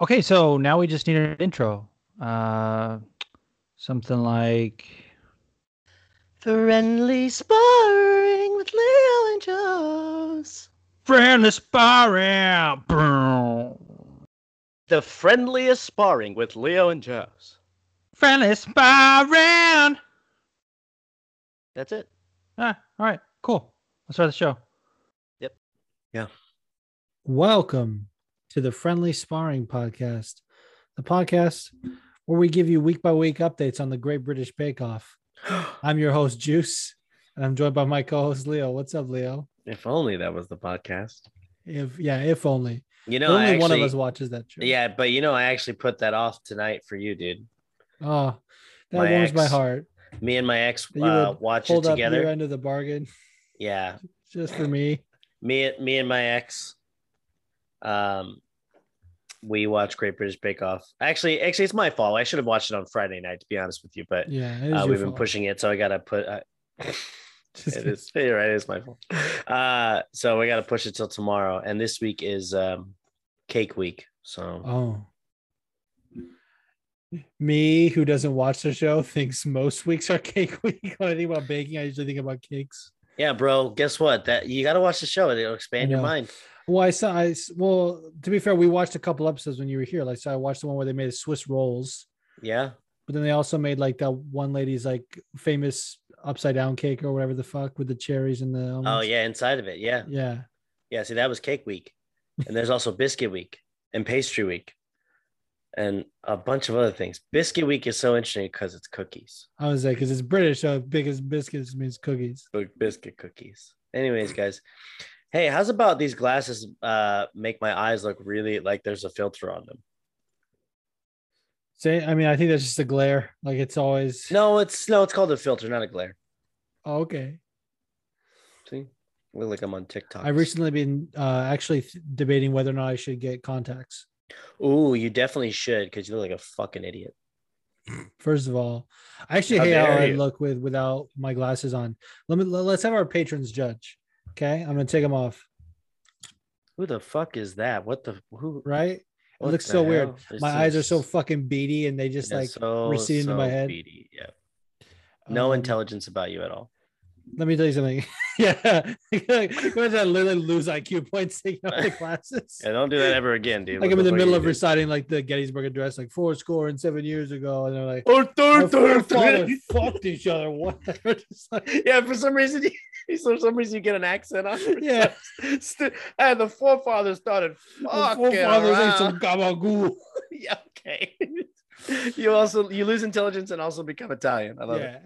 Okay, so now we just need an intro. Uh, something like Friendly sparring with Leo and Juice. friendly sparring. The friendliest sparring with Leo and Juice. Friendly sparring. That's it. Ah, all right, cool. Let's start the show. Yep. Yeah. Welcome to the Friendly Sparring Podcast, the podcast where we give you week by week updates on the Great British Bake Off. I'm your host, Juice, and I'm joined by my co host, Leo. What's up, Leo? If only that was the podcast. If yeah, if only. You know, only I one of us watches that show. Yeah, but you know, I actually put that off tonight for you, dude. Oh, that My warms my heart. Me and my ex uh, watch it Hold up your together. end of the bargain Yeah, just for me. me, me and my ex. Um, we watch Great British Bake Off. Actually, actually, it's my fault. I should have watched it on Friday night, to be honest with you. But Yeah, uh, we've been pushing it, so I gotta put. Uh, it is. You're right. It's my fault. Uh, so we gotta push it till tomorrow, and this week is um, Cake Week. So Oh. Me, who doesn't watch the show, thinks most weeks are cake week. When I think about baking, I usually think about cakes. yeah, bro. Guess what? That you gotta watch the show. It'll expand your mind. Well, I saw. I well, to be fair, we watched a couple episodes when you were here. Like, so I watched the one where they made Swiss rolls, Yeah. but then they also made like that one lady's like famous upside down cake or whatever the fuck with the cherries and the. Oh yeah, inside of it. Yeah. yeah. Yeah. See, that was cake week. And there's also biscuit week and pastry week and a bunch of other things. Biscuit week is so interesting because it's cookies. I was like, because it's British, so biggest biscuits means cookies. Biscuit cookies. Anyways, guys. Hey, how's about these glasses uh make my eyes look really like there's a filter on them? Say, I mean, I think that's just a glare. Like it's always. No, it's no, it's called a filter, not a glare. Oh, okay. See? Look like I'm on TikTok. I've recently been uh, actually th- debating whether or not I should get contacts. Ooh, you definitely should because you look like a fucking idiot. First of all, I actually How hate how I you. look with without my glasses on. Let me let's have our patrons judge. Okay, I'm gonna take them off. Who the fuck is that? What the who Right? It looks so weird. hell? This My eyes are so fucking beady, and they just Yeah, like so, recede into my head. beady, Yeah. No um, intelligence about you at all. Let me tell you something. yeah, because I literally lose IQ points taking off the glasses. Yeah, don't do that ever again, dude. Like I'm in the middle of reciting like the Gettysburg Address, like four score and seven years ago, and they're like, oh, doing? "Our forefathers fucked each other." Just like, yeah, for some reason, you, for some reason, you get an accent on. it. Yeah. St- and the forefathers started fucking forefathers ate some gabagoo. yeah, okay. you also you lose intelligence and also become Italian. I love it.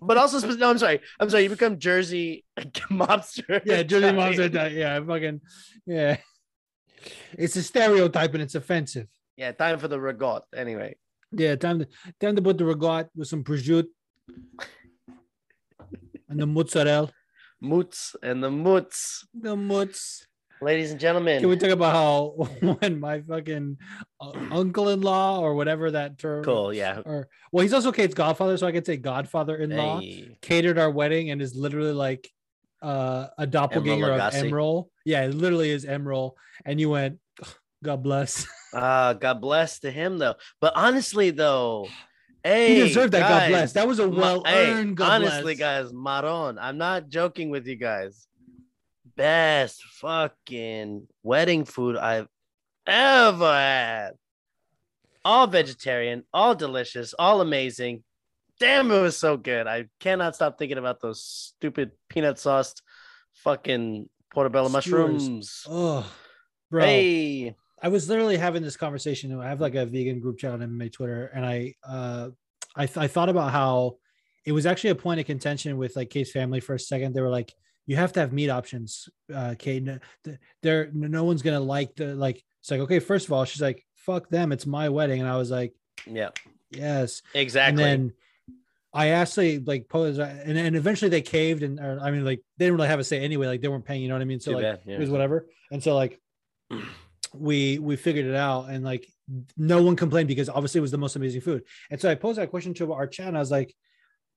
But also, no, I'm sorry. I'm sorry. You become Jersey mobster. Yeah, Jersey moms. Yeah, fucking yeah. It's a stereotype and it's offensive. Yeah, time for the regot. Anyway. Yeah, time to time to put the regot with some prosciutto and the mozzarella. Moots and the moots. The mutz. Ladies and gentlemen. Can we talk about how when my fucking uh, uncle-in-law or whatever that term? cool, yeah. Or well, he's also Kate's godfather, so I could say godfather-in-law. Hey. Catered our wedding and is literally like uh, a doppelganger of. Emeril. Yeah, it literally is Emeril. And you went, God bless. Uh, God bless to him though. But honestly though, hey, he deserved that. God bless. That was a well earned. God honestly, bless. guys, Maron, I'm not joking with you guys. Best fucking wedding food I've ever had. All vegetarian, all delicious, all amazing. Damn, it was so good. I cannot stop thinking about those stupid peanut sauced fucking portobello Skewers. mushrooms. Oh, bro. Hey, I was literally having this conversation. I have like a vegan group chat on MMA Twitter, and I uh I, th- I thought about how it was actually a point of contention with like Kate's family for a second. They were like, "You have to have meat options, uh, Kate. No, there, no one's gonna like the like." It's like, okay, first of all, she's like, "Fuck them, it's my wedding," and I was like, yeah, "Yes." exactly. And then I actually like posed, and, and eventually they caved, and or, I mean, like they didn't really have a say anyway. Like they weren't paying, you know what I mean? So Too like bad, yeah. it was whatever. And so like we we figured it out, and like no one complained because obviously it was the most amazing food. And so I posed that question to our chat, and I was like,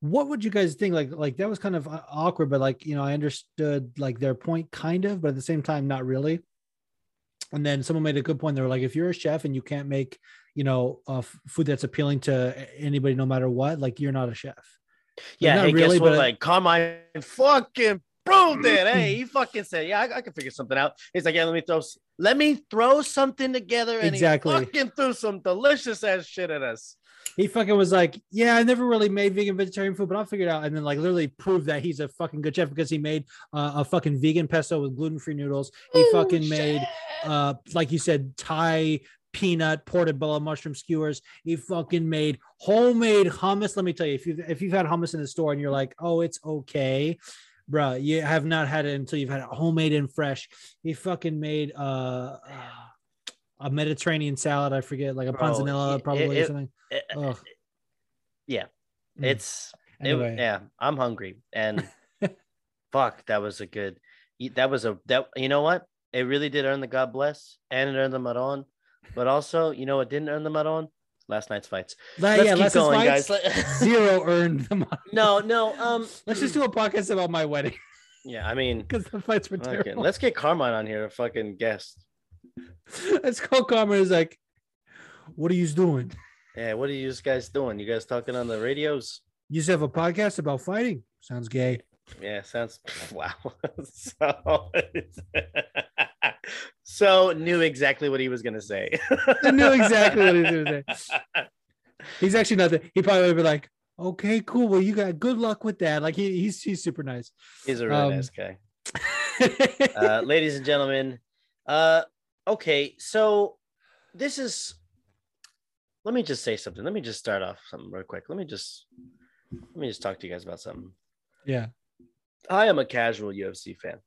"What would you guys think?" Like like that was kind of uh, awkward, but like you know I understood like their point kind of, but at the same time not really. and then someone made a good point. They were like, if you're a chef and you can't make, you know, uh, food that's appealing to anybody, no matter what, like you're not a chef. Yeah, not hey, really, guess what? but- Like Carmine fucking proved it. Hey, he fucking said, "Yeah, I, I can figure something out." He's like, "Yeah, let me throw, let me throw something together." And Exactly. he fucking threw some delicious ass shit at us. He fucking was like, yeah, I never really made vegan vegetarian food, but I'll figure it out. And then like literally proved that he's a fucking good chef because he made uh, a fucking vegan pesto with gluten free noodles. He fucking made uh like you said Thai peanut portobello mushroom skewers. He fucking made homemade hummus. Let me tell you, if you if you've had hummus in the store and you're like, oh, it's okay. Bruh, you have not had it until you've had it homemade and fresh. He fucking made uh, a Mediterranean salad. I forget, like a Bro, panzanella, it- probably or something. It- Ugh. yeah, Mm. it's it- Anyway. yeah. I'm hungry, and fuck, that was a good. That was a that. You know what? It really did earn the God bless, and it earned the Maron. But also, you know what didn't earn the Maron? Last night's fights. Let's yeah, keep going, fights, guys. Zero earned them. no, no. Um, Let's just do a podcast about my wedding Yeah, I mean, because the fights were okay, terrible. let's get Carmine on here, a fucking guest. Let's call Carmen. Is like, what are you doing? Yeah, what are you guys doing? You guys talking on the radios? You just have a podcast about fighting. Sounds gay. Yeah, sounds wow. so, so knew exactly what he was gonna say. I knew exactly what he was gonna say. He's actually not that. He probably would be like, okay, cool. Well, you got good luck with that. Like he, he's he's super nice. He's a really Um, nice guy. Uh, ladies and gentlemen, uh, okay, so this is. Let me just say something. Let me just start off something real quick. Let me just let me just talk to you guys about something. yeah. I am a casual UFC fan.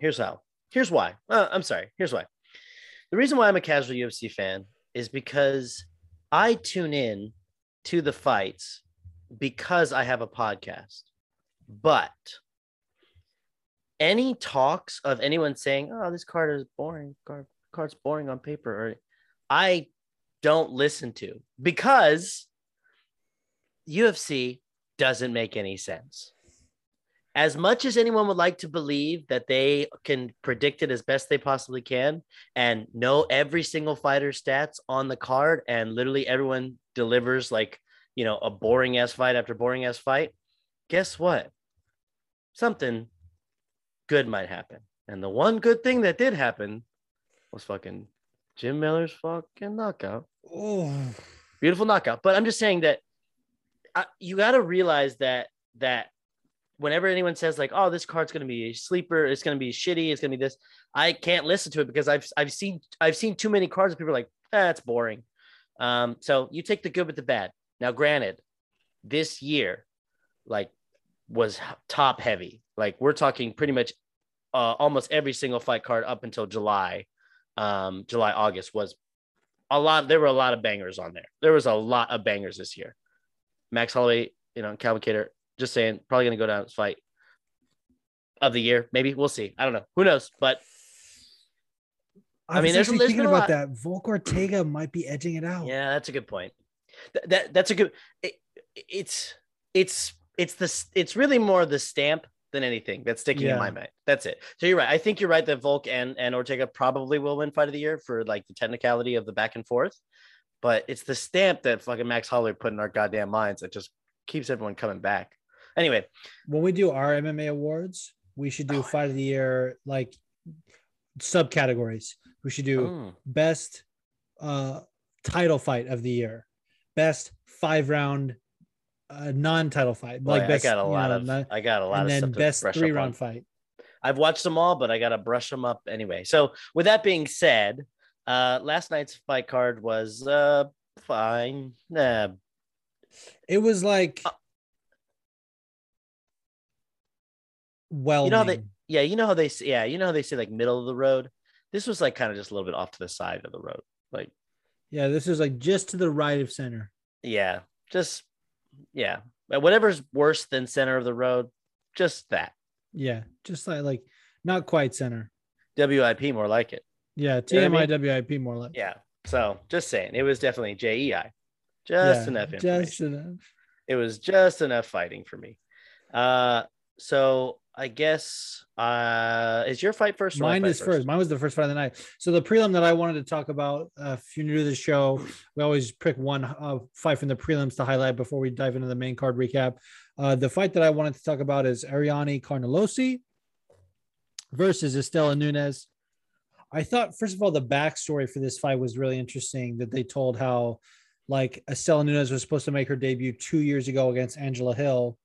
Here's how. Here's why. Uh, I'm sorry. Here's why. The reason why I'm a casual UFC fan is because I tune in to the fights because I have a podcast. But any talks of anyone saying, "Oh, this card is boring. Card card's boring on paper," or I don't listen to because UFC doesn't make any sense. As much as anyone would like to believe that they can predict it as best they possibly can and know every single fighter's stats on the card, and literally everyone delivers like, you know, a boring ass fight after boring ass fight, guess what? Something good might happen. And the one good thing that did happen was fucking Jim Miller's fucking knockout Oh, beautiful knockout. But I'm just saying that uh, you got to realize that that whenever anyone says like, "Oh, this card's going to be a sleeper, it's going to be shitty, it's going to be this," I can't listen to it because I've I've seen I've seen too many cards. That people are like, "That's boring." Um, so you take the good with the bad. Now, granted, this year, like, was top heavy. Like we're talking pretty much uh, almost every single fight card up until July, um, July August was a lot. There were a lot of bangers on there. There was a lot of bangers this year. Max Holloway, you know, Calvin Kattar, just saying, probably going to go down as fight of the year. Maybe we'll see. I don't know. Who knows? But I, mean, mean, there's- there's thinking about lot. that. Volk Ortega might be edging it out. yeah, that's a good point. Th- that that's a good. It, it's it's it's the it's really more the stamp than anything that's sticking in my mind. That's it. So you're right. I think you're right that Volk and and Ortega probably will win fight of the year for like the technicality of the back and forth. But it's the stamp that fucking Max Holloway put in our goddamn minds that just keeps everyone coming back. Anyway, When we do our MMA awards, we should do fight of the year like subcategories. We should do mm, best uh title fight of the year, best five round uh, non-title fight, boy, like best, I got a you lot know, of I got a lot and of then stuff to best three on. round fight. I've watched them all, but I gotta brush them up anyway. So with that being said, uh last night's fight card was uh fine. Nah, It was like Uh, well, You know they- yeah, you know how they say yeah, you know how they say like middle of the road. This was like kind of just a little bit off to the side of the road. Like, yeah, this is like just to the right of center. yeah, just yeah. Whatever's worse than center of the road, just that. Yeah, just like like not quite center. WIP more like it. Yeah, You know I TMI WIP more like. Yeah. So just saying, it was definitely JEI. Just Yeah, enough. Just enough. it was just enough fighting for me. Uh, so I guess uh is your fight first? Mine is first. Mine was the first fight of the night. So the prelim that I wanted to talk about, uh, if you're new to the show, we always pick one uh, fight from the prelims to highlight before we dive into the main card recap. Uh, the fight that I wanted to talk about is Ariane Carnelossi versus Istela Nunes. I thought, first of all, the backstory for this fight was really interesting. That they told how, like, Istela Nunes was supposed to make her debut two years ago against Angela Hill.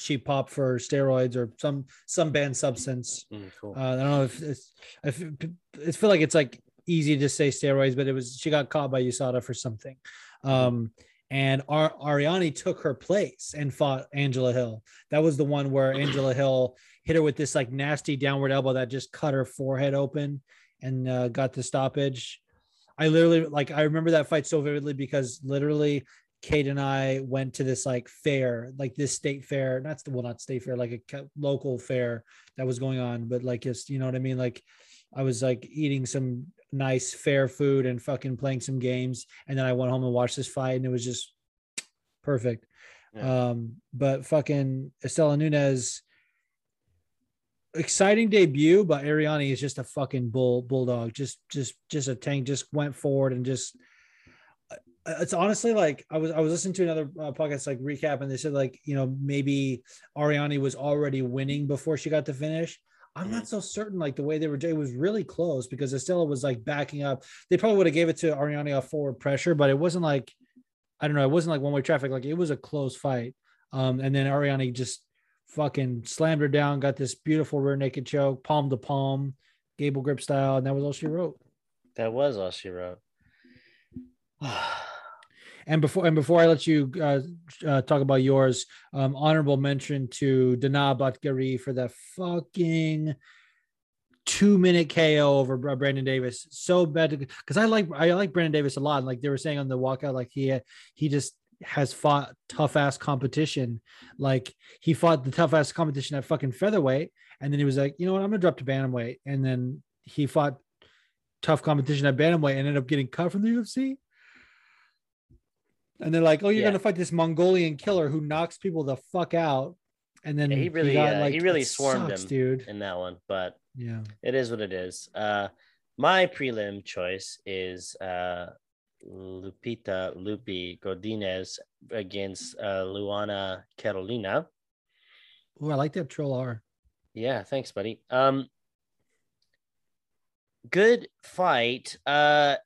She popped for steroids or some some banned substance. Mm, cool. Uh, I don't know if it's I feel like it's like easy to say steroids, but it was she got caught by USADA for something. Um, and Ar- Ariane took her place and fought Angela Hill. That was the one where Angela Hill hit her with this like nasty downward elbow that just cut her forehead open and uh, got the stoppage. I literally like I remember that fight so vividly because literally Kate and I went to this like fair, like this state fair, not well, not state fair, like a local fair that was going on, but like just you know what I mean. Like I was like eating some nice fair food and fucking playing some games, and then I went home and watched this fight, and it was just perfect. Yeah. Um, but fucking Istela Nunes, exciting debut, but Ariane is just a fucking bull bulldog, just just just a tank, just went forward and just it's honestly like I was I was listening to another uh, podcast like recap and they said like you know maybe Ariane was already winning before she got to finish. I'm not so certain like the way they were it was really close because Istela was like backing up. They probably would have gave it to Ariane off forward pressure, but it wasn't like I don't know, it wasn't like one way traffic. Like it was a close fight. Um, and then Ariane just fucking slammed her down, got this beautiful rear naked choke, palm to palm, gable grip style, and that was all she wrote. That was all she wrote. And before and before I let you uh, uh, talk about yours, um, honorable mention to Dana Batgerel for that fucking two minute KO over Brandon Davis. So bad because I like I like Brandon Davis a lot. Like they were saying on the walkout, like he he just has fought tough ass competition. Like he fought the tough ass competition at fucking featherweight, and then he was like, you know what, I'm gonna drop to bantamweight, and then he fought tough competition at bantamweight and ended up getting cut from the UFC. And they're like, "Oh, you're Yeah. gonna fight this Mongolian killer who knocks people the fuck out." And then Yeah, he really, uh, he really swarmed sucks, him. dude. in that one, but Yeah, it is what it is. Uh, my prelim choice is uh, Lupita Lupi Godinez against uh, Luana Carolina. oh, I like that troll R. Yeah, thanks, buddy. Um, good fight. Uh,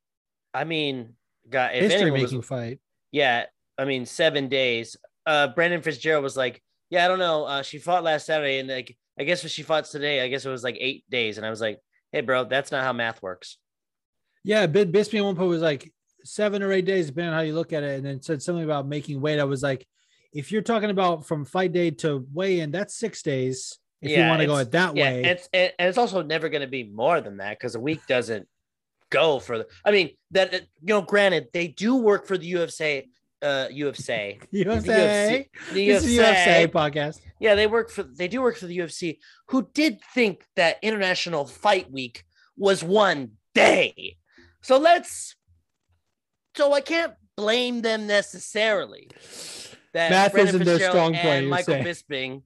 I mean, God, History was- making fight. Yeah, I mean, seven days. Uh, Brendan Fitzgerald was like, yeah, I don't know. Uh, she fought last Saturday, and like, I guess when she fought today, I guess it was like eight days. And I was like, hey, bro, that's not how math works. Yeah, Bisping at one point was like seven or eight days, depending on how you look at it, and then said something about making weight. I was like, if you're talking about from fight day to weigh in, that's six days. If you want to go it that Yeah, way, it's and and it's also never going to be more than that because a week doesn't go for the. I mean, that you know, granted, they do work for the UFC. Uh, UFC. UFC, The it's the UFC podcast. Yeah, they work for they do work for the UFC, who did think that International Fight Week was one day. So let's so I can't blame them necessarily. That Math isn't their Fitzgerald strong point, Michael saying. Bisping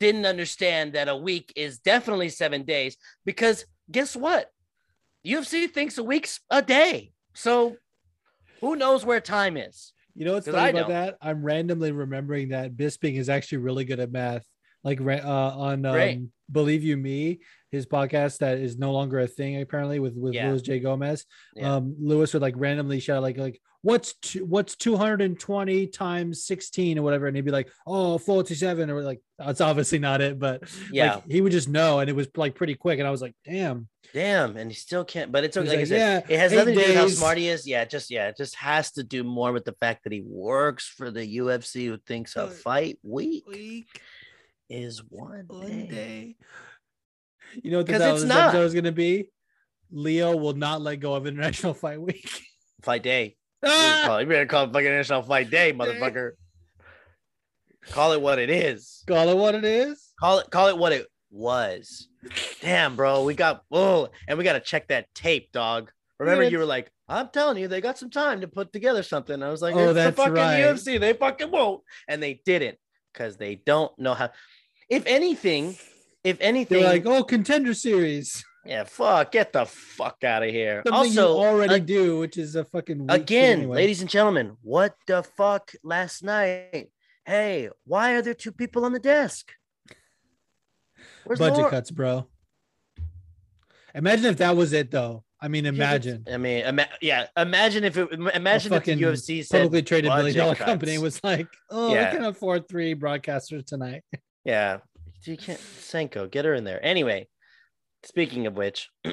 didn't understand that a week is definitely seven days because guess what? UFC thinks a week's a day. So who knows where time is? You know what's funny about that? I'm randomly remembering that Bisping is actually really good at math. Like uh, on um, Believe You Me, his podcast that is no longer a thing apparently with with Yeah. Luis J Gomez. Yeah. Um, Luis would like randomly shout like like what's two, what's 220 times 16 or whatever, and he'd be like oh 47 or like that's obviously not it, but Yeah. like, he would just know, and it was like pretty quick, and I was like damn. Damn, and he still can't. But it's okay. He's Like, I like, said, yeah, it has eight nothing to do with how smart he is. Yeah, just yeah, it just has to do more with the fact that he works for the UFC, who thinks a fight week Week. is one, one day. day. You know what the 'Cause title it's not. episode is going to be? Leo will not let go of International Fight Week. Fight day. You better Ah! call it- you better call it fucking International Fight Day, motherfucker. call it what it is. Call it what it is. Call it call it what it was. Damn, bro, we got oh, and we got to check that tape, dog. Remember, you were like, "I'm telling you, they got some time to put together something." I was like, Oh, "It's that's the fucking right. UFC. They fucking won't," and they didn't because they don't know how. if anything, if anything, They're like, oh, contender series. Yeah, fuck, get the fuck out of here. Something also, you already uh, do, which is a fucking again, anyway. ladies and gentlemen, what the fuck last night? Hey, why are there two people on the desk? Where's budget Laura? cuts, bro. Imagine if that was it, though. I mean, imagine I mean, ima- yeah. Imagine if it. Imagine if the UFC said publicly traded billion dollar cuts. company was like, "Oh, Yeah. we can afford three broadcasters tonight." Yeah, you can't. Sanko, get her in there. Anyway, speaking of which,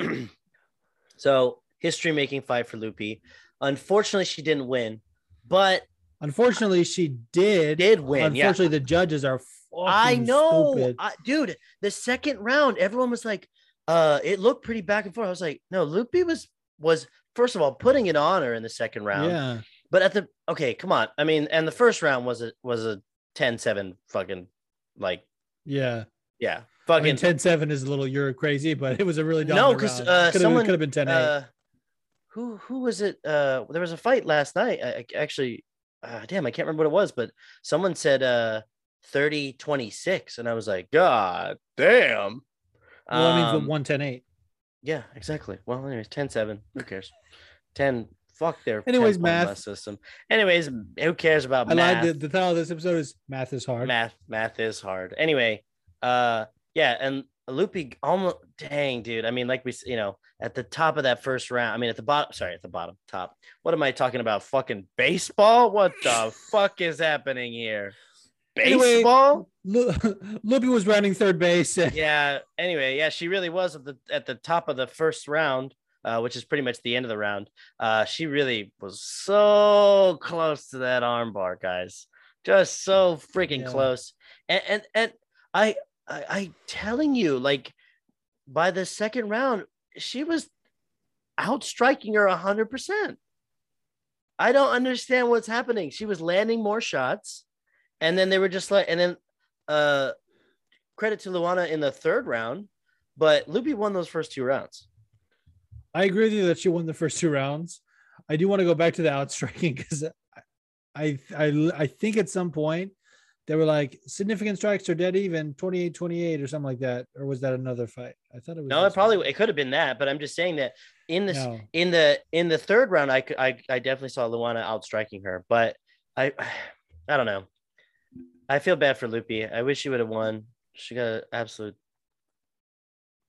so history making fight for Lupi. Unfortunately, she didn't win, but Unfortunately, she did. did win. Yeah, Unfortunately, the judges are. I know. I, dude. The second round, everyone was like, "Uh, it looked pretty back and forth." I was like, "No, Lupi was was first of all putting it on her in the second round, Yeah, but at the okay, come on. I mean, and the first round was a was a 10-7 fucking like yeah. yeah, I fucking mean, 10-7 is a little you're crazy, but it was a really No, because uh, could someone- have been 10 8. uh, who who was it? Uh, there was a fight last night. I, I actually, uh, damn, I can't remember what it was, but someone said uh 30 26, and I was like, God damn. well, I mean, Um, the 1 10 8. yeah, exactly. Well, anyways, 10 7. Who cares? 10. Fuck their Anyways, math. math system. Anyways, who cares about I math? lied. The, the title of this episode is Math is Hard. math math is hard anyway uh yeah and Lupi almost dang dude i mean like we you know at the top of that first round i mean at the bottom sorry at the bottom top what am i talking about fucking baseball what the fuck is happening here Anyway, baseball Lu- Lupi was rounding third base. yeah anyway yeah she really was at the at the top of the first round uh, which is pretty much the end of the round uh, she really was so close to that armbar guys just so freaking Yeah. close and and, and I, I i telling you like by the second round she was outstriking her 100% i don't understand what's happening she was landing more shots and then they were just like and then uh credit to Luana in the third round, but Lupi won those first two rounds. I agree with you that she won the first two rounds. I do want to go back to the outstriking because I, I I think at some point they were like significant strikes or dead even 28 28 or something like that. Or was that another fight? I thought it was No, it probably it could have been that, but I'm just saying that in this No. in the in the third round, I could I, I definitely saw Luana outstriking her, but I I don't know. I feel bad for Lupi. I wish she would have won. She got an absolute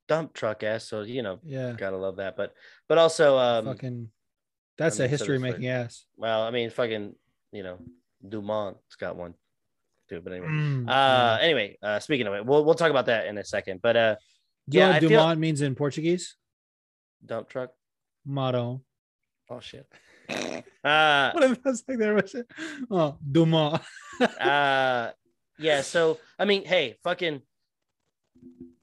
dump truck ass, so you know, Yeah. gotta love that. But but also um fucking that's I a mean, so history making ass. well, I mean fucking, you know, Dumont's got one too, but anyway. Mm, Uh, yeah. anyway, uh, speaking of it, we'll we'll talk about that in a second. But uh, Do you know yeah, what feel- Dumont means in Portuguese? dump truck. Motto. Oh shit. Uh, What if I was like there was it? Oh, Dumont. uh, yeah. So I mean, hey, fucking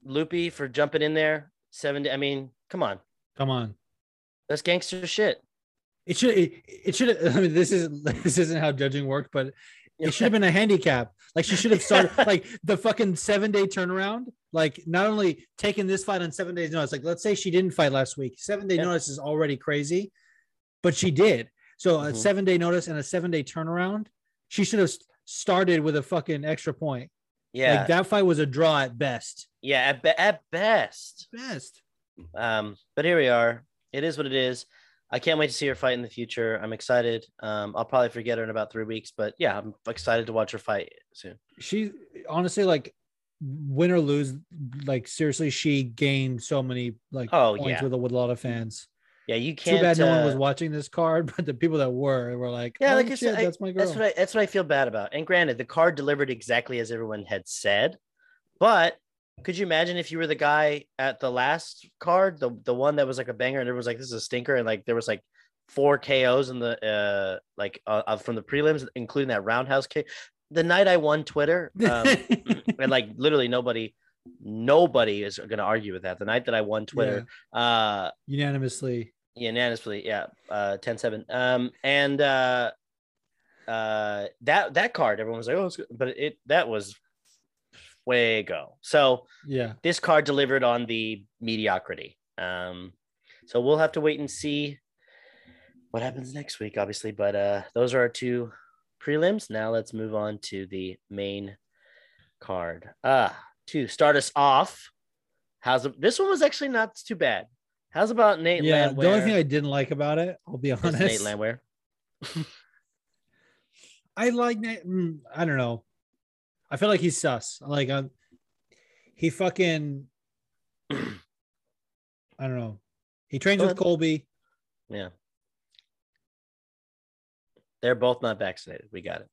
Lupi for jumping in there. Seven. I mean, come on, Come on. that's gangster shit. It should it, it should I mean this is this isn't how judging worked, but it should have been a handicap. Like she should have started like the fucking seven day turnaround. Like not only taking this fight on seven days notice. Like let's say she didn't fight last week. Seven day Yeah. notice is already crazy, but she did. So a Mhm. seven day notice and a seven day turnaround. She should have started with a fucking extra point. Yeah. Like that fight was a draw at best. yeah. At, be- at best. Best. Um, but here we are. It is what it is. I can't wait to see her fight in the future. I'm excited. Um, I'll probably forget her in about three weeks, but yeah, I'm excited to watch her fight soon. She honestly like win or lose, like seriously, she gained so many like Oh, points yeah. with, with a lot of fans. Yeah, you can't. Too bad no one was uh, watching this card, but the people that were were like, Yeah, "Oh, like I shit, said, I- that's my girl." That's what I that's what I feel bad about. And granted, the card delivered exactly as everyone had said, but could you imagine if you were the guy at the last card, the the one that was like a banger, and everyone was like, "This is a stinker," and like there was like four KOs in the uh like uh, uh, from the prelims, including that roundhouse kick. The night I won Twitter, um, and like literally nobody, nobody is going to argue with that. The night that I won Twitter, uh, unanimously. unanimously yeah uh 10 7 um and uh uh that that card everyone was like oh it's good. but it that was way go so Yeah, this card delivered on the mediocrity um so we'll have to wait and see what happens next week obviously but uh those are our two prelims now let's move on to the main card ah to start us off, how's this one was actually not too bad. How's about Nate Yeah, Landwehr? the only thing I didn't like about it, I'll be honest, Nate honest, Landwehr. I like Nate. mm, I don't know. I feel like he's sus. Like um, he fucking. I don't know. He trains with. Colby. Yeah. They're both not vaccinated. We got it.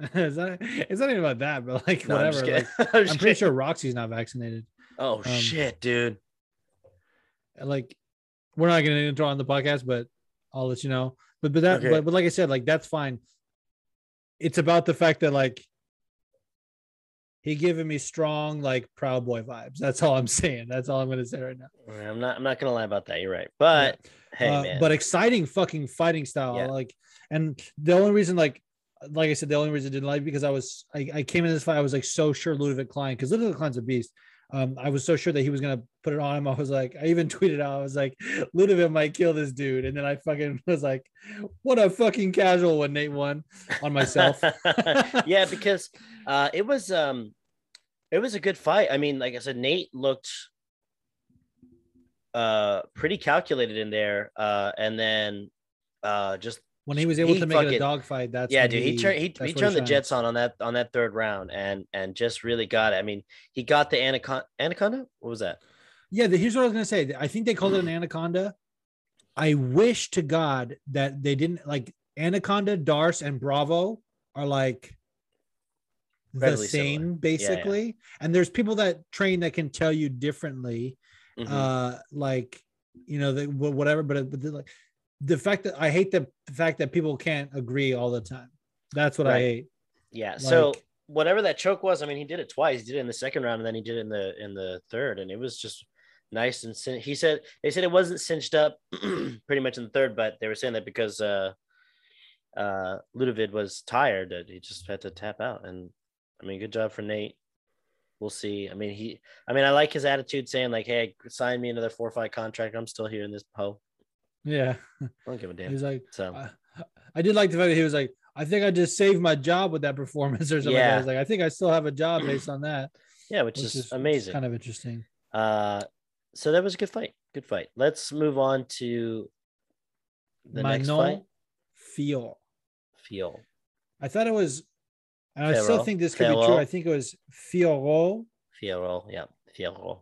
it's, not, it's not even about that, but like No, I'm whatever. Like. I'm, I'm pretty kidding. sure Roxy's not vaccinated. Oh um, shit, dude. Like, we're not going to intro on the podcast, but I'll let you know. But but that Okay. but, but like I said, like that's fine. It's about the fact that like he giving me strong like proud boy vibes. That's all I'm saying. That's all I'm going to say right now. I'm not. I'm not gonna lie about that. You're right. But hey, Uh, man. but exciting fucking fighting style. Yeah. Like, and the only reason, like, like I said, the only reason I didn't like because I was, I, I came in this fight, I was like so sure Ludovic Klein, because Ludovic Klein's a beast. Um, I was so sure that he was gonna put it on him. I was like, I even tweeted out, I was like, Ludovic might kill this dude, and then I fucking was like, what a fucking casual when Nate won on myself. yeah, because uh, it was um, it was a good fight. I mean, like I said, Nate looked uh pretty calculated in there, uh, and then uh, just when he was able He to make it a fucking- dogfight, that's yeah, dude, he turned he, he turned the. Jets on on that on that third round, and and just really got it. I mean, he got the anaconda. Anaconda? What was that? Yeah, the, here's what I was gonna say. I think they called it an anaconda. I wish to God that they didn't like anaconda, Darce, and Bravo are like the same, similar. basically. And there's people that train that can tell you differently. Mhm. Uh, like you know, the whatever. But, but like the fact that I hate the, the fact that people can't agree all the time. That's what I hate. Yeah. So whatever that choke was, I mean, he did it twice. He did it in the second round, and then he did it in the in the third, and it was just nice and cin- he said they said it wasn't cinched up pretty much in the third, but they were saying that because uh uh Ludovic was tired that he just had to tap out. And I mean, good job for Nate. We'll see. I mean, he I mean, I like his attitude saying like, hey, sign me another four or five contract. I'm still here in this po. Yeah, I don't give a damn. he's like, So I, I did like the fact that he was like, I think I just saved my job with that performance or something. like that. I was like, I think I still have a job based on that. yeah, which, which is, is amazing. kind of interesting. Uh, so that was a good fight. Good fight. Let's move on to the next fight. Manon Fior. Feel. I thought it was, and I still think this could be true. I think it was Fioro. Fiero. Yeah. Fiero.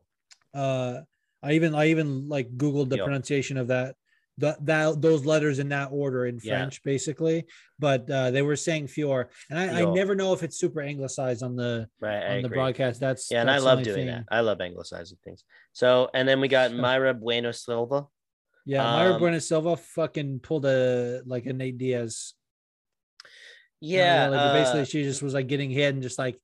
Uh, I even I even like Googled the Fior. pronunciation of that. That, that those letters in that order in Yeah. French, basically, but uh, they were saying Fior, and I, I never know if it's super anglicized on the Right. I on the agree. broadcast. That's Yeah, and I that's the love doing thing. that. I love anglicizing things. So, and then we got Mayra Bueno Silva. Yeah, Mayra Um, Bueno Silva fucking pulled a like a Nate Diaz. You know, Yeah. like uh, basically she just was like getting hit and just like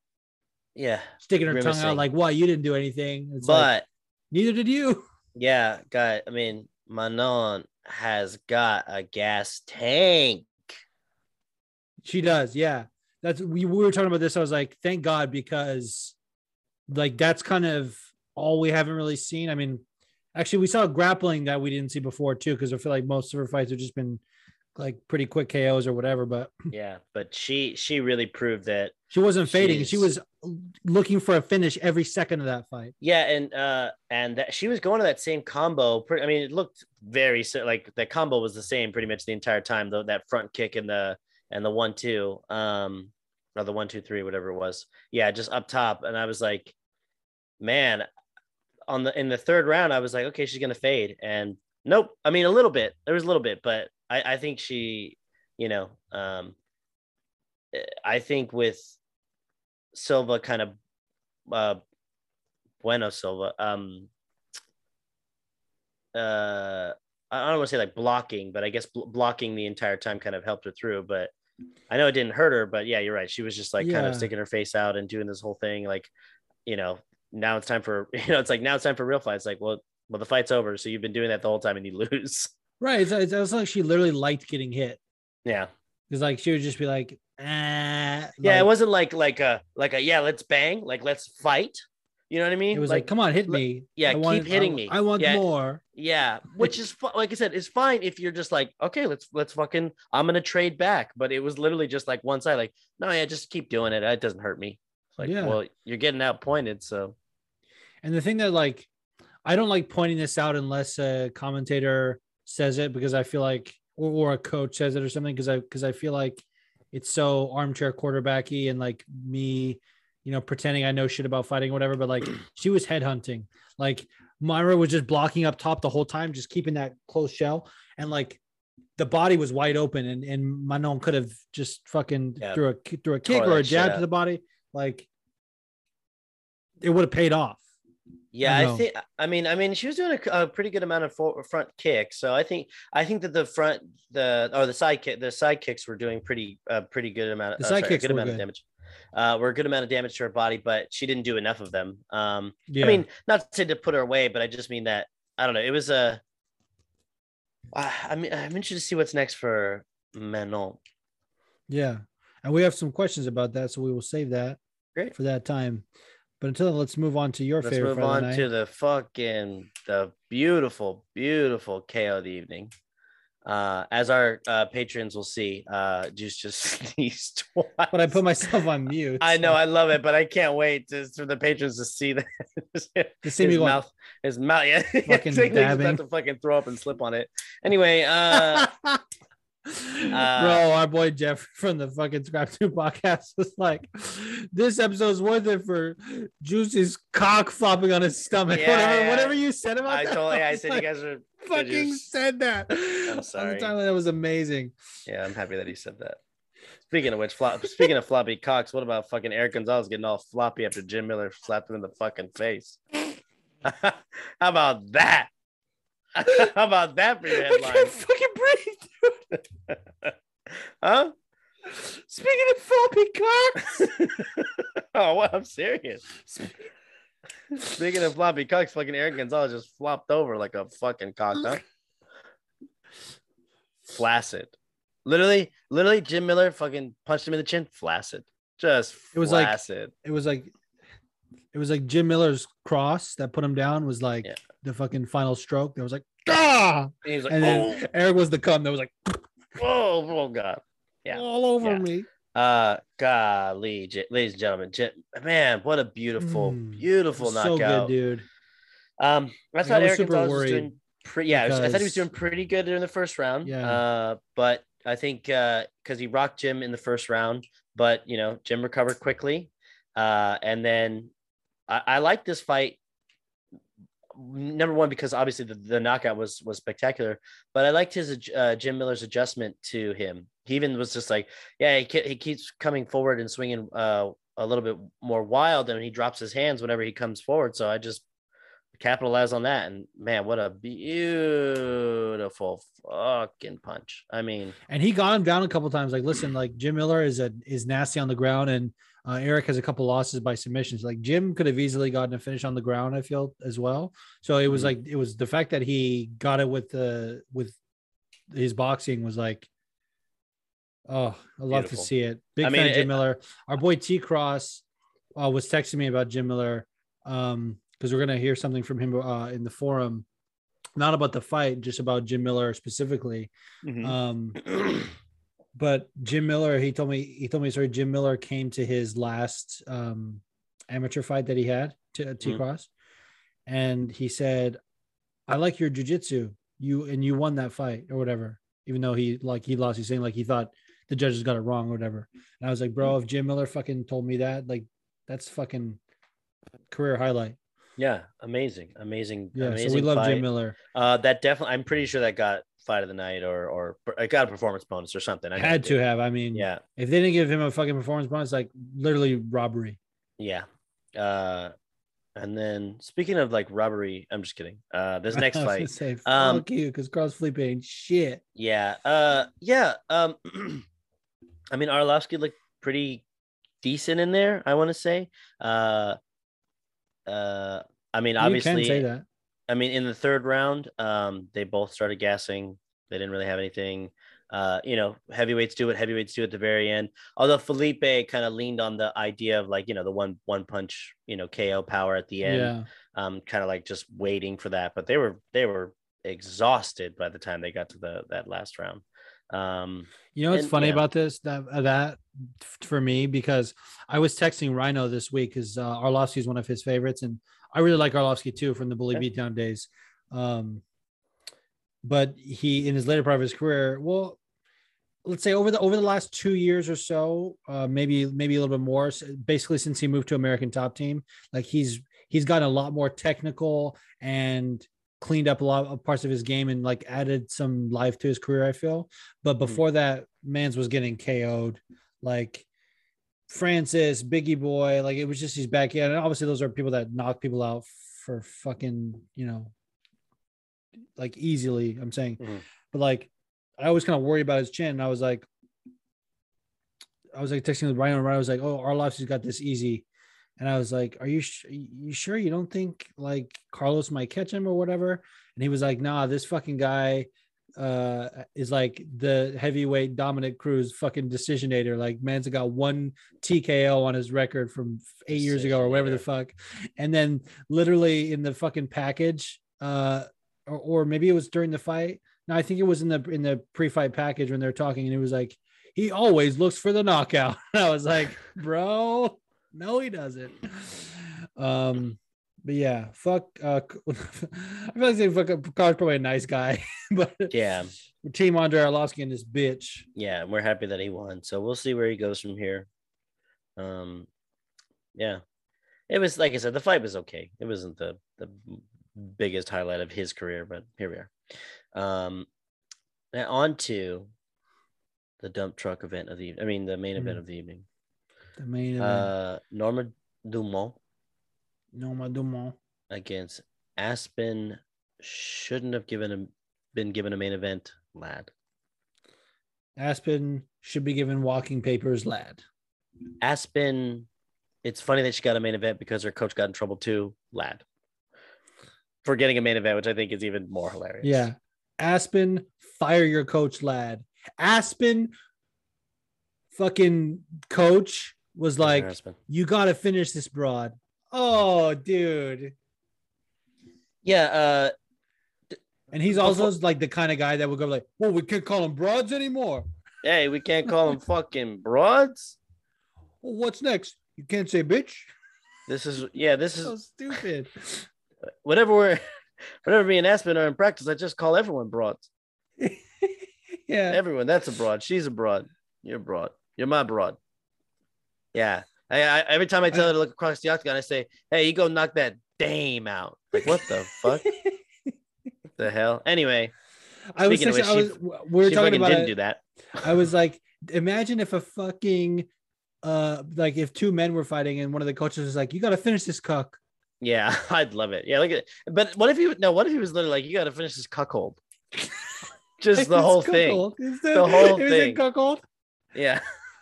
yeah. sticking her tongue out, like, "Why you didn't do anything?" It's like, But neither did you. yeah, guy. I mean, Manon has got a gas tank. She does, yeah. That's we, we were talking about this. I was like, thank God, because like that's kind of all we haven't really seen. I mean, actually, we saw grappling that we didn't see before too, because I feel like most of her fights have just been like pretty quick KOs or whatever. But Yeah, but she she really proved that she wasn't fading. She was looking for a finish every second of that fight. Yeah, and uh, and that she was going to that same combo. Pretty, I mean, it looked very like the combo was the same pretty much the entire time. Though that front kick and the and the one two, um, or the one two three, whatever it was. Yeah, just up top, and I was like, man, on the in the third round, I was like, okay, she's gonna fade, and nope. I mean, a little bit. There was a little bit, but I I think she, you know, um, I think with Silva kind of uh Bueno Silva. Um uh I don't want to say like blocking, but I guess bl- blocking the entire time kind of helped her through. But I know it didn't hurt her, but yeah, you're right. She was just like kind of sticking her face out and doing this whole thing. Like, you know, now it's time for you know, it's like now it's time for real fights. Like, well, well, the fight's over, so you've been doing that the whole time and you lose. Right. It's, it's, it's like she literally liked getting hit Yeah, because like she would just be like, ah, yeah. like- it wasn't like like a like a yeah, let's bang, like let's fight. You know what I mean? It was like, come on, hit like- me. yeah, I keep want- hitting I- me. I want Yeah. more. Yeah, which is like I said, it's fine if you're just like, okay, let's let's fucking, I'm gonna trade back. But it was literally just like one side, like, no, yeah, just keep doing it. It doesn't hurt me. like, Yeah. well, you're getting outpointed, so And the thing that like I don't like pointing this out unless a commentator says it because I feel like or, or a coach says it or something because I because I feel like it's so armchair quarterbacky and like me, you know, pretending I know shit about fighting or whatever. But like she was headhunting. Like Mayra was just blocking up top the whole time, just keeping that close shell. And like the body was wide open and, and Manon could have just fucking Yeah. threw a threw a kick or a jab to the body. Like it would have paid off. Yeah, I I, think. I mean, I mean, she was doing a, a pretty good amount of for, front kicks. So I think, I think that the front, the or the side kick, the side kicks were doing pretty, uh, pretty good amount. Of, The uh, side sorry, a kicks good amount good. of damage. Uh, were a good amount of damage to her body, but she didn't do enough of them. Um, Yeah. I mean, not to say to put her away, but I just mean that I don't know. It was a. Uh, I mean, I'm interested to see what's next for Manon. Yeah. And we have some questions about that, so we will save that Great. for that time. But until then, let's move on to your Let's favorite move of the on night. to the fucking the beautiful, beautiful KO of the evening. Uh, as our uh, patrons will see, uh, Juice just sneezed twice. But I put myself on mute. I know, so- I love it, but I can't wait to, for the patrons to see that to see me his going, mouth, his mouth, yeah, Fucking It's like he's dabbing. about to fucking throw up and slip on it. Anyway, uh, Uh, Bro, our boy Jeff from the fucking Scrap 2 podcast was like, this episode's worth it for Juicy's cock flopping on his stomach. Yeah, whatever, yeah. whatever you said about I that. totally, I was said like, you guys are fucking just- said that. I'm sorry. that was amazing. Yeah, I'm happy that he said that. Speaking of which, flop, speaking of floppy cocks, what about fucking Eric Gonzalez getting all floppy after Jim Miller slapped him in the fucking face? How about that? How about that for your headline? I can't fucking breathe. Huh? Speaking of floppy cocks. oh, well, I'm serious. Speaking of floppy cocks, fucking Eric Gonzalez just flopped over like a fucking cock, huh? Flaccid. Literally, literally, Jim Miller fucking punched him in the chin. Flaccid. Just It was like- it was like it was like Jim Miller's cross that put him down was like Yeah. The fucking final stroke. That was like ah, And he's like, and then Eric was the cum that was like oh, oh, oh, God. Yeah. all over Yeah. me. Uh, golly, j- ladies and gentlemen, j- man, what a beautiful, Mm, beautiful So knockout. good, dude. Um, I I thought was Eric Gonzalez was doing pretty. Yeah, I, I thought he was doing pretty good in the first round. Yeah. Uh, but I think uh, because he rocked Jim in the first round, but you know, Jim recovered quickly. Uh, and then I, I like this fight. Number one, because obviously the, the knockout was was spectacular, but I liked his uh, Jim Miller's adjustment to him. He even was just like, yeah, he, he keeps coming forward and swinging uh, a little bit more wild, and he drops his hands whenever he comes forward. So I just capitalize on that, and man, what a beautiful fucking punch! I mean, And he got him down a couple times. Like, listen, like Jim Miller is a is nasty on the ground, and uh, Eric has a couple losses by submissions. Like Jim could have easily gotten a finish on the ground. I feel as well. So it was Mhm. like it was the fact that he got it with the with his boxing was like, oh, I love Beautiful. to see it. Big I fan mean, of Jim it- Miller. Our boy T Cross uh, was texting me about Jim Miller um because we're gonna hear something from him uh, in the forum, not about the fight, just about Jim Miller specifically. Um, but Jim Miller, he told me he told me sorry. Jim Miller came to his last um, amateur fight that he had to T. Cross, and he said, "I like your jujitsu. You and you won that fight or whatever." Even though he like he lost, he's saying like he thought the judges got it wrong or whatever. And I was like, bro, if Jim Miller fucking told me that, like that's fucking career highlight. yeah, amazing, amazing, Yeah, amazing. so we love fight. Jim Miller. Uh, that definitely, I'm pretty sure that got fight of the night or or I got a performance bonus or something. I Had to have. I mean, Yeah, if they didn't give him a fucking performance bonus, like literally robbery. yeah. Uh, and then speaking of like robbery, I'm just kidding. Uh, this next fight, say, fuck Um, you, because Carlos Felipe ain't shit. yeah, uh, yeah. Um, I mean, Arlovsky looked pretty decent in there. I want to say. Uh, uh, I mean, obviously, you can say that. I mean, in the third round, um, they both started gassing. They didn't really have anything. Uh, you know, heavyweights do what heavyweights do at the very end. Although Felipe kind of leaned on the idea of like, you know, the one one punch, you know, KO power at the end. Yeah, Um, kind of like just waiting for that. But they were they were exhausted by the time they got to the that last round. Um, You know what's And, funny yeah. about this that that for me because I was texting Rhino this week because uh, Arlovsky is one of his favorites and I really like Arlovsky too from the Bully Okay. Beatdown days. Um, but he in his later part of his career, well, let's say over the over the last two years or so, uh, maybe maybe a little bit more, basically since he moved to American Top Team, like he's he's gotten a lot more technical and cleaned up a lot of parts of his game and like added some life to his career. I feel, but before that, Mans was getting KO'd. Like Francis, Biggie Boy, like it was just his backyard. And obviously, those are people that knock people out for fucking, you know, like easily. I'm saying, Mhm. but like I always kind of worry about his chin. And I was like, I was like texting with Ryan, and Ryan was like, "Oh, our Arlovsky's got this easy," and I was like, "Are you sh- you sure you don't think like Carlos might catch him or whatever?" And he was like, "Nah, this fucking guy." Uh is like the heavyweight Dominick Cruz fucking decisionator. Like man's got one TKO on his record from eight years ago or whatever the fuck. And then literally in the fucking package, uh or, or maybe it was during the fight. No, I think it was in the in the pre-fight package when they're talking, and it was like he always looks for the knockout. And I was like, bro, no, he doesn't. Um, but yeah, fuck. Uh, I feel like saying fuck. Carl's probably a nice guy, but yeah, Team Andrei Arlovsky and this bitch. yeah, we're happy that he won. So we'll see where he goes from here. Um, yeah, it was like I said, the fight was okay. It wasn't the the biggest highlight of his career, but here we are. Um, now on to the dump truck event of the. I mean, the main event Mm. of the evening. The main event. Uh, Norma Dumont Norma Dumont. against Aspen shouldn't have given him been given a main event, lad. Aspen should be given walking papers, lad. Aspen, it's funny that she got a main event because her coach got in trouble too, lad. For getting a main event, which I think is even more hilarious. Yeah. Aspen, fire your coach, lad. Aspen, fucking coach was like, you got to finish this broad. Oh, dude. Yeah, uh And he's also like the kind of guy that would go like, well, we can't call him broads anymore. hey, we can't call him fucking broads. Well, what's next? You can't say bitch. This is yeah, this So is stupid. whatever we're whenever me and Aspen are in practice, I just call everyone broads. yeah. Everyone, that's a broad. She's a broad. You're a broad. You're my broad. Yeah. I, I every time I tell her to look across the octagon, I say, "Hey, you go knock that dame out." Like, what the fuck? What the hell? Anyway, I was, thinking- I which, was we were she talking about didn't it. do that. I was like, imagine if a fucking uh like if two men were fighting and one of the coaches was like, you gotta finish this cuck. Yeah, I'd love it. Yeah, look at. it. But what if he? No, what if he was literally like, "You got to finish this cuckold." Just the whole thing. It's The whole a thing. cuckold. Yeah,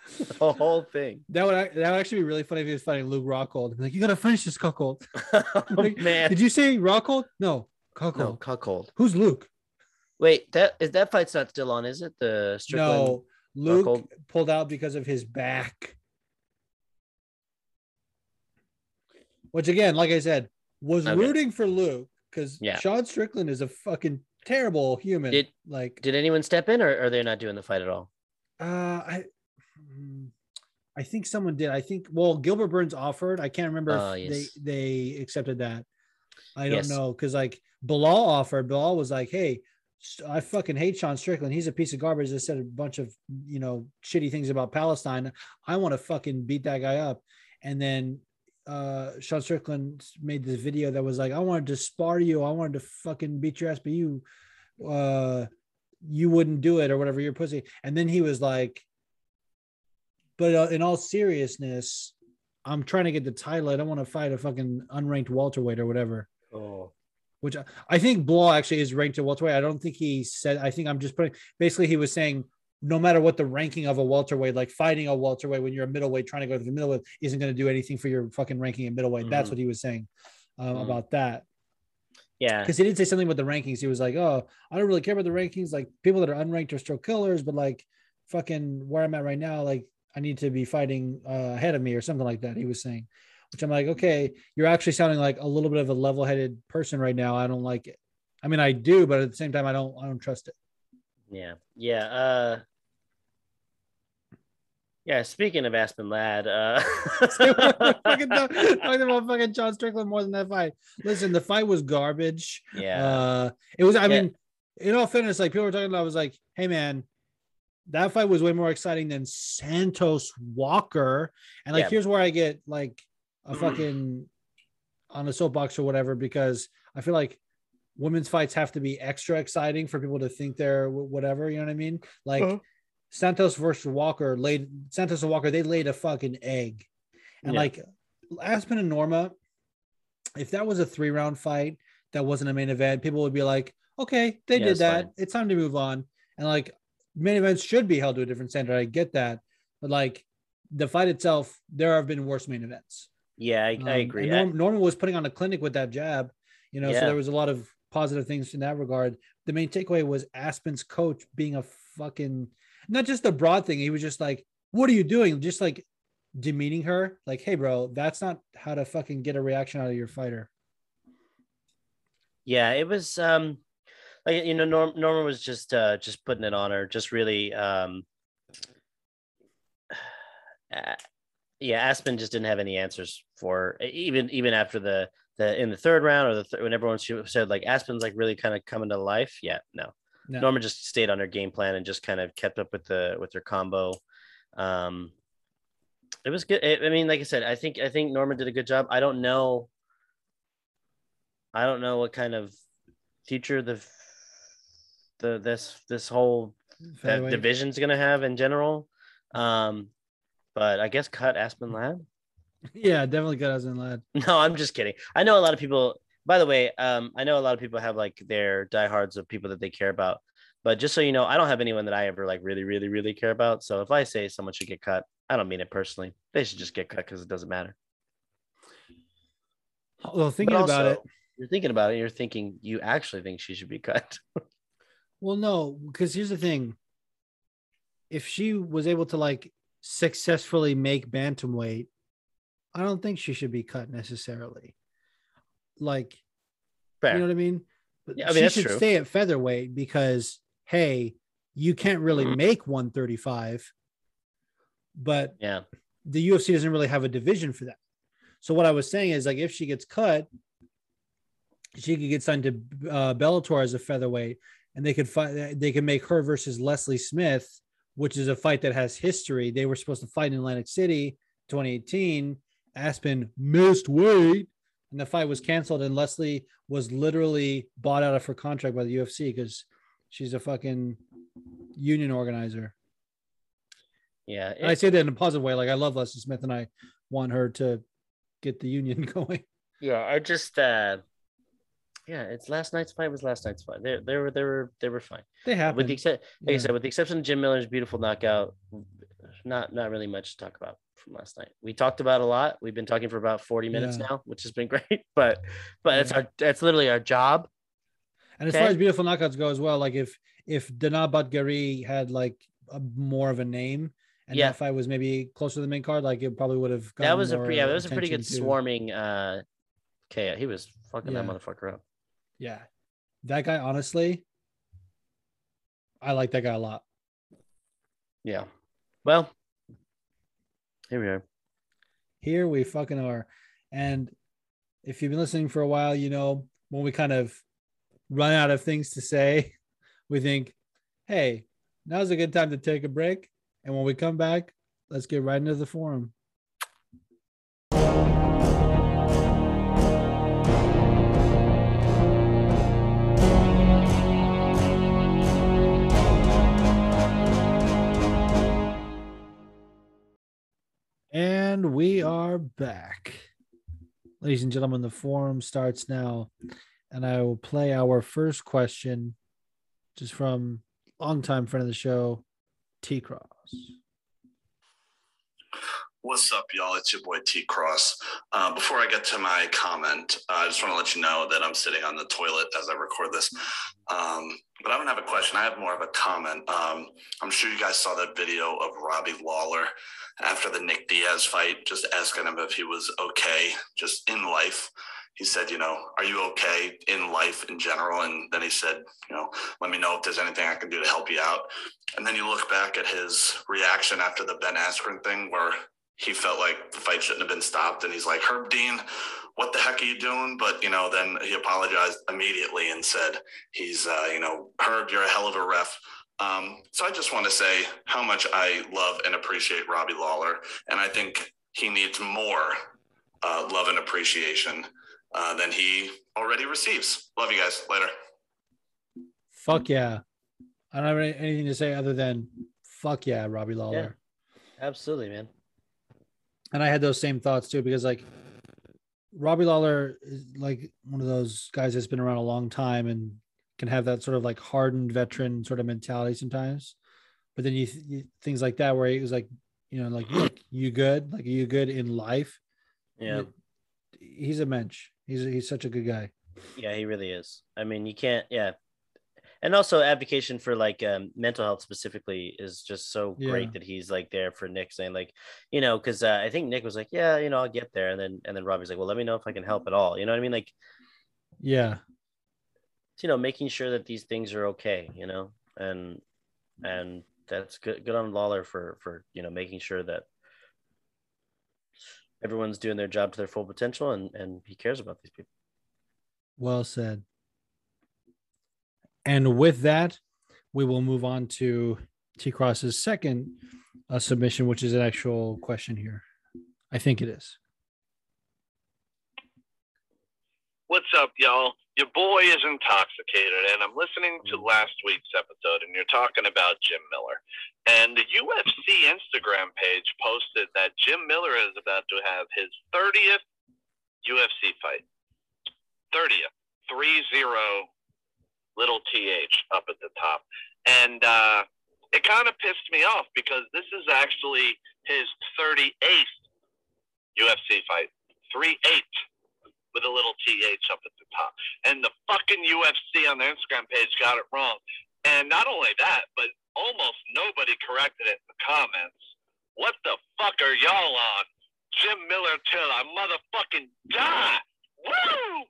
the whole thing. That would that would actually be really funny if he was fighting Luke Rockhold. Like, you gotta finish this cuckold. oh, Like, man, Did you say Rockhold? No, cuckold. no cuckold. Who's Luke? Wait, that is that fight's not still on, is it? The Strickland. No, Luke Rockhold? pulled out because of his back. Which again, like I said, was Okay. rooting for Luke because Yeah. Sean Strickland is a fucking terrible human. Did- like Did anyone step in, or are they not doing the fight at all? uh I I think someone did. I think well Gilbert Burns offered. I can't remember Ah, if yes. they they accepted that. I don't Yes. know because like Bilal offered. Bilal was like, "Hey, I fucking hate Sean Strickland. He's a piece of garbage that said a bunch of you know shitty things about Palestine. I want to fucking beat that guy up." And then uh Sean Strickland made this video that was like, "I wanted to spar you. I wanted to fucking beat your ass, but you, uh, you wouldn't do it or whatever. You're pussy." And then he was like, "But uh, in all seriousness." I'm trying to get the title. I don't want to fight a fucking unranked welterweight or whatever Oh, which I- I think Bilal actually is ranked at welterweight. I don't think he said. I think I'm just putting. Basically, he was saying no matter what the ranking of a welterweight, like fighting a welterweight when you're a middleweight, trying to go to the middleweight isn't going to do anything for your fucking ranking at middleweight. That's Mhm. what he was saying um, Mhm. about that. yeah. Because he did say something about the rankings. He was like, "Oh, I don't really care about the rankings. Like people that are unranked are still killers, but like fucking where I'm at right now, like I need to be fighting uh, ahead of me or something like that." He was saying, which I'm like, okay, you're actually sounding like a little bit of a level-headed person right now. I don't like it. I mean, I do, but at the same time, I don't. I don't trust it. Yeah, yeah. Uh, yeah. Speaking of Aspen Ladd, uh, fucking talking about fucking John Strickland more than that fight. Listen, the fight was garbage. yeah, Uh, it was. I Yeah. mean, in all fairness, like people were talking about, I was like, "Hey, man, that fight was way more exciting than Santos Walker." And like, Yeah. here's where I get like a fucking on a soapbox or whatever because I feel like women's fights have to be extra exciting for people to think they're whatever. You know what I mean? Like Uh-huh. Santos versus Walker laid Santos and Walker. They laid a fucking egg, and Yeah. like Aspen and Norma, if that was a three round fight that wasn't a main event, people would be like, okay, they Yeah, did that. fine. It's time to move on. And like main events should be held to a different standard. I get that. But like the fight itself, there have been worse main events. yeah. I, I Um, agree. and Norm, Norman was putting on a clinic with that jab, you know, so there was a lot of positive things in that regard. The main takeaway was Aspen's coach being a fucking not just a broad thing. He was just like, "What are you doing?" Just like demeaning her, like, "Hey, bro, that's not how to fucking get a reaction out of your fighter." yeah it was um like you know Norm, norman was just uh just putting it on her just really um uh, yeah aspen just didn't have any answers for her. Even even after the the in the third round or the th- when everyone she said like aspen's like really kind of coming to life yeah no. No. norman just stayed on her game plan and just kind of kept up with the with her combo um it was good i I mean like i said i think i think norman did a good job i don't know I don't know what kind of future the the this this whole that division's gonna have in general. Um, but I guess cut Aspen Ladd. Yeah, definitely cut Aspen Ladd. No, I'm just kidding. I know a lot of people. By the way, um, I know a lot of people have like their diehards of people that they care about. But just so you know, I don't have anyone that I ever like really, really, really care about. So if I say someone should get cut, I don't mean it personally. They should just get cut because it doesn't matter. Well, thinking about it, you're thinking about it. You're thinking you actually think she should be cut. Well, no, because here's the thing. If she was able to like successfully make bantamweight, I don't think she should be cut necessarily. Like, Fair. you know what I mean? But Yeah, I mean, she should true. stay at featherweight because hey, you can't really Mm-hmm. make 135, but yeah. the UFC doesn't really have a division for that. So what I was saying is like if she gets cut, she could get signed to uh, Bellator as a featherweight, and they could fight. They could make her versus Leslie Smith, which is a fight that has history. They were supposed to fight in Atlantic City, 2018. Aspen missed weight, and the fight was canceled. And Leslie was literally bought out of her contract by the UFC because she's a fucking union organizer. Yeah. I say that in a positive way. Like I love Leslie Smith, and I want her to get the union going. Yeah, I just uh yeah, it's last night's fight was last night's fight. They they were they were they were fine. They have With the except like Yeah. I said, with the exception of Jim Miller's beautiful knockout, not not really much to talk about from last night. We talked about a lot. We've been talking for about 40 minutes Yeah. now, which has been great. But but it's our that's literally our job. And as Okay. far as beautiful knockouts go as well, like if if Dana Batgerel had like a more of a name and Yeah. that fight was maybe closer to the main card, like it probably would have. That was a pretty yeah, that was a pretty good too. swarming uh KO. He was fucking that motherfucker up. Yeah, that guy honestly, I like that guy a lot. Yeah. Well, here we are. Here we fucking are, and if you've been listening for a while, you know when we kind of run out of things to say, we think, hey, now's a good time to take a break. And when we come back, let's get right into the forum. And we are back. Ladies and gentlemen, the forum starts now. And I will play our first question, just from longtime friend of the show, T Cross. What's up, y'all? It's your boy T Cross. Uh, before I get to my comment, uh, I just want to let you know that I'm sitting on the toilet as I record this. Um, but I don't have a question. I have more of a comment. Um, I'm sure you guys saw that video of Robbie Lawler after the Nick Diaz fight, just asking him if he was okay, just in life. he said, you know, are you okay in life in general? And then he said, you know, let me know if there's anything I can do to help you out. And then you look back at his reaction after the Ben Askren thing, where he felt like the fight shouldn't have been stopped, and he's like, Herb Dean, what the heck are you doing? But you know, then he apologized immediately and said, he's, uh, you know, Herb, you're a hell of a ref. Um, so I just want to say how much I love and appreciate Robbie Lawler, and I think he needs more uh, love and appreciation uh, than he already receives. Love you guys. Later. Fuck yeah. I don't have any- anything to say other than fuck yeah, Robbie Lawler. Absolutely, man. And I had those same thoughts too, because like Robbie Lawler is like one of those guys that's been around a long time and can have that sort of like hardened veteran sort of mentality sometimes. But then you, you things like that where he was like, you know, like, look, you good? Like, are you good in life? Yeah. He's a mensch. He's he's such a good guy. Yeah, he really is. I mean, you can't. Yeah, and also advocation for like um, mental health specifically is just so Yeah. great that he's like there for Nick, saying like, you know, because uh, I think Nick was like, yeah, you know, I'll get there, and then and then Robbie's like, well, let me know if I can help at all. You know what I mean? Like, Yeah. You know, making sure that these things are okay. You know, and and that's good. Good on Lawler for for you know making sure that everyone's doing their job to their full potential, and and he cares about these people. Well said. And with that, we will move on to T Cross's second uh, submission, which is an actual question here. I think it is. What's up, y'all? Your boy is intoxicated, and I'm listening to last week's episode, and you're talking about Jim Miller. And the UFC Instagram page posted that Jim Miller is about to have his 30th UFC fight. 30th. 3 0 little TH up at the top. And uh, it kind of pissed me off because this is actually his 38th UFC fight. 3 8 with a little th up at the top. And the fucking UFC on their Instagram page got it wrong. And not only that, but almost nobody corrected it in the comments. What the fuck are y'all on? Jim Miller till I motherfucking die. Woo!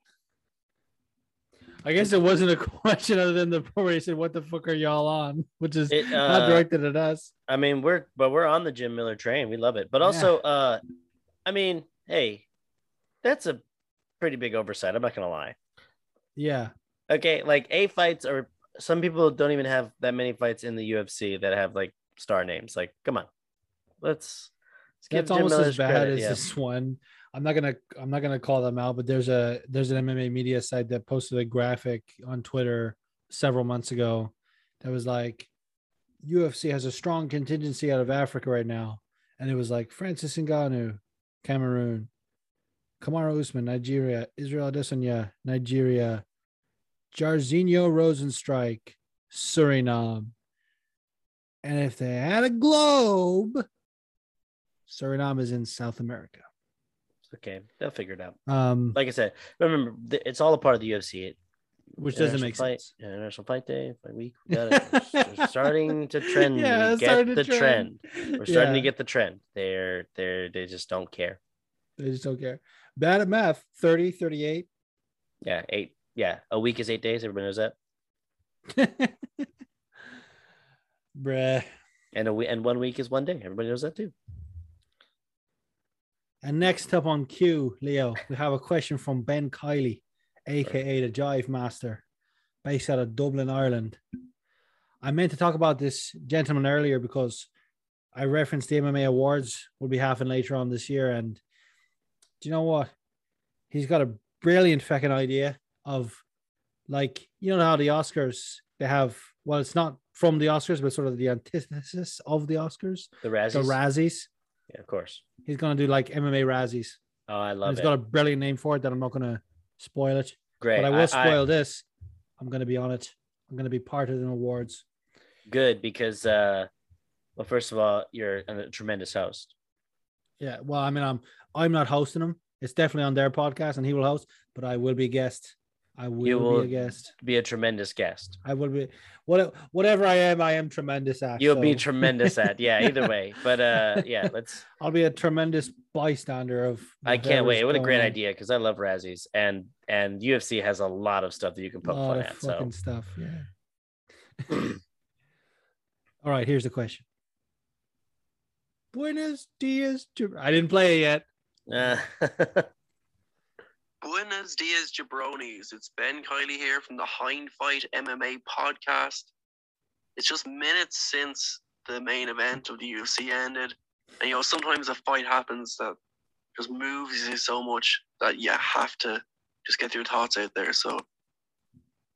I guess it wasn't a question other than the part where he said, What the fuck are y'all on? Which is It, not uh, directed at us. I mean, we're but we're on the Jim Miller train. We love it. But also, uh, I mean, hey, that's a pretty big oversight. I'm not gonna lie. Yeah. Okay, like A fights or some people don't even have that many fights in the UFC that have like star names. Like, come on, let's. let's That's almost Miller as bad credit, as yeah. this one. I'm not gonna I'm not gonna call them out, but there's a there's an MMA media site that posted a graphic on Twitter several months ago that was like UFC has a strong contingency out of Africa right now. And it was like Francis Ngannou, Cameroon, Kamaru Usman, Nigeria, Israel Adesanya, Nigeria, Jairzinho Rozenstruik, Suriname. And if they had a globe, Suriname is in South America. Okay, they'll figure it out. Um, Like I said, remember it's all a part of the UFC. It, which doesn't make fight, sense. International Fight Day, Fight Week. We got it. We're- starting to trend. Yeah, get the trend. trend. We're starting to get the trend. They're they're they just don't care. They just don't care. Bad at math, 30, 38. Yeah, eight. Yeah, a week is eight days. Everybody knows that. Bruh. And a we- and one week is one day. Everybody knows that too. And next up on queue, Leo, we have a question from Ben Kiley, aka the Jive Master, based out of Dublin, Ireland. I meant to talk about this gentleman earlier because I referenced the MMA awards will be happening later on this year. And do you know what? He's got a brilliant fucking idea of like, you know how the Oscars they have well, it's not from the Oscars, but sort of the antithesis of the Oscars, The Razzies. the Razzies. yeah, of course. He's gonna do like MMA Razzies. Oh, I And love it's it. got a brilliant name for it that I'm not going to spoil it. Great. But I will spoil this. I'm going to be on it. I'm going to be part of the awards. good because uh, well, first of all, you're a tremendous host. Yeah. Well, I mean, I'm I'm not hosting them. It's definitely on their podcast, and he will host. But I will be a guest I will, will- be a guest. Be a tremendous guest. I will be what whatever I am, I am tremendous at. You'll be tremendous at yeah. Either way, but uh, yeah. Let's. I'll be a tremendous bystander of. I can't wait. What a great on. idea because I love Razzies and and UFC has a lot of stuff that you can poke fun at. So stuff. Yeah. All right, here's the question. Buenos dias. I didn't play it yet. Uh, Buenos dias, jabronis. It's Ben Kiley here from the Hind Fight MMA podcast. It's just minutes since the main event of the UFC ended. And, you know, sometimes a fight happens that just moves you so much that you have to just get your thoughts out there. So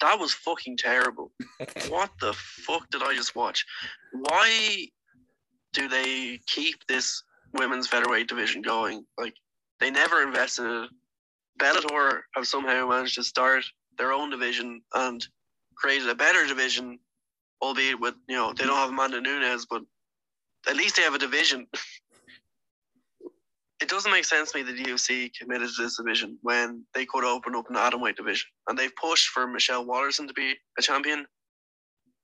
that was fucking terrible. what the fuck did I just watch? Why do they keep this women's featherweight division going? Like, they never invested in it. Bellator have somehow managed to start their own division and created a better division, albeit with you know they don't have Amanda Nunes, but at least they have a division. it doesn't make sense to me that the UFC committed to this division when they could open up an atomweight division, and they've pushed for Michelle Waterson to be a champion.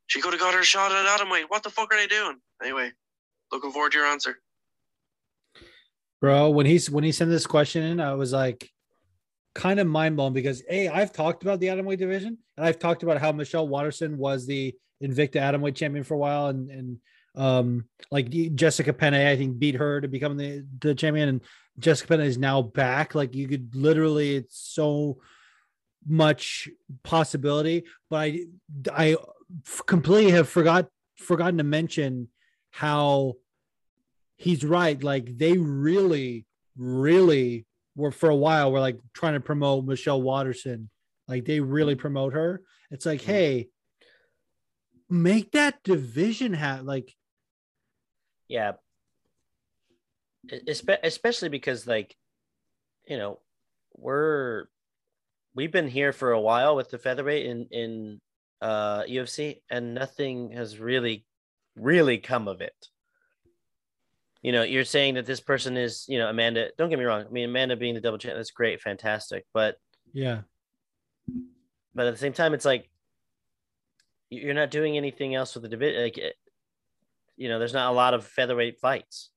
She could have got her shot at atomweight. What the fuck are they doing? Anyway, looking forward to your answer. Bro, when he's when he sent this question in, I was like kind of mind blown because a I've talked about the atomweight division and I've talked about how Michelle Waterson was the Invicta atomweight champion for a while and and um like Jessica Penne I think beat her to become the the champion and Jessica Penne is now back. Like you could literally it's so much possibility but I I completely have forgot forgotten to mention how he's right. Like they really, really were for a while. We're like trying to promote Michelle Waterson. Like they really promote her. It's like, hey, make that division hat like yeah espe- especially because like you know we're we've been here for a while with the featherweight in in uh ufc and nothing has really really come of it you know you're saying that this person is you know amanda don't get me wrong i mean amanda being the double champ that's great fantastic but yeah. but at the same time it's like you- you're not doing anything else with the division like you know there's not a lot of featherweight fights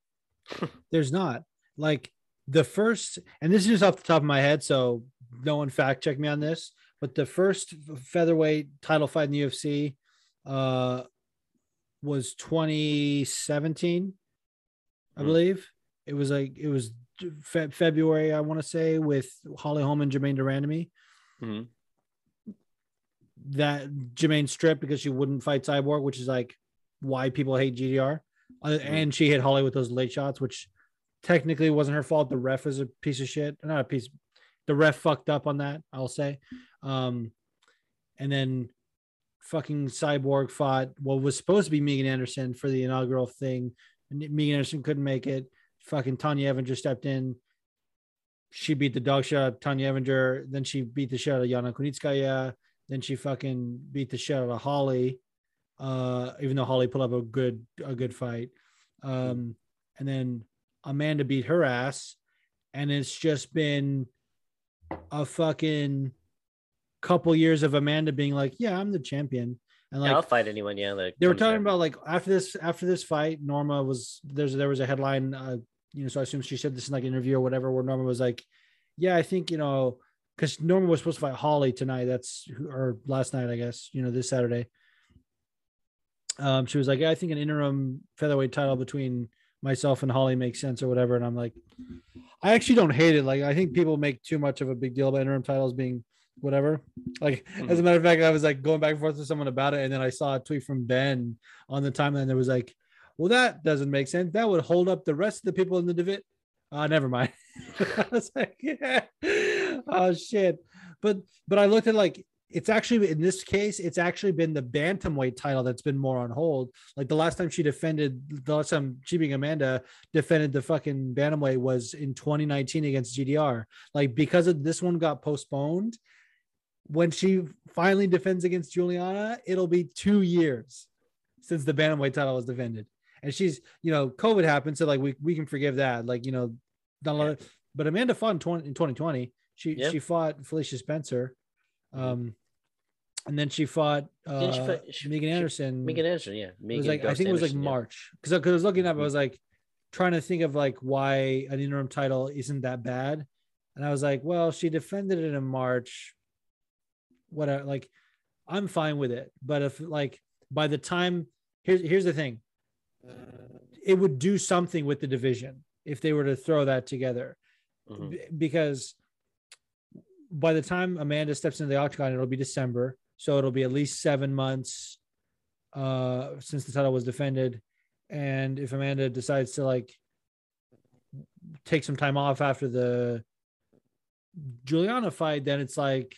There's not like the first, and this is just off the top of my head, so no one fact check me on this. But the first featherweight title fight in the UFC uh, was 2017, I Hmm. believe. It was like it was fe- February, I want to say, with Holly Holm and Germaine de Randamie. Mhm. That Germaine stripped because she wouldn't fight Cyborg, which is like why people hate GDR. Uh, and she hit Holly with those late shots, which technically wasn't her fault. The ref is a piece of shit. Not a piece. The ref fucked up on that. I'll say. Um, and then fucking Cyborg fought what was supposed to be Megan Anderson for the inaugural thing. Megan Anderson couldn't make it. Fucking Tonya Evinger stepped in. She beat the dog shit out of Tonya Evinger. Then she beat the shit out of Yana Kunitskaya. Then she fucking beat the shit out of Holly. Uh, even though Holly pulled up a good a good fight. Um, and then Amanda beat her ass. And it's just been a fucking couple years of Amanda being like, Yeah, I'm the champion. And like yeah, i'll fight anyone yeah that they were talking about like after this after this fight norma was there's there was a headline uh you know so i assume she said this in like an interview or whatever where norma was like yeah i think you know because norma was supposed to fight holly tonight that's or last night i guess you know this saturday. Um she was like yeah i think an interim featherweight title between myself and holly makes sense or whatever and i'm like i actually don't hate it like i think people make too much of a big deal about interim titles being whatever. Like as a matter of fact i was like going back and forth with someone about it and then i saw a tweet from ben on the timeline that was like well that doesn't make sense. That would hold up the rest of the people in the division uh never mind. I was like yeah. oh shit. But but i looked at like it's actually in this case it's actually been the bantamweight title that's been more on hold. Like the last time she defended the last time she being amanda defended the fucking bantamweight was in 2019 against gdr like because of this one got postponed when she finally defends against Juliana, it'll be two years since the bantamweight title was defended. And she's, you know, COVID happened, so like we, we can forgive that. Like, you know, not a lot of, but Amanda fought in, 20, in 2020. She Yeah. she fought Felicia Spencer. Um, and then she fought uh, she she- Megan she- Anderson. Megan Anderson, yeah. it was like I think it was like Anderson, yeah. March because because I was looking up, I Mhm. was like trying to think of like why an interim title isn't that bad, and I was like, well, she defended it in March. Whatever, like I'm fine with it, but if like by the time here's here's the thing, it would do something with the division if they were to throw that together, Mhm. B- because by the time Amanda steps into the octagon, it'll be December, so it'll be at least seven months uh since the title was defended. And if amanda decides to like take some time off after the juliana fight then it's like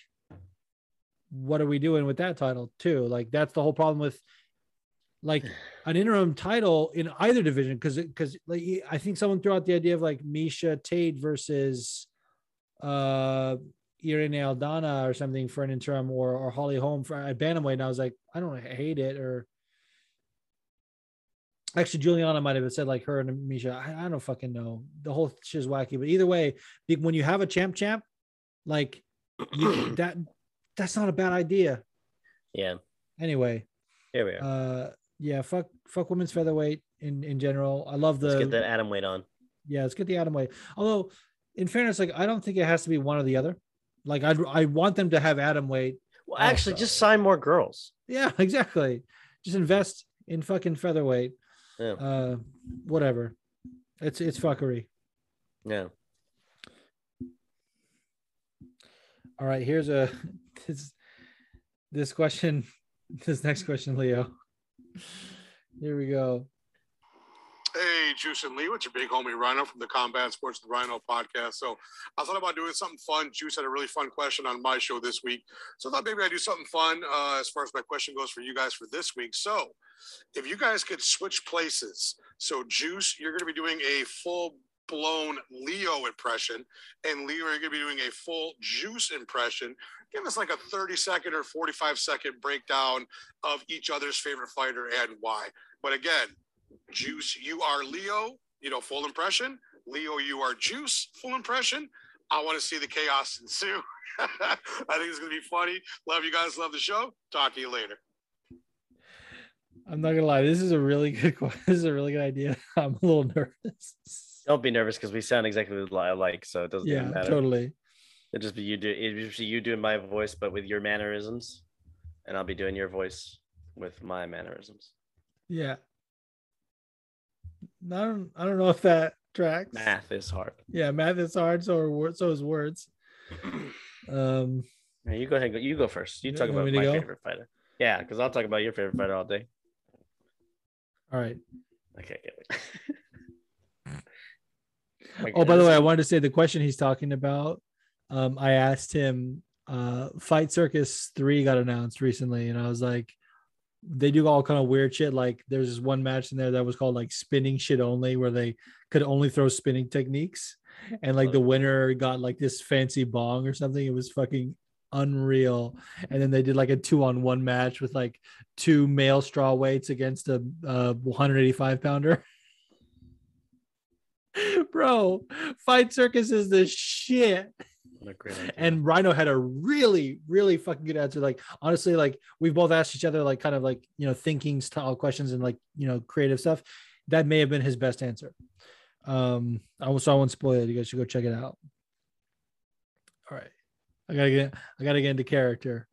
what are we doing with that title too like that's the whole problem with like an interim title in either division because because like i think someone threw out the idea of like miesha tate versus uh Irene Aldana or something for an interim or or Holly Holm for at bantamweight, and I was like, I don't hate it. Or actually, Juliana might have said like her and Miesha. I, I don't fucking know. The whole shit's wacky, but either way, when you have a champ champ, like you, that, that's not a bad idea. Yeah. Anyway, Here we are. uh, yeah, fuck, fuck women's featherweight in in general. I love the Let's get that atom weight on. yeah, let's get the atom weight. Although, in fairness, like I don't think it has to be one or the other. Like I I want them to have atom weight. Well, actually, Also. just sign more girls. Yeah, exactly. Just invest in fucking featherweight. Yeah. Uh, whatever. It's it's fuckery. Yeah. All right, here's a this this question. This next question, Leo. Here we go. Hey, Juice and Lee, what's your big homie Rhino from the Combat Sports the Rhino podcast. So I thought about doing something fun. Juice had a really fun question on my show this week. So I thought maybe I'd do something fun uh, as far as my question goes for you guys for this week. So if you guys could switch places. So Juice, you're going to be doing a full blown Leo impression, and Leo, you're going to be doing a full Juice impression. Give us like a 30 second or 45 second breakdown of each other's favorite fighter and why. But again, Juice, you are Leo, you know, full impression. Leo, you are Juice, full impression. I want to see the chaos ensue. I think it's going to be funny. Love you guys. Love the show. Talk to you later. I'm not gonna lie. This is a really good. que- This is a really good idea. I'm a little nervous. Don't be nervous because we sound exactly like, so it doesn't Yeah, even matter. totally. It'll just be you do it'll just be you doing my voice, but with your mannerisms, and I'll be doing your voice with my mannerisms. Yeah. I don't. I don't know if that tracks. Math is hard. Yeah, math is hard. So are wor- so is words. Um. You go ahead. You go first. You talk about my favorite fighter. Yeah, because I'll talk about your favorite fighter all day. All right. Okay. Oh, by the way, I wanted to say the question he's talking about. Um, I asked him. Uh, Fight Circus Three got announced recently, and I was like, they do all kind of weird shit. Like, there's this one match in there that was called like spinning shit only, where they could only throw spinning techniques, and like the winner got like this fancy bong or something. It was fucking unreal. And then they did like a two on one match with like two male straw weights against a uh, 185 pounder. Bro, Fight Circus is the shit. What a great idea. And Rhino had a really, really fucking good answer. Like, honestly, like we've both asked each other, like, kind of like, you know, thinking style questions and like, you know, creative stuff. That may have been his best answer. Um, I will, so I won't spoil it. You guys should go check it out. All right. I gotta get, I gotta get into character.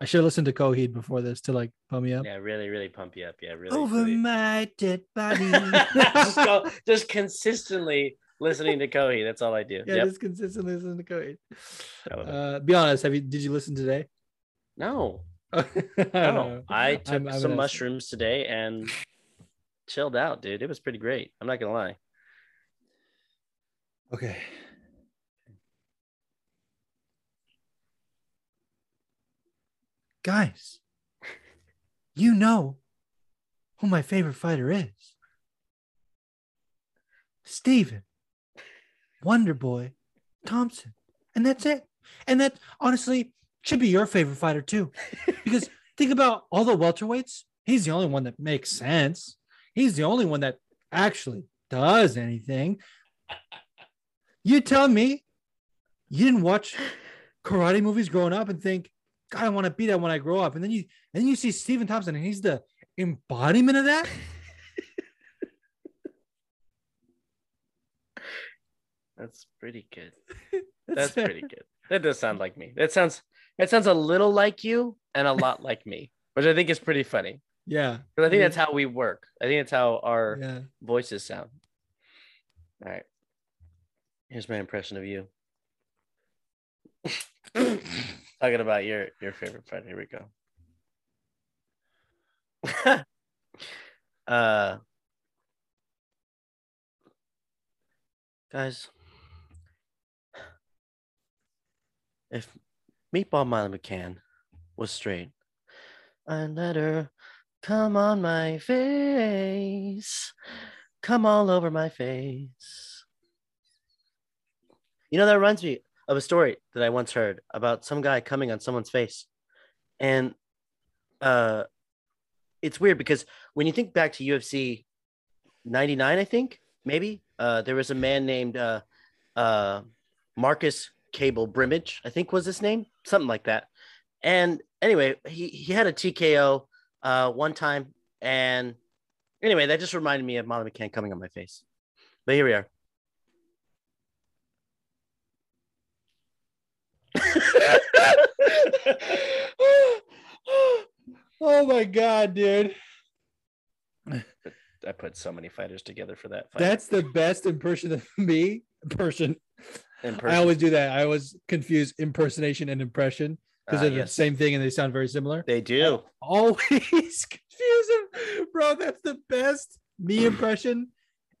I should listen to Coheed before this to like pump me up. yeah, really, really pump you up. Yeah, really. Over really- my dead body. just, go, just consistently listening to Coheed. That's all I do. yeah, yep. just consistently listen to Coheed. I love it. Uh, be honest. Have you? Did you listen today? no, no. no. I took I'm- I'm some gonna- mushrooms today and chilled out, dude. It was pretty great. I'm not gonna lie. Okay. Guys, you know who my favorite fighter is. Steven, Wonder Boy, Thompson. And that's it. And that honestly should be your favorite fighter too. Because think about all the welterweights. He's the only one that makes sense. He's the only one that actually does anything. You tell me you didn't watch karate movies growing up and think, God, I want to be that when I grow up. And then you and then you see Stephen Thompson and he's the embodiment of that. That's pretty good. That's pretty good. That does sound like me. That sounds that sounds a little like you and a lot like me, which I think is pretty funny. Yeah. Because I think that's how we work. I think that's how our Yeah. voices sound. All right. Here's my impression of you. Talking about your your favorite friend. Here we go. uh guys. If Meatball Molly McCann was straight, I'd let her come on my face, come all over my face. You know, that reminds me of a story that I once heard about some guy coming on someone's face. And uh, it's weird because when you think back to UFC 99, I think, maybe, uh, there was a man named uh, uh, Marcus Cable Brimage, I think was his name, something like that. And anyway, he, he had a TKO uh, one time. And anyway, that just reminded me of Molly McCann coming on my face. But here we are. Oh my god, dude. I put so many fighters together for that fight. That's the best impression of me. Person. I always do that. I always confuse impersonation and impression because Ah, they're the same thing and they sound very similar. They do. Always confuse them, bro. That's the best me impression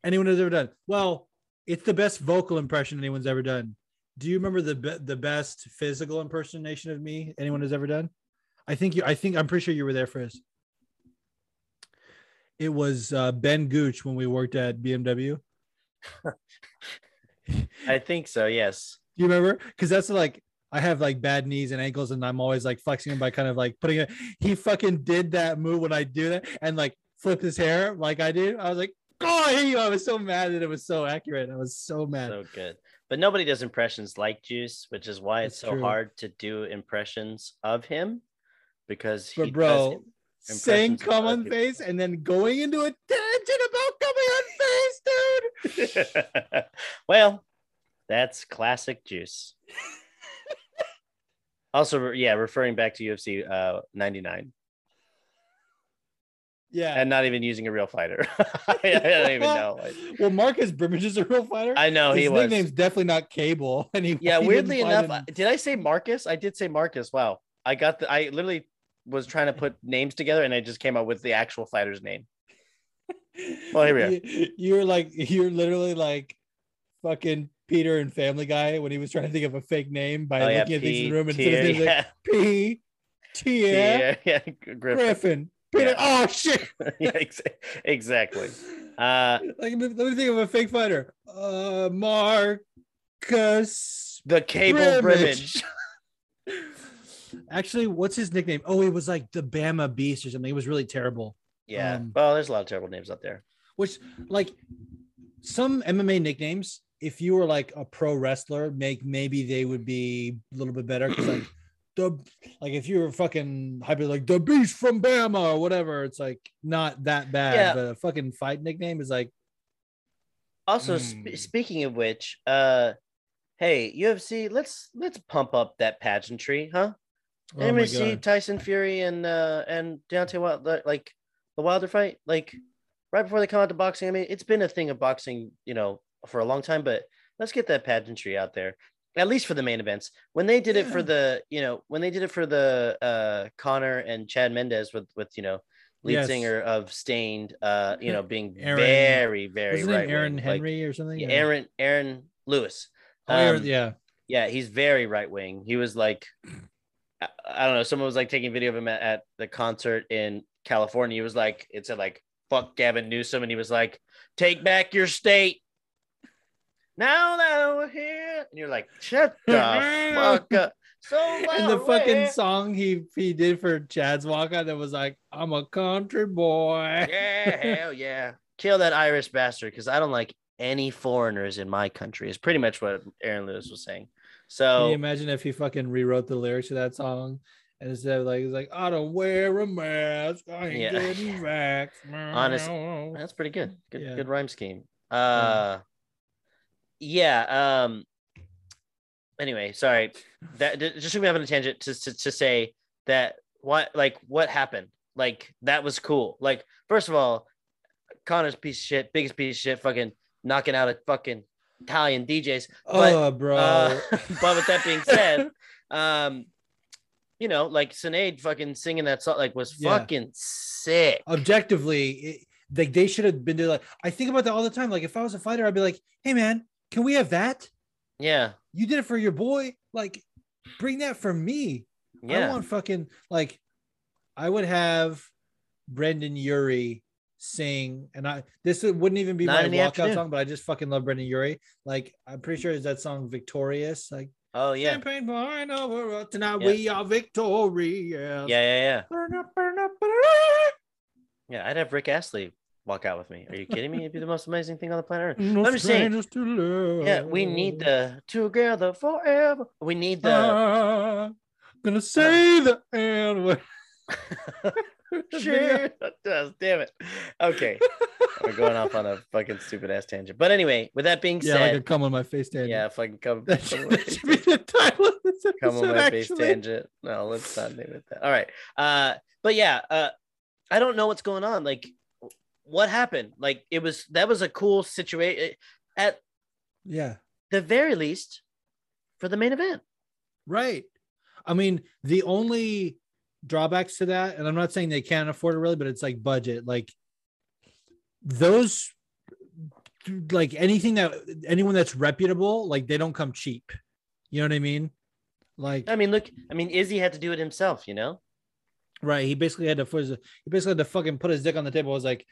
anyone has ever done. Well, it's the best vocal impression anyone's ever done. Do you remember the be- the best physical impersonation of me anyone has ever done? I think you. I think I'm pretty sure you were there, Frizz. It was uh, Ben Gooch when we worked at BMW. I think so. Yes. Do you remember? Because that's like I have like bad knees and ankles, and I'm always like flexing them by kind of like putting it. He fucking did that move when I do that, and like flip his hair like I do. I was like, "Oh, I hate you!" I was so mad that it was so accurate. I was so mad. So good. But nobody does impressions like Juice, which is why it's That's so true. hard to do impressions of him because he but bro, does saying "come on face" and then going into a tangent about coming on dude. well, that's classic Juice. also, yeah, referring back to UFC uh, 99 Yeah. and not even using a real fighter. I don't even know. well, Marcus Brimage is a real fighter. I know His he was. His nickname's definitely not Cable. And he Yeah, he weirdly enough, in- did I say Marcus? I did say Marcus. Wow. I got the I literally was trying to put names together and I just came up with the actual fighter's name. Well, here we are. You, you're like you're literally like fucking Peter and Family Guy when he was trying to think of a fake name by Oh, yeah, looking at things in the room and Tier, instead of yeah. P T Yeah, yeah, Griffin. Griffin. Peter. Yeah. Oh shit! yeah, ex- exactly. Uh, Like let me think of a fake fighter. Uh, Marcus. the cable brimage. Actually, what's his nickname? Oh, it was like the Bama Beast or something. It was really terrible. Yeah. Um, well, there's a lot of terrible names out there. which like some MMA nicknames, if you were like a pro wrestler, make maybe they would be a little bit better because like the like if you were fucking hyper like the beast from Bama or whatever, it's like not that bad. Yeah. But a fucking fight nickname is like Also, Hmm. sp- speaking of which, uh, hey UFC, let's let's pump up that pageantry, huh? oh see. Tyson Fury and uh and Deontay Wilder like the Wilder fight like right before they come out to boxing? I mean, it's been a thing of boxing, you know, for a long time, but let's get that pageantry out there. At least for the main events. When they did it for the, you know, when they did it for the uh Conor and Chad Mendez with with you know lead Yes. singer of Staind, uh, you know, being Aaron- very very What's his name? right Aaron like, Henry or something? yeah, Aaron Aaron Lewis. Oh, Um, yeah. yeah, he's very right wing. He was like, I, I don't know. Someone was like taking video of him at, at the concert in California. He was like, it said like, "Fuck Gavin Newsom," and he was like, "Take back your state." Now that we're here, and you're like, "Shut the fuck up!" So and the loud, fucking song he he did for Chad's walkout that was like, I'm a country boy. yeah, hell yeah, kill that Irish bastard because I don't like any foreigners in my country. Is pretty much what Aaron Lewis was saying. So Can you imagine if he fucking rewrote the lyrics to that song and instead of like it's like I don't wear a mask, I ain't Yeah. getting back. Honest- That's pretty good. Good Yeah. good rhyme scheme. Uh yeah, um anyway, sorry. That just took me have on a tangent to, to to say that what like what happened? Like that was cool. Like first of all, Conor's piece of shit, biggest piece of shit, fucking knocking out a fucking Italian DJs. But, oh, bro. uh, but with that being said, um, you know, like Sinead fucking singing that song like was Yeah. fucking sick. Objectively, it, like they should have been doing like I think about that all the time. Like if I was a fighter, I'd be like, "Hey, man, can we have that? Yeah, You did it for your boy. Like, bring that for me. Yeah. I yeah. want fucking like I would have Brendon Urie sing, and I this wouldn't even be Nine my walkout afternoon. song, but I just fucking love Brendon Urie. Like I'm pretty sure it's that song "Victorious." Like Oh yeah, champagne pouring over us uh, tonight, Yeah. we are victorious. yeah, yeah, yeah. Burn up, burn up, burn up. Yeah, I'd have Rick Astley walk out with me. Are you kidding me? It'd be the most amazing thing on the planet Earth. No I'm just saying. Yeah, we need the together forever. We need the I'm gonna say the N Does damn it. Okay, we're going off on a fucking stupid ass tangent. But anyway, with that being said. Yeah, like a come on my face tangent. yeah, fucking come, That should, that should be the title of this episode. come on my face tangent. No, let's not name it that. All right. Uh, but yeah, uh, I don't know what's going on. Like, what happened? Like, it was that was a cool situation. At Yeah, the very least, for the main event. right. I mean, the only drawbacks to that, and I'm not saying they can't afford it really, but it's like budget. Like those, like anything that anyone that's reputable, like they don't come cheap. You know what I mean? Like I mean, look. I mean, Izzy had to do it himself. You know. Right. He basically had to put his, he basically had to fucking put his dick on the table. I was like,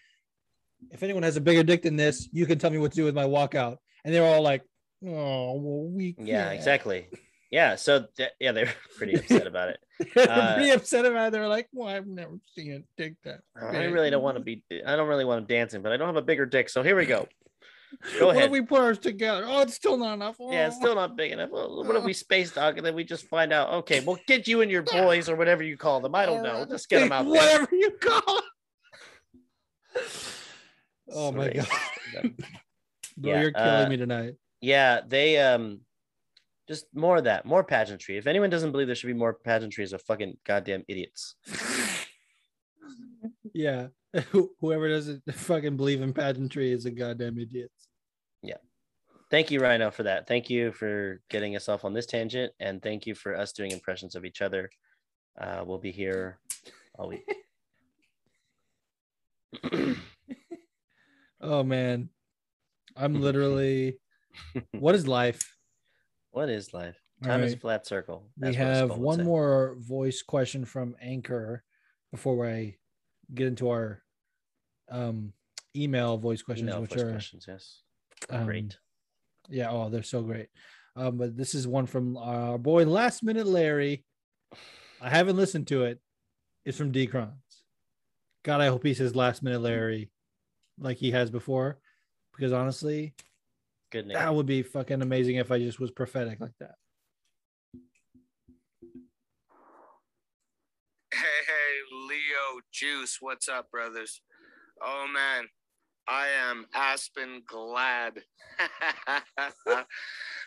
if anyone has a bigger dick than this, you can tell me what to do with my walkout. And they were all like, oh, well, we Yeah. can't." Exactly. Yeah. So th- yeah, they were pretty upset about it. They're Uh, pretty upset about it. They're like, well, I've never seen a dick that. I really don't want to be. I don't really want him dancing, but I don't have a bigger dick. So here we go. Go ahead What if we put ours together? Oh, it's still not enough. Yeah, it's Oh. still not big enough. Well, What if we space dog and then we just find out? Okay, we'll get you and your boys or whatever you call them. I don't know. Just get them out there. Whatever you call it. Oh my god. Bro, Yeah, you're killing uh, me tonight. Yeah, they um, just more of that, more pageantry. If anyone doesn't believe there should be more pageantry, is a fucking goddamn idiots. Yeah. Whoever doesn't fucking believe in pageantry is a goddamn idiot. Yeah. Thank you, Rhino, for that. Thank you for getting us off on this tangent, and thank you for us doing impressions of each other. Uh, we'll be here all week. Oh man. I'm literally what is life? What is life? Time is a flat circle. We That's a have one more voice question from Anchor before I get into our um email voice questions, Email which voice are questions. Yes, um, great. Yeah, oh, they're so great. Um, but this is one from our boy Last Minute Larry. I haven't listened to it. It's from Decrons. God, I hope he says Last Minute Larry like he has before. Because honestly, Good name. that would be fucking amazing if I just was prophetic like that. Hey, hey, Leo Juice, what's up, brothers? Oh man, I am Aspen glad. uh,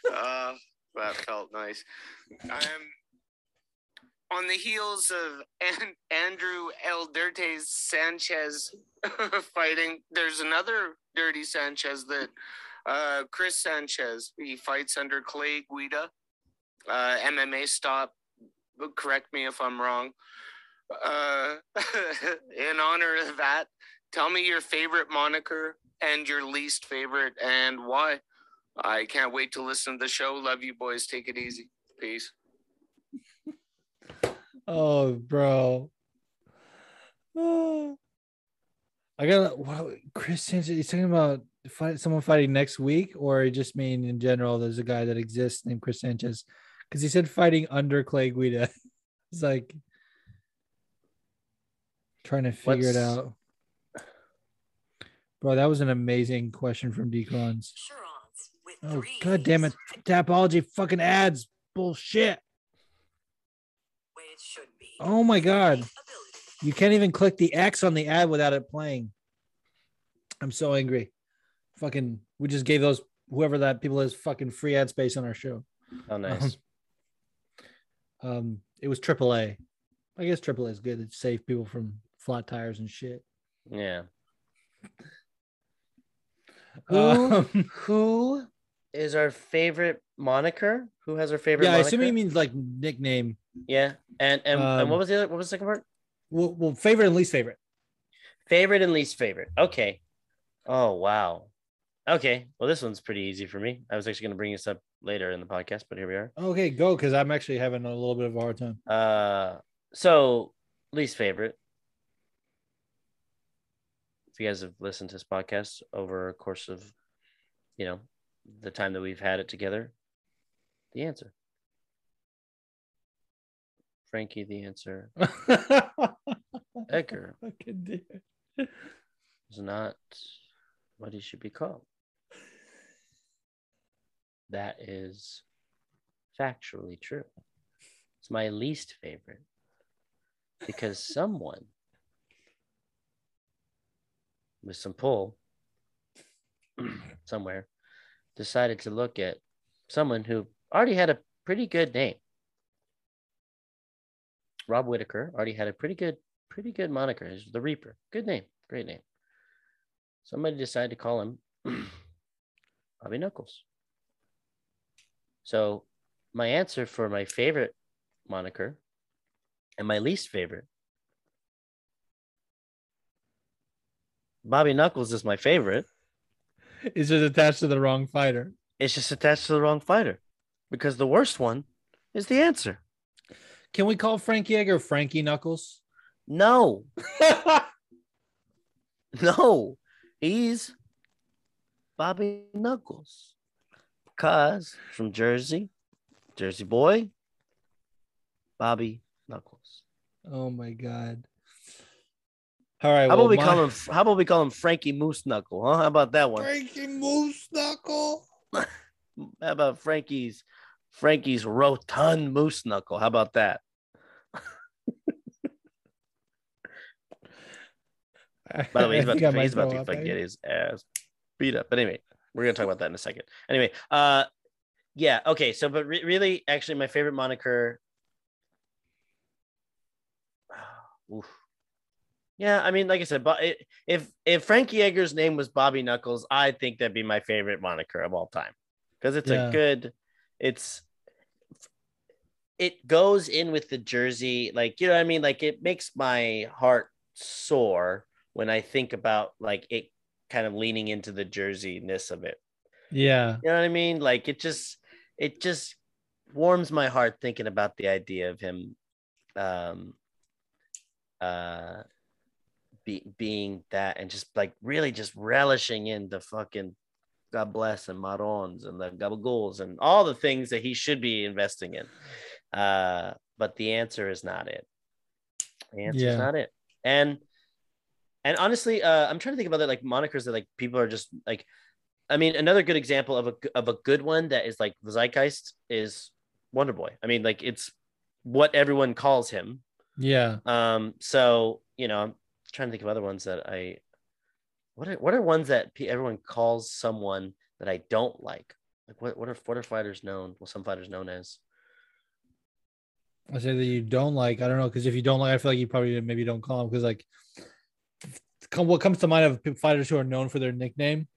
that felt nice. I am on the heels of An- Andrew El Dirtes Sanchez fighting. There's another Dirty Sanchez that uh, Chris Sanchez. He fights under Clay Guida. Uh, MMA stop. Correct me if I'm wrong uh, in honor of that, tell me your favorite moniker and your least favorite and why. I can't wait to listen to the show. Love you, boys. Take it easy. Peace. Oh, bro. Oh. I got wow, Chris Sanchez. He's talking about fight, someone fighting next week, or he just mean in general. There's a guy that exists named Chris Sanchez because he said fighting under Clay Guida. it's like trying to figure it out. Bro, that was an amazing question from Decrons. Oh god damn it. Tapology fucking ads. bullshit. Oh my god. You can't even click the X on the ad without it playing. I'm so angry. Fucking we just gave those whoever that people is fucking free ad space on our show. Oh, nice. Um it was AAA. I guess AAA is good. It save people from flat tires and shit. yeah. Who Um, who is our favorite moniker? Who has our favorite? yeah, I moniker? assume he means like nickname. Yeah, and and, and Um, what was the other? What was the second part? Well, well, favorite and least favorite. Favorite and least favorite. Okay. Oh wow. Okay. Well, this one's pretty easy for me. I was actually going to bring this up later in the podcast, but here we are. Okay, go because I'm actually having a little bit of a hard time. Uh, so least favorite. If you guys have listened to this podcast over a course of, you know, the time that we've had it together, the answer. Frankie, the answer. Edgar Fucking dude. is not what he should be called. That is factually true. It's my least favorite because someone with some pull somewhere decided to look at someone who already had a pretty good name. Rob Whittaker already had a pretty good, pretty good moniker. He's the Reaper. Good name, great name. Somebody decided to call him Bobby Knuckles. So my answer for my favorite moniker and my least favorite. Bobby Knuckles is my favorite. It's just attached to the wrong fighter. It's just attached to the wrong fighter because the worst one is the answer. Can we call Frankie Edgar Frankie Knuckles? No, no, he's Bobby Knuckles because from Jersey, Jersey boy, Bobby Knuckles. oh my god. All right. How well, about we my- call him? How about we call him Frankie Moose Knuckle? Huh? How about that one? Frankie Moose Knuckle? How about Frankie's Frankie's rotund moose knuckle? How about that? By the way, he's about I think I to, he's about to fucking eh? get his ass beat up. But anyway, we're gonna talk about that in a second. Anyway, uh, yeah, okay. So, but re- really, actually, my favorite moniker. Oof. Yeah, I mean, like I said, but if if Frankie Edgar's name was Bobby Knuckles, I think that'd be my favorite moniker of all time because it's Yeah. a good, it's it goes in with the jersey, like you know what I mean. Like it makes my heart sore when I think about like it kind of leaning into the jerseyness of it. Yeah. You know what I mean? Like it just it just warms my heart thinking about the idea of him um uh be, being that and just like really just relishing in the fucking God bless and marons and the gabagools and all the things that he should be investing in. Uh but the answer is not it. The answer Yeah. is not it. And and honestly, uh, I'm trying to think about that like monikers that like people are just like. I mean, another good example of a of a good one that is like the zeitgeist is Wonder Boy. I mean, like it's what everyone calls him. Yeah. Um, so you know, I'm trying to think of other ones that I. What are what are ones that everyone calls someone that I don't like? Like what what are what are fighters known? Well, some fighters known as. I say that you don't like. I don't know because if you don't like, I feel like you probably maybe don't call him because like, come what comes to mind of fighters who are known for their nickname,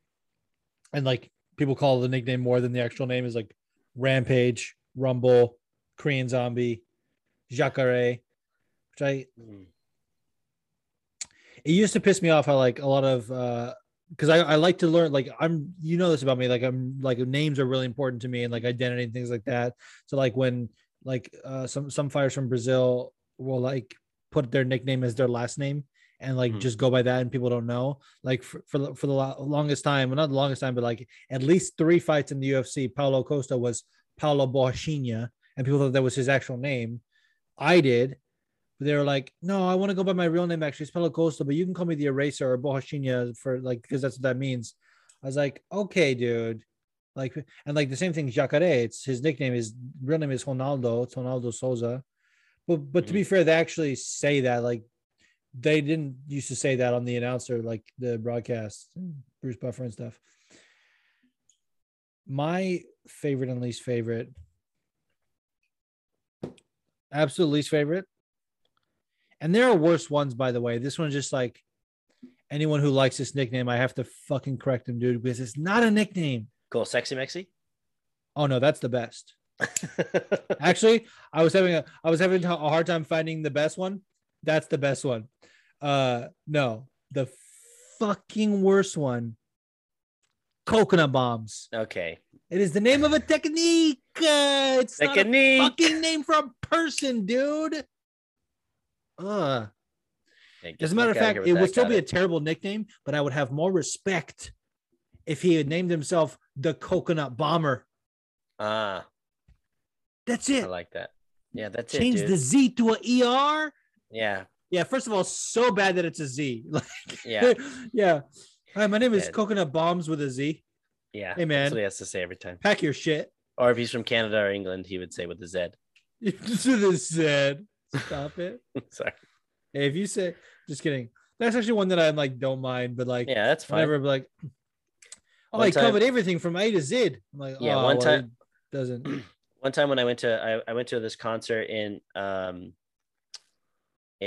and like people call the nickname more than the actual name is like Rampage, Rumble, Korean Zombie, Jacare, which I Hmm. it used to piss me off how like a lot of uh because I, I like to learn like i'm you know this about me like i'm like names are really important to me and like identity and things like that so like when like uh some some fighters from brazil will like put their nickname as their last name and like Mhm. just go by that and people don't know like for, for, the- for the lo- longest time well not the longest time but like at least three fights in the ufc paulo costa was paulo borrachinha and people thought that was his actual name i did but they were like, no, I want to go by my real name actually. It's Paulo Costa, but you can call me the eraser or Borrachinha for like because that's what that means. I was like, okay, dude. Like and like the same thing, Jacare. It's his nickname is real name is Ronaldo. It's Ronaldo Souza. But but to be fair, they actually say that like they didn't used to say that on the announcer, like the broadcast, Bruce Buffer and stuff. My favorite and least favorite, absolute least favorite, and there are worse ones, by the way. This one's just like anyone who likes this nickname, I have to fucking correct him, dude, because it's not a nickname. Cool, sexy Mexi. Oh no, that's the best. Actually, I was having a I was having a hard time finding the best one. That's the best one. Uh no, the fucking worst one. Coconut bombs. Okay. It is the name of a technique. Uh, it's Technique. not a fucking name for a person, dude. Uh, Hey, as a matter of fact, it would still be a terrible nickname, but I would have more respect if he had named himself the Coconut Bomber. Ah, That's it. I like that. Yeah, that's Change it. Change the. Z to a ER. Yeah, Yeah, first of all, so bad that it's a Z. Like, yeah, yeah. Hi, my name is Yeah. Coconut Bombs with a Z. yeah. Hey, man. That's what he has to say every time. Pack your shit. Or if he's from Canada or England, he would say with the Z. With a Z. Stop it. Sorry. Hey, if you say, just kidding. That's actually one that I'm like, don't mind, but like, Yeah, that's fine. whenever I'm like, oh, One he time- covered everything from A to Z. I'm like, Yeah, oh, one well, time- doesn't. One time when I went to I, I went to this concert in um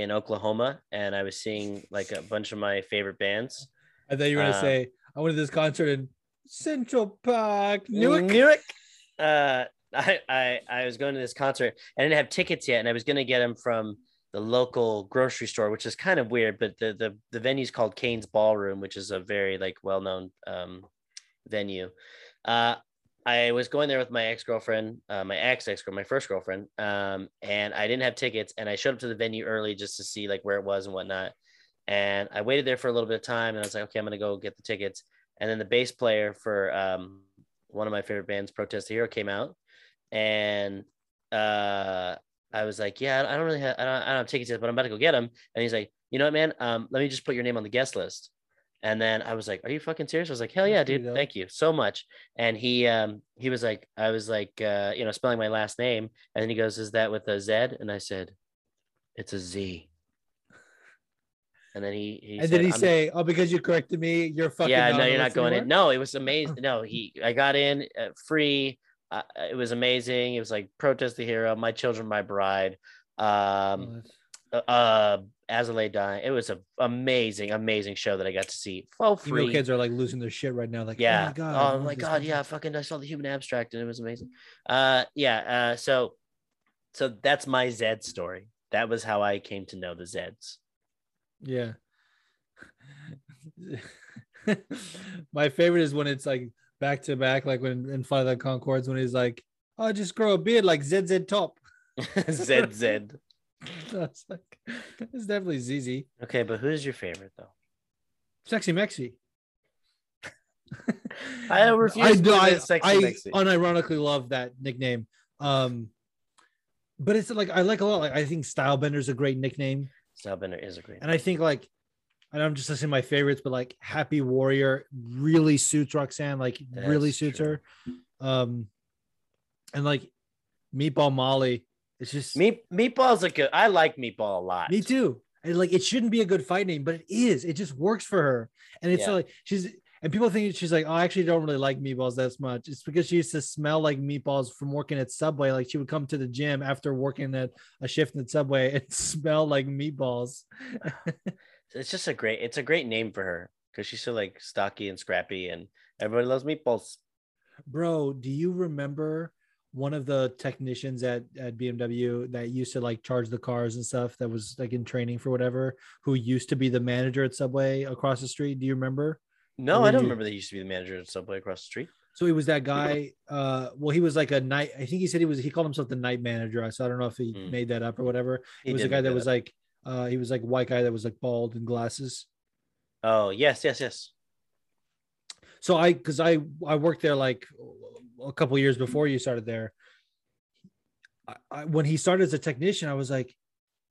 in Oklahoma and I was seeing like a bunch of my favorite bands. I thought you were gonna Uh, say, I went to this concert in Central Park, Newark. Newark. Uh, I, I I was going to this concert. I didn't have tickets yet, and I was going to get them from the local grocery store, which is kind of weird. But the the the venue's called Cain's Ballroom, which is a very like well known um, venue. Uh, I was going there with my ex girlfriend, uh, my ex ex girl, my first girlfriend, um, and I didn't have tickets, and I showed up to the venue early just to see like where it was and whatnot. And I waited there for a little bit of time, and I was like, okay, I'm gonna go get the tickets. And then the bass player for um, one of my favorite bands, Protest the Hero, came out, and uh, I was like, yeah, I don't really have, I don't, I don't have tickets yet, but I'm about to go get them. And he's like, you know what, man? Um, let me just put your name on the guest list. And then I was like, "Are you fucking serious?" I was like, "Hell yeah, dude! Thank you so much." And he um he was like, I was like, uh, you know, spelling my last name, and then he goes, "Is that with a Z?" And I said, "It's a Z." And then he, he and said, did he "I'm- say, "Oh, because you corrected me, you're fucking"? yeah, no, you're not going in. No, it was amazing. No, he, I got in uh, free. Uh, it was amazing. It was like protest the hero, my children, my bride. Um, Oh, uh, As I Lay Dying. It was an amazing, amazing show that I got to see. Oh, free. kids are like losing their shit right now. Like, yeah. oh my god, Oh my god. concert." Yeah. Fucking, I saw the human abstract and it was amazing. Uh, yeah. Uh, so, so that's my Zed story. That was how I came to know the Zeds. Yeah. My favorite is when it's like back to back, like when in Flight of the Conchords, when he's like, "Oh, just grow a beard like ZZ Top." Zed Zed. That's like, it's definitely ZZ. Okay, but who's your favorite though? Sexy Mexi. I refuse to do- I, Sexy I Mexi. unironically love that nickname. Um, but it's like I like a lot. Like I think Stylebender's a great nickname. Stylebender is a great. And I think like, and I'm just listening to my favorites, but like Happy Warrior really suits Roxanne, like really suits true. her. Um, and like Meatball Molly, it's just Meat Meatball's a good. I like Meatball a lot. me too. And like it shouldn't be a good fight name, but it is. It just works for her. And it's Yeah. like she's and people think she's like, oh, I actually don't really like meatballs that much. It's because she used to smell like meatballs from working at Subway. Like she would come to the gym after working at a shift at Subway and smell like meatballs. It's just a great. It's a great name for her because she's so like stocky and scrappy, and everybody loves meatballs. Bro, do you remember one of the technicians at, at BMW that used to like charge the cars and stuff that was like in training for whatever, who used to be the manager at Subway across the street? Do you remember? No, I don't you- remember that he used to be the manager at Subway across the street. So he was that guy. Uh, well, he was like a night. I think he said he was. He called himself the night manager. So I don't know if he Hmm. made that up or whatever. He He was a guy that that was like. Uh, he was like white guy that was like bald and glasses. Oh yes, yes, yes. So I, because I I worked there like a couple years before you started there. I, I, when he started as a technician, I was like,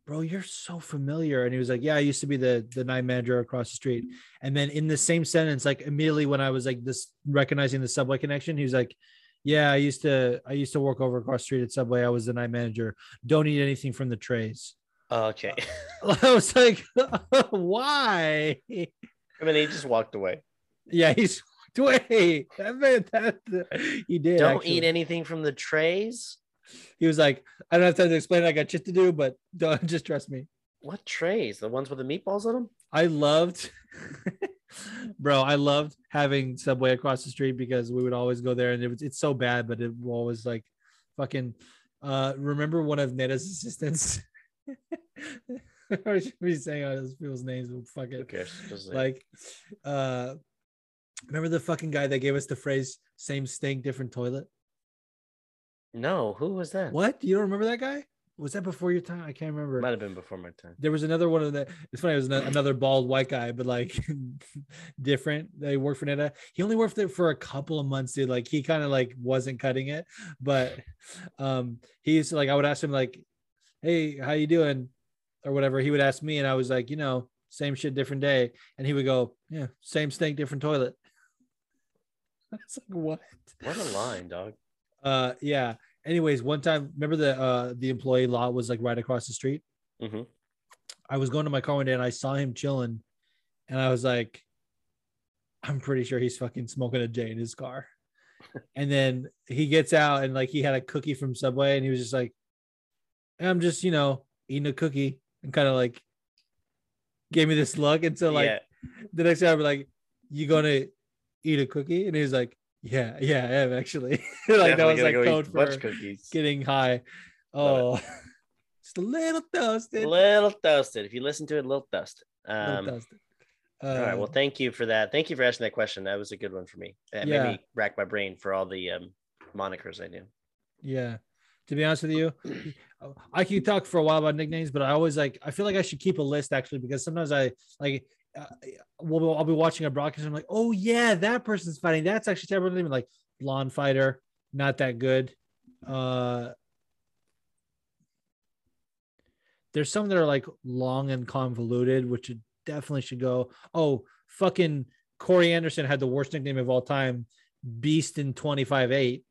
bro, you're so familiar. And he was like, yeah, I used to be the the night manager across the street. And then in the same sentence, like immediately when I was like this recognizing the subway connection, he was like, yeah, I used to I used to work over across the street at Subway. I was the night manager. Don't eat anything from the trays. Okay. I was like, why? I mean, he just walked away. Yeah, he's wait. That man, that he did. Don't actually. eat anything from the trays. He was like, I don't have time to explain. it. I got shit to do, but don't just trust me. What trays? The ones with the meatballs on them? I loved, bro. I loved having Subway across the street because we would always go there, and it was it's so bad, but it was always like, fucking. Uh, remember one of Neta's assistants? I should be saying all those people's names. But fuck it. Cares? Like, uh, remember the fucking guy that gave us the phrase "same stink, different toilet"? no, who was that? What? You don't remember that guy? Was that before your time? I can't remember. Might have been before my time. There was another one of the. It's funny. It was another bald white guy, but like different. They worked for Neta. He only worked there for a couple of months, dude. Like he kind of like wasn't cutting it, but um, he used to like. I would ask him like, "Hey, how you doing?" or whatever. He would ask me, and I was like, you know, same shit, different day. And he would go, "Yeah, same stink, different toilet." I was like, "What?" What a line, dog. Uh, yeah. Anyways, one time, remember the uh the employee lot was like right across the street. Mhm. I was going to my car one day and I saw him chilling, and I was like, I'm pretty sure he's fucking smoking a J in his car. and then he gets out and like he had a cookie from Subway and he was just like, I'm just you know eating a cookie and kind of like gave me this look. And so like yeah. the next day I'd be like, You gonna eat a cookie? And he's like, Yeah, yeah, I am actually. like that was like code for cookies. getting high. Oh, just a little toasted. A little toasted. If you listen to it, a little little Um, toasted. all right. Well, Uh, thank you for that. Thank you for asking that question. That was a good one for me. That Yeah. made me rack my brain for all the um, monikers I knew. yeah. To be honest with you, I can talk for a while about nicknames, but I always like. I feel like I should keep a list actually because sometimes I like. Uh, we'll, I'll be watching a broadcast. And I'm like, oh yeah, that person's fighting. That's actually terrible. Even like blonde fighter, not that good. Uh, there's some that are like long and convoluted, which it definitely should go. Oh, fucking Corey Anderson had the worst nickname of all time, Beast in 25 8.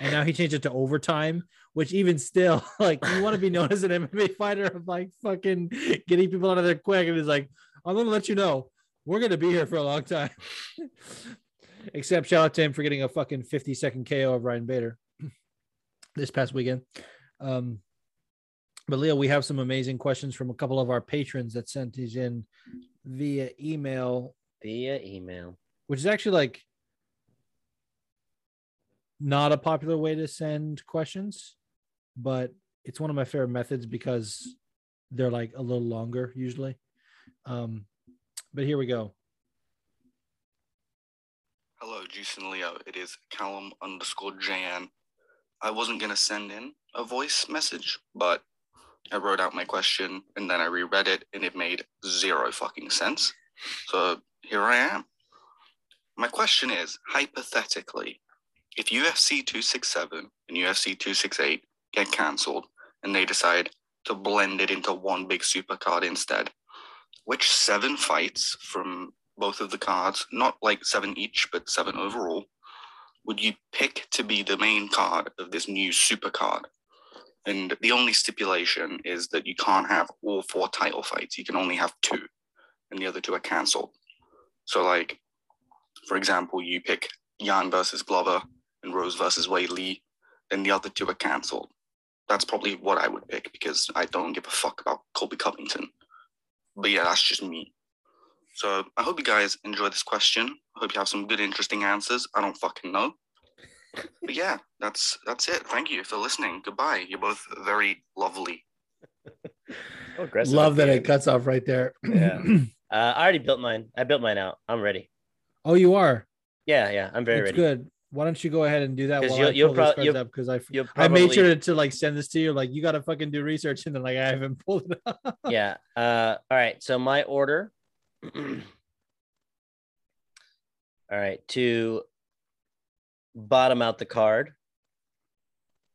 And now he changed it to overtime, which even still, like, you want to be known as an MMA fighter of like fucking getting people out of there quick. And it's like, I'm to let you know, we're going to be here for a long time. Except shout out to him for getting a fucking 50 second KO of Ryan Bader this past weekend. Um, but Leo, we have some amazing questions from a couple of our patrons that sent these in via email, Via email. which is actually like not a popular way to send questions, but it's one of my favorite methods because they're like a little longer usually. Um, but here we go. Hello, Juice and Leo. It is Callum underscore JN. I wasn't going to send in a voice message, but I wrote out my question and then I reread it and it made zero fucking sense. So here I am. My question is hypothetically, if UFC 267 and UFC 268 get cancelled and they decide to blend it into one big supercard instead, which seven fights from both of the cards, not like seven each, but seven overall, would you pick to be the main card of this new super card? And the only stipulation is that you can't have all four title fights. You can only have two, and the other two are cancelled. So, like, for example, you pick Jan versus Glover and Rose versus Weili, then the other two are cancelled. That's probably what I would pick because I don't give a fuck about Colby Covington. But yeah, that's just me. So I hope you guys enjoy this question. I hope you have some good, interesting answers. I don't fucking know. But yeah, that's that's it. Thank you for listening. Goodbye. You're both very lovely. Oh, Love that it cuts off right there. Yeah. Uh, I already built mine. I built mine out. I'm ready. oh, you are. Yeah, yeah. I'm very It's ready. good. Why don't you go ahead and do that? 'Cause While you'll- you'll pull prob- cards you'll- up because I You'll I made sure to, to like send this to you. Like you got to fucking do research, and then like I haven't pulled it up. yeah. Uh, all right. So my order. all right. To bottom out the card,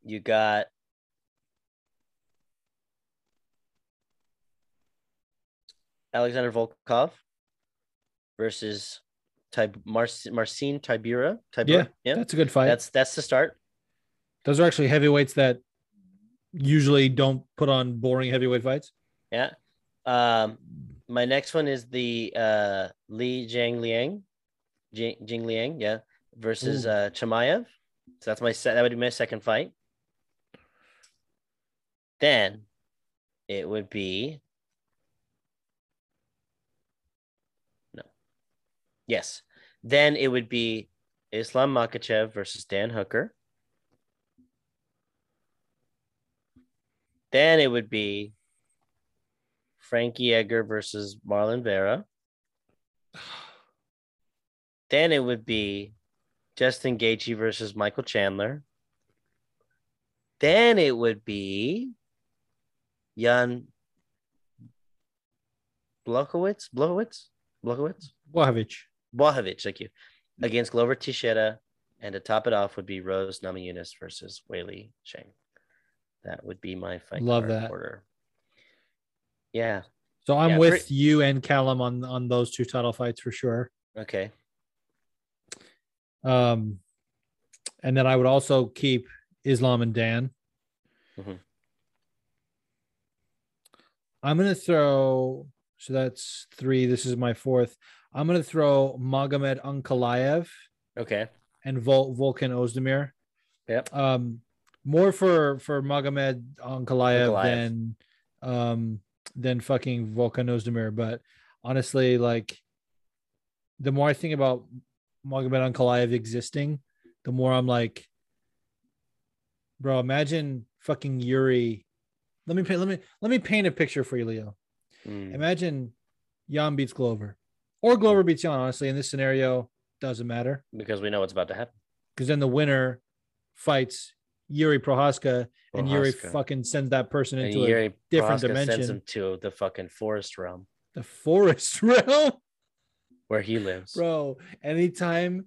you got Alexander Volkov versus Tib- Mar- Marcin Tybura. Tybura. Yeah, that's a good fight. That's that's the start. Those are actually heavyweights that usually don't put on boring heavyweight fights. Yeah. Um, my next one is the uh Li Jiang Liang, Jing, Jing Liang, yeah, versus Ooh. uh Chimaev. So that's my set. That would be my second fight. Then it would be Yes. Then it would be Islam Makhachev versus Dan Hooker. Then it would be Frankie Edgar versus Marlon Vera. Then it would be Justin Gaethje versus Michael Chandler. Then it would be Jan Blokowitz, Blokowitz, Blokowitz, Wahevich. Blachowicz, thank you, against Glover Teixeira, and to top it off would be Rose Namajunas versus Weili Sheng. That would be my fight. Love card that. order. Yeah. So I'm Yeah, with pre- you and Callum on on those two title fights for sure. Okay. Um, and then I would also keep Islam and Dan. Mhm. I'm gonna throw. So that's three. This is my fourth. I'm gonna throw Magomed Ankalaev Okay. and Vol- Volkan Ozdemir. Yep. Um, more for for Magomed Ankalaev Ankalaev. than um than fucking Volkan Ozdemir. But honestly, like the more I think about Magomed Ankalaev existing, the more I'm like, bro, imagine fucking Yuri. Let me paint, let me let me paint a picture for you, Leo. Mm. Imagine Jan beats Glover, or Glover beats Jan. Honestly, in this scenario, doesn't matter Because we know what's about to happen. because then the winner fights Yuri Prochazka, and Yuri fucking sends that person And into Yuri a different Prochazka dimension, sends him to the fucking forest realm the forest realm, where he lives. bro. Anytime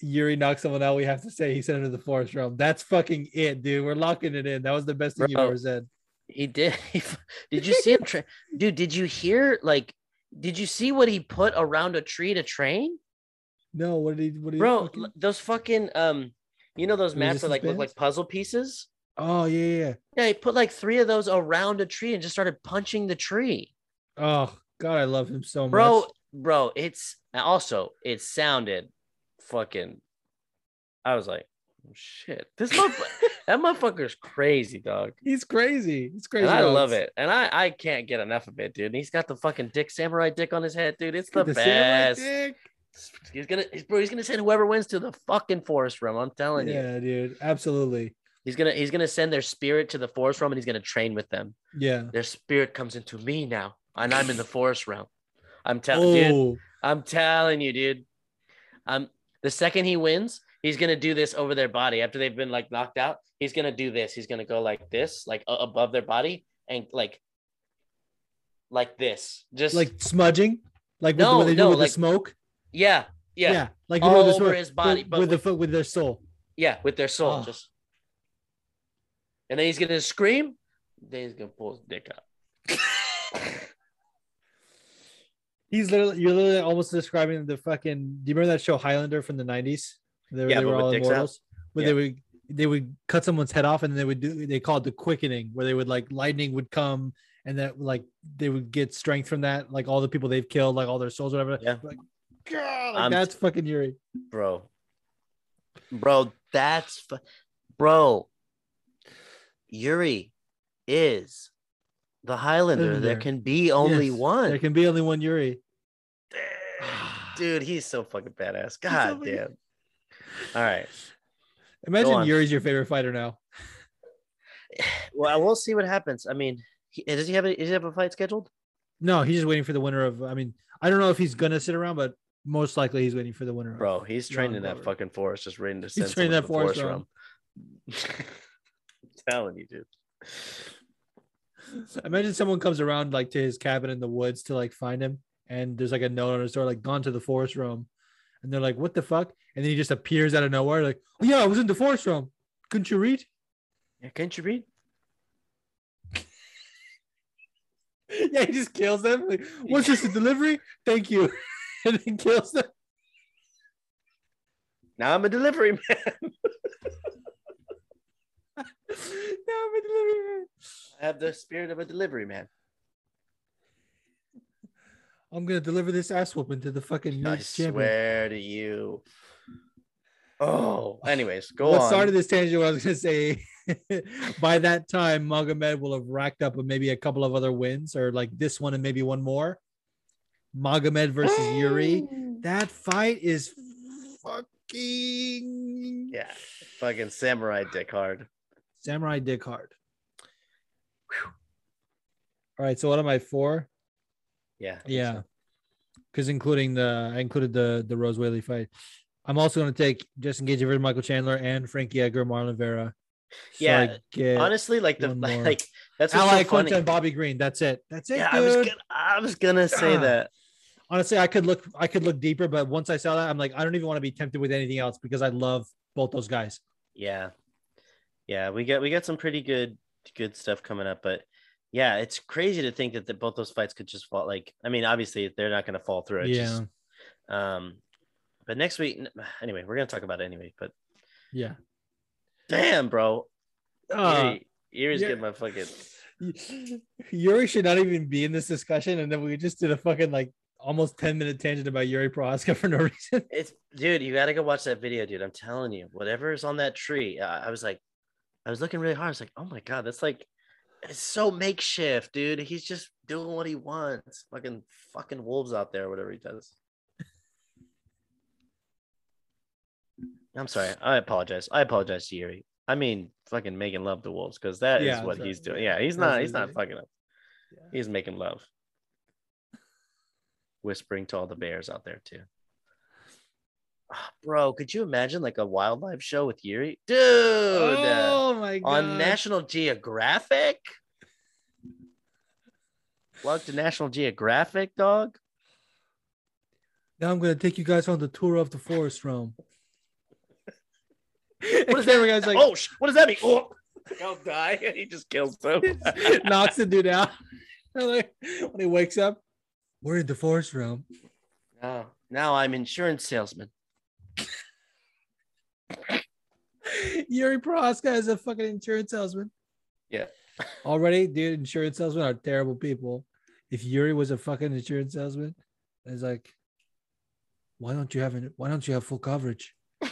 Yuri knocks someone out, we have to say he sent him to the forest realm. That's fucking it, dude. We're locking it in. That was the best thing you've ever said. He did. did you see him? Tra- Dude, did you hear? Like, did you see what he put around a tree to train? No, what did he? What did he Bro, fucking- those fucking um, you know those maps that like look like puzzle pieces. Oh yeah, yeah, yeah. He put like three of those around a tree and just started punching the tree. Oh god, I love him so much, bro bro it's also it sounded fucking i was like oh, shit this motherfucker that motherfucker's crazy dog He's crazy. He's crazy. and i dogs. love it and i i can't get enough of it dude and he's got the fucking dick samurai dick on his head dude it's the, The best dick. he's gonna he's, bro he's gonna send whoever wins to the fucking forest realm i'm telling you Yeah, dude. Absolutely. he's gonna he's gonna send their spirit to the forest realm and he's gonna train with them Yeah. their spirit comes into me now and i'm in the forest realm i'm telling dude Oh, I'm telling you, dude. Um, the second he wins, he's gonna do this over their body after they've been like knocked out. He's gonna do this. He's gonna go like this, like uh, above their body, and like, like this. Just like smudging, like with, No, what they do no, with like- the smoke. yeah, yeah, yeah, like all over smoke, his body, with, but with the with- foot with their soul. yeah, with their soul. Oh. Just, and then he's gonna scream. Then he's gonna pull his dick out. He's literally you're literally almost describing the fucking. Do you remember that show Highlander from the nineties? They, Yeah, they but were all immortals. Where Yeah. they would they would cut someone's head off and they would do they call it the quickening, where they would like lightning would come and that like they would get strength from that, like all the people they've killed, like all their souls, whatever. Yeah. Like, God, like that's fucking Yuri. bro. Bro, that's fu- bro. Yuri is the Highlander. There Highlander. can be only Yes, one. There can be only one Yuri. Dude, he's so fucking badass. so God fucking- damn. All right. Imagine. Yuri's your favorite fighter now. Well, we'll see what happens. I mean, he, does he have a, does he have a fight scheduled? No, he's just waiting for the winner of. I mean, I don't know if he's gonna sit around, but most likely he's waiting for the winner. of- Bro, he's training that Glover. fucking forest, just waiting to send training someone that forest forest realm. I'm telling you, dude. Imagine someone comes around like to his cabin in the woods to like find him, and there's like a note on his door, like gone to the forest room, and they're like, "What the fuck?" And then he just appears out of nowhere, like, "Oh yeah, I was in the forest room. Couldn't you read?" Yeah, can't you read? yeah, he just kills them. Like, what's this? A delivery? Thank you. and then kills them. Now I'm a delivery man. No, I'm a delivery man. I have the spirit of a delivery man. I'm gonna deliver this ass whooping to the fucking I next champion. swear to you. Oh, anyways, go what on. started this tangent? I was gonna say, by that time, Magomed will have racked up maybe a couple of other wins, or like this one and maybe one more. Magomed versus Yuri. That fight is fucking yeah, fucking samurai dick hard. samurai dick hard. Whew. All right, so what am I for? Yeah, Yeah, so. because including the I included the the Rose Weili fight. I'm also going to take Justin Gaethje versus Michael Chandler and Frankie Edgar, Marlon Vera. So Yeah, Honestly, like the more. like that's what's Ally so funny. And Bobby Green. That's it. That's it, Yeah, dude. I was gonna, I was gonna say Ah. that. Honestly, I could look I could look deeper, but once I saw that, I'm like, I don't even want to be tempted with anything else because I love both those guys. Yeah, yeah, we got we got some pretty good good stuff coming up, but yeah, it's crazy to think that the, both those fights could just fall. Like, I mean, obviously they're not gonna fall through. It's Yeah. just, um, but next week, anyway, we're gonna talk about it anyway. But Yeah. damn, bro, Uh, Yuri, Yuri's yeah. getting my fucking. Yuri should not even be in this discussion, and then we just did a fucking like almost 10 minute tangent about Yuri Prochazka for no reason. It's dude, you gotta go watch that video, dude. I'm telling you, whatever is on that tree. I, I was like, I was looking really hard. I was like, oh my god, that's like, it's so makeshift, dude. He's just doing what he wants. Fucking fucking wolves out there, whatever he does. I'm sorry. I apologize. I apologize to Yuri. I mean, fucking making love to wolves because that is Yeah, what that's he's doing. Yeah, he's not. He's he's not fucking up. He's making love. Whispering to all the bears out there too. Bro, could you imagine like a wildlife show with Yuri? Dude, oh my god. on National Geographic? Plug to National Geographic, dog. Now I'm gonna take you guys on the tour of the forest realm. What is that? guy's like, oh, sh- what does that mean? Oh, he'll die. He just kills them. knocks the dude out. When he wakes up, we're in the forest realm. now, now I'm insurance salesman. Yuri Prochazka is a fucking insurance salesman. Yeah. Already, dude, insurance salesmen are terrible people. If Yuri was a fucking insurance salesman, it's like, why don't you have it? Why don't you have full coverage?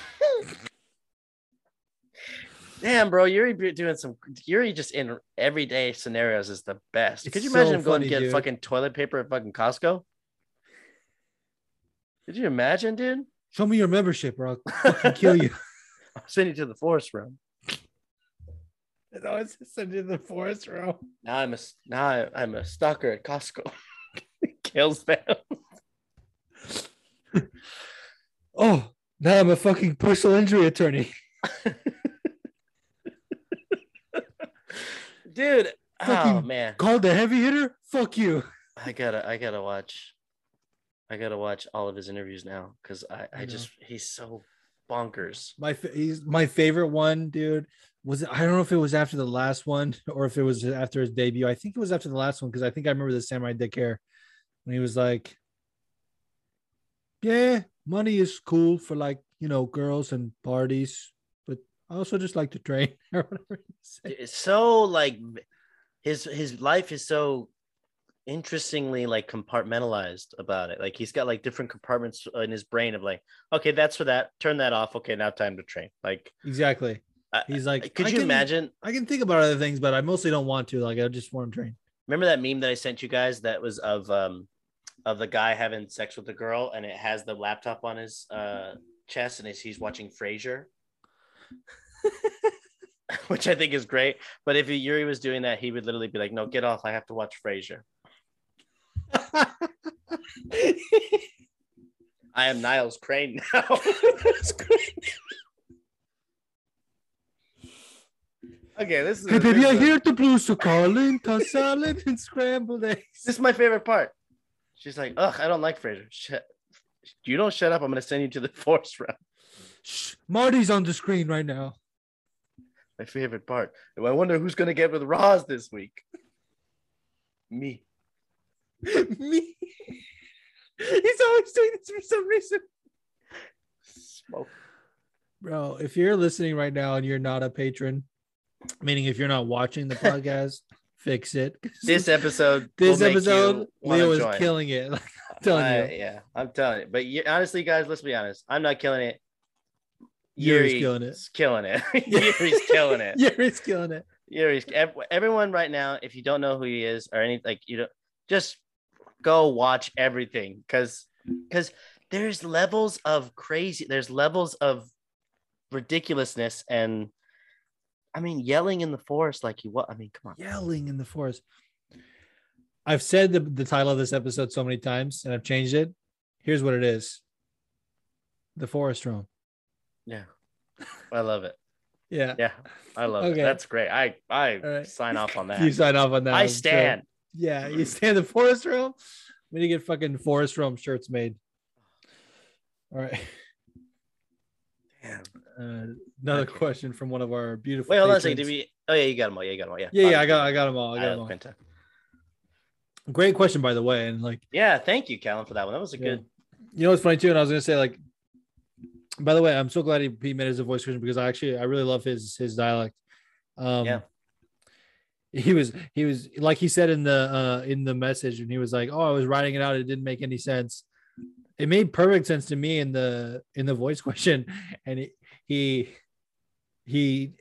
Damn, bro, Yuri doing some Yuri just in everyday scenarios is the best. It's Could you so imagine him going to get dude. fucking toilet paper at fucking Costco? Could you imagine, dude? Show me your membership, or I'll fucking kill you. I'll send you to the forest room. no, it's send you to the forest realm. Now I'm a s- now I, I'm a stalker at Costco. Kills them. Oh, now I'm a fucking personal injury attorney. Dude, oh Fucking man. Called the heavy hitter? Fuck you. I gotta I gotta watch I gotta watch all of his interviews now because I, I I just he's so bonkers. My he's my favorite one, dude. Was it, I don't know if it was after the last one or if it was after his debut. I think it was after the last one because I think I remember the Samurai Dick hair when he was like, "Yeah, money is cool for like you know girls and parties, but I also just like to train or whatever." he said. it's so like his his life is so interestingly like compartmentalized about it. Like he's got like different compartments in his brain of like okay that's for that. Turn that off. Okay now time to train. Like Exactly. He's like, could I you can- imagine I can think about other things, but I mostly don't want to. Like, I just want to train. remember that meme that i sent you guys that was of um of the guy having sex with the girl and it has the laptop on his uh chest and he's, he's watching frasier? Which i think is great but if yuri was doing that he would literally be like no get off. I have to watch frasier I am Niles Crane now. okay, this is Hey, baby, I hear the blues are calling. Toss salad and scrambled eggs. This is my favorite part. She's like, "Ugh, I don't like Frasier. Shut, you don't shut up. I'm gonna send you to the force round." Shh, Marty's on the screen right now. My favorite part. I wonder who's gonna get with Roz this week. Me. Me. He's always doing this for some reason. Smoke. Bro, if you're listening right now and you're not a patron, meaning if you're not watching the podcast, fix it. This episode. This episode, you wanna Leo is join. killing it. I'm telling I- you. yeah, I'm telling you. But you, honestly, guys, let's be honest. I'm not killing it. Yuri's Yuri's killing it. Killing it. Yuri's killing it. Yuri's killing it. Yuri's everyone right now. If you don't know who he is or any like you don't just go watch everything because because there's levels of crazy. There's levels of ridiculousness and I mean yelling in the forest like you what I mean come on. Yelling in the forest. I've said the, the title of this episode so many times and I've changed it. Here's what it is The Forest Room. Yeah. I love it. Yeah. Yeah. I love Okay. it. That's great. I I right. sign off on that. You sign off on that. I stand. Yeah, you stand the Forest. We need to get fucking Forest Room shirts made. All right. Damn. Uh, another question from one of our beautiful. Wait, hold on a second. Did we? Oh yeah, you got them all. Yeah, you got them all. Yeah. Yeah, yeah, I got, I got them all. I got I them all. Quinta. Great question, by the way. And like, Yeah, thank you, Callan, for that one. That was a Yeah. good. you know what's funny too? And I was gonna say like, by the way, I'm so glad he, he made his a voice question because I actually I really love his his dialect. Um, Yeah. He was he was like he said in the uh in the message and he was like, oh, I was writing it out. It didn't make any sense. It made perfect sense to me in the in the voice question, and he he he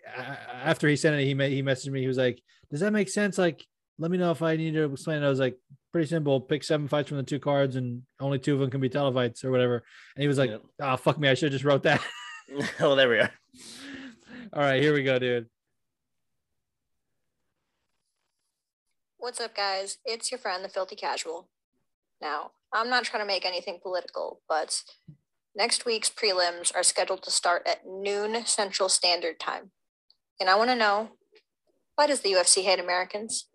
after he sent it, he made he messaged me. He was like, "Does that make sense? Like, let me know if I need to explain." it. I was like, "Pretty simple. Pick seven fights from the two cards, and only two of them can be title fights or whatever." And he was like, Yep. "Ah, fuck me. I should have just wrote that." well, there we are. All right, here we go, dude. What's up, guys? It's your friend, the Filthy Casual. Now, I'm not trying to make anything political, but next week's prelims are scheduled to start at noon Central Standard Time. And I want to know why does the UFC hate Americans?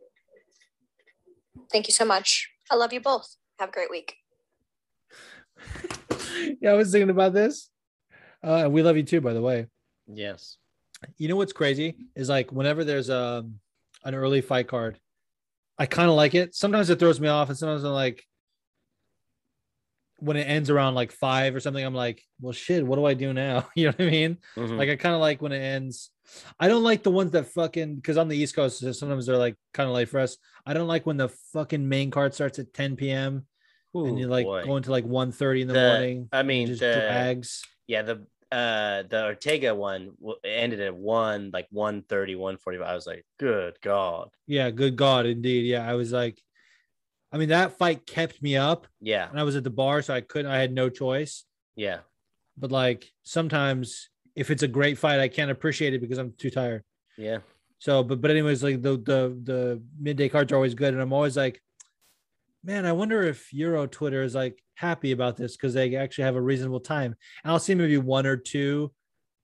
Thank you so much. I love you both. Have a great week. yeah, I was thinking about this. Uh, we love you too, by the way. Yes. You know what's crazy is like whenever there's um an early fight card, I kind of like it. Sometimes it throws me off, and sometimes I'm like, when it ends around like five or something, I'm like, well, shit, what do I do now? You know what I mean? Mhm. Like I kind of like when it ends. I don't like the ones that fucking because on the East Coast, so sometimes they're like kind of late for us. I don't like when the fucking main card starts at 10 p.m. and you're like boy. going to like 1.30 in the, The- morning. I mean, just the- drags. Yeah, the uh the Ortega one ended at one like 130, 145. I was like, good God. Yeah, good God, indeed. Yeah, I was like, I mean, that fight kept me up, Yeah, and I was at the bar, so I couldn't. I had no choice. yeah. But like sometimes, if it's a great fight, I can't appreciate it because I'm too tired. Yeah. So, but but anyways, like the the the midday cards are always good, and I'm always like, man, I wonder if Euro Twitter is like happy about this because they actually have a reasonable time. And I'll see maybe one or two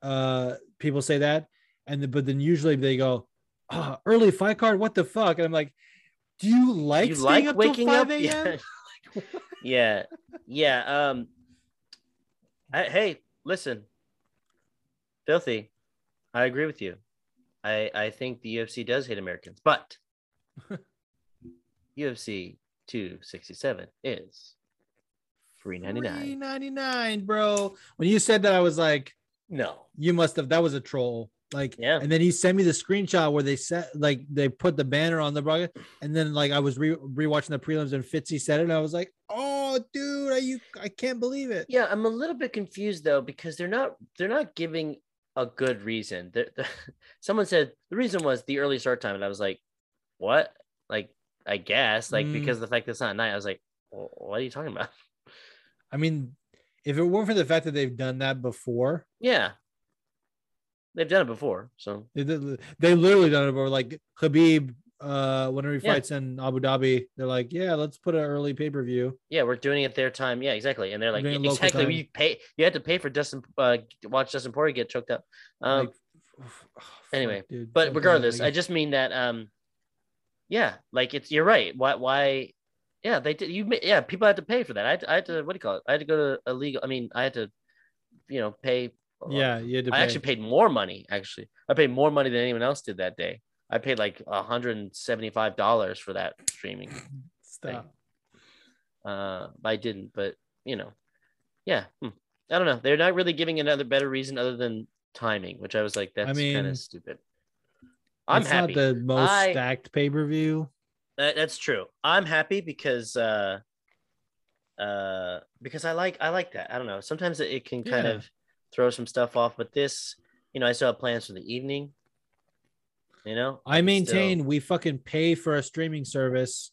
uh people say that, and the, but then usually they go, oh, early fight card, what the fuck? And I'm like, do you like you staying like up waking till up? 5 a.m.? Yeah. yeah. Yeah. Um I, hey, listen. Filthy. I agree with you. I I think the UFC does hate Americans, but UFC 267 is 399 399 bro. When you said that, I was like, No. you must have that was a troll. Like, Yeah. And then he sent me the screenshot where they set like they put the banner on the broadcast, and then like I was re rewatching the prelims and Fitzy said it, and I was like, oh, dude, I you I can't believe it. Yeah, I'm a little bit confused though because they're not they're not giving a good reason. They're, someone said the reason was the early start time, and I was like, "What?" Like, I guess like Mm. because of the fact that it's not night. I was like, "Wh- "What are you talking about?" I mean, if it weren't for the fact that they've done that before, Yeah, they've done it before, so they, they, literally done it before. Like Khabib, uh, whenever he Yeah. fights in Abu Dhabi, they're like, yeah, let's put an early pay per view. yeah, we're doing it their time. Yeah, exactly. And they're like, local exactly. time. You pay. You had to pay for Dustin. Uh, watch Dustin Poirier get choked up. Um, Like, fuck, anyway, dude, but regardless. I just mean that um yeah, like it's you're right. Why why yeah, they did you yeah, people had to pay for that. I had to, I had to what do you call it? I had to go to a legal I mean, I had to you know, pay yeah, you had to I actually paid more money actually. I paid more money than anyone else did that day. I paid like $175 for that streaming. Stop. Uh, I didn't, but you know, yeah. hmm. I don't know. They're not really giving another better reason other than timing, which I was like, that's kind mean, of stupid. I'm it's happy. not the most I- stacked pay per view. That, that's true. I'm happy because uh uh because I like I like that. I don't know. Sometimes it, it can kind Yeah. of throw some stuff off, but this, you know, I still have plans for the evening. You know, I maintain still- we fucking pay for a streaming service.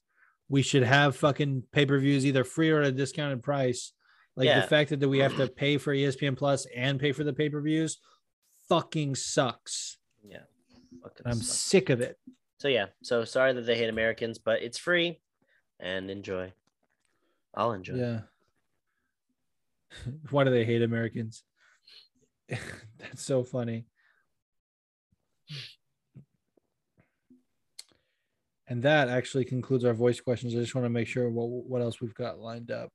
We should have fucking pay per views either free or at a discounted price. Like Yeah. the fact that we have to pay for ESPN Plus and pay for the pay per views fucking sucks. yeah. Fucking I'm sucks. sick of it. So yeah, so sorry that they hate Americans, but it's free and enjoy. I'll enjoy. Yeah. Why do they hate Americans? That's so funny. And that actually concludes our voice questions. I just want to make sure what what else we've got lined up.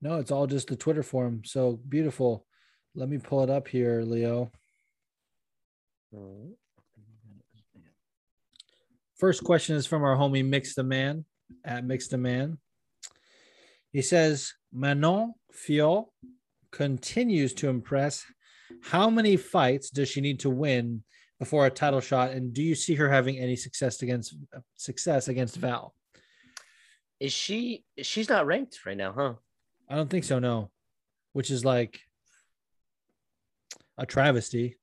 No, it's all just the Twitter form. So beautiful. Let me pull it up here, Leo. Mm. First question is from our homie Mix the Man at Mix the Man. He says Manon Fiorot continues to impress. How many fights does she need to win before a title shot? And do you see her having any success against success against Val? Is she she's not ranked right now, huh? I don't think so, no. Which is like a travesty.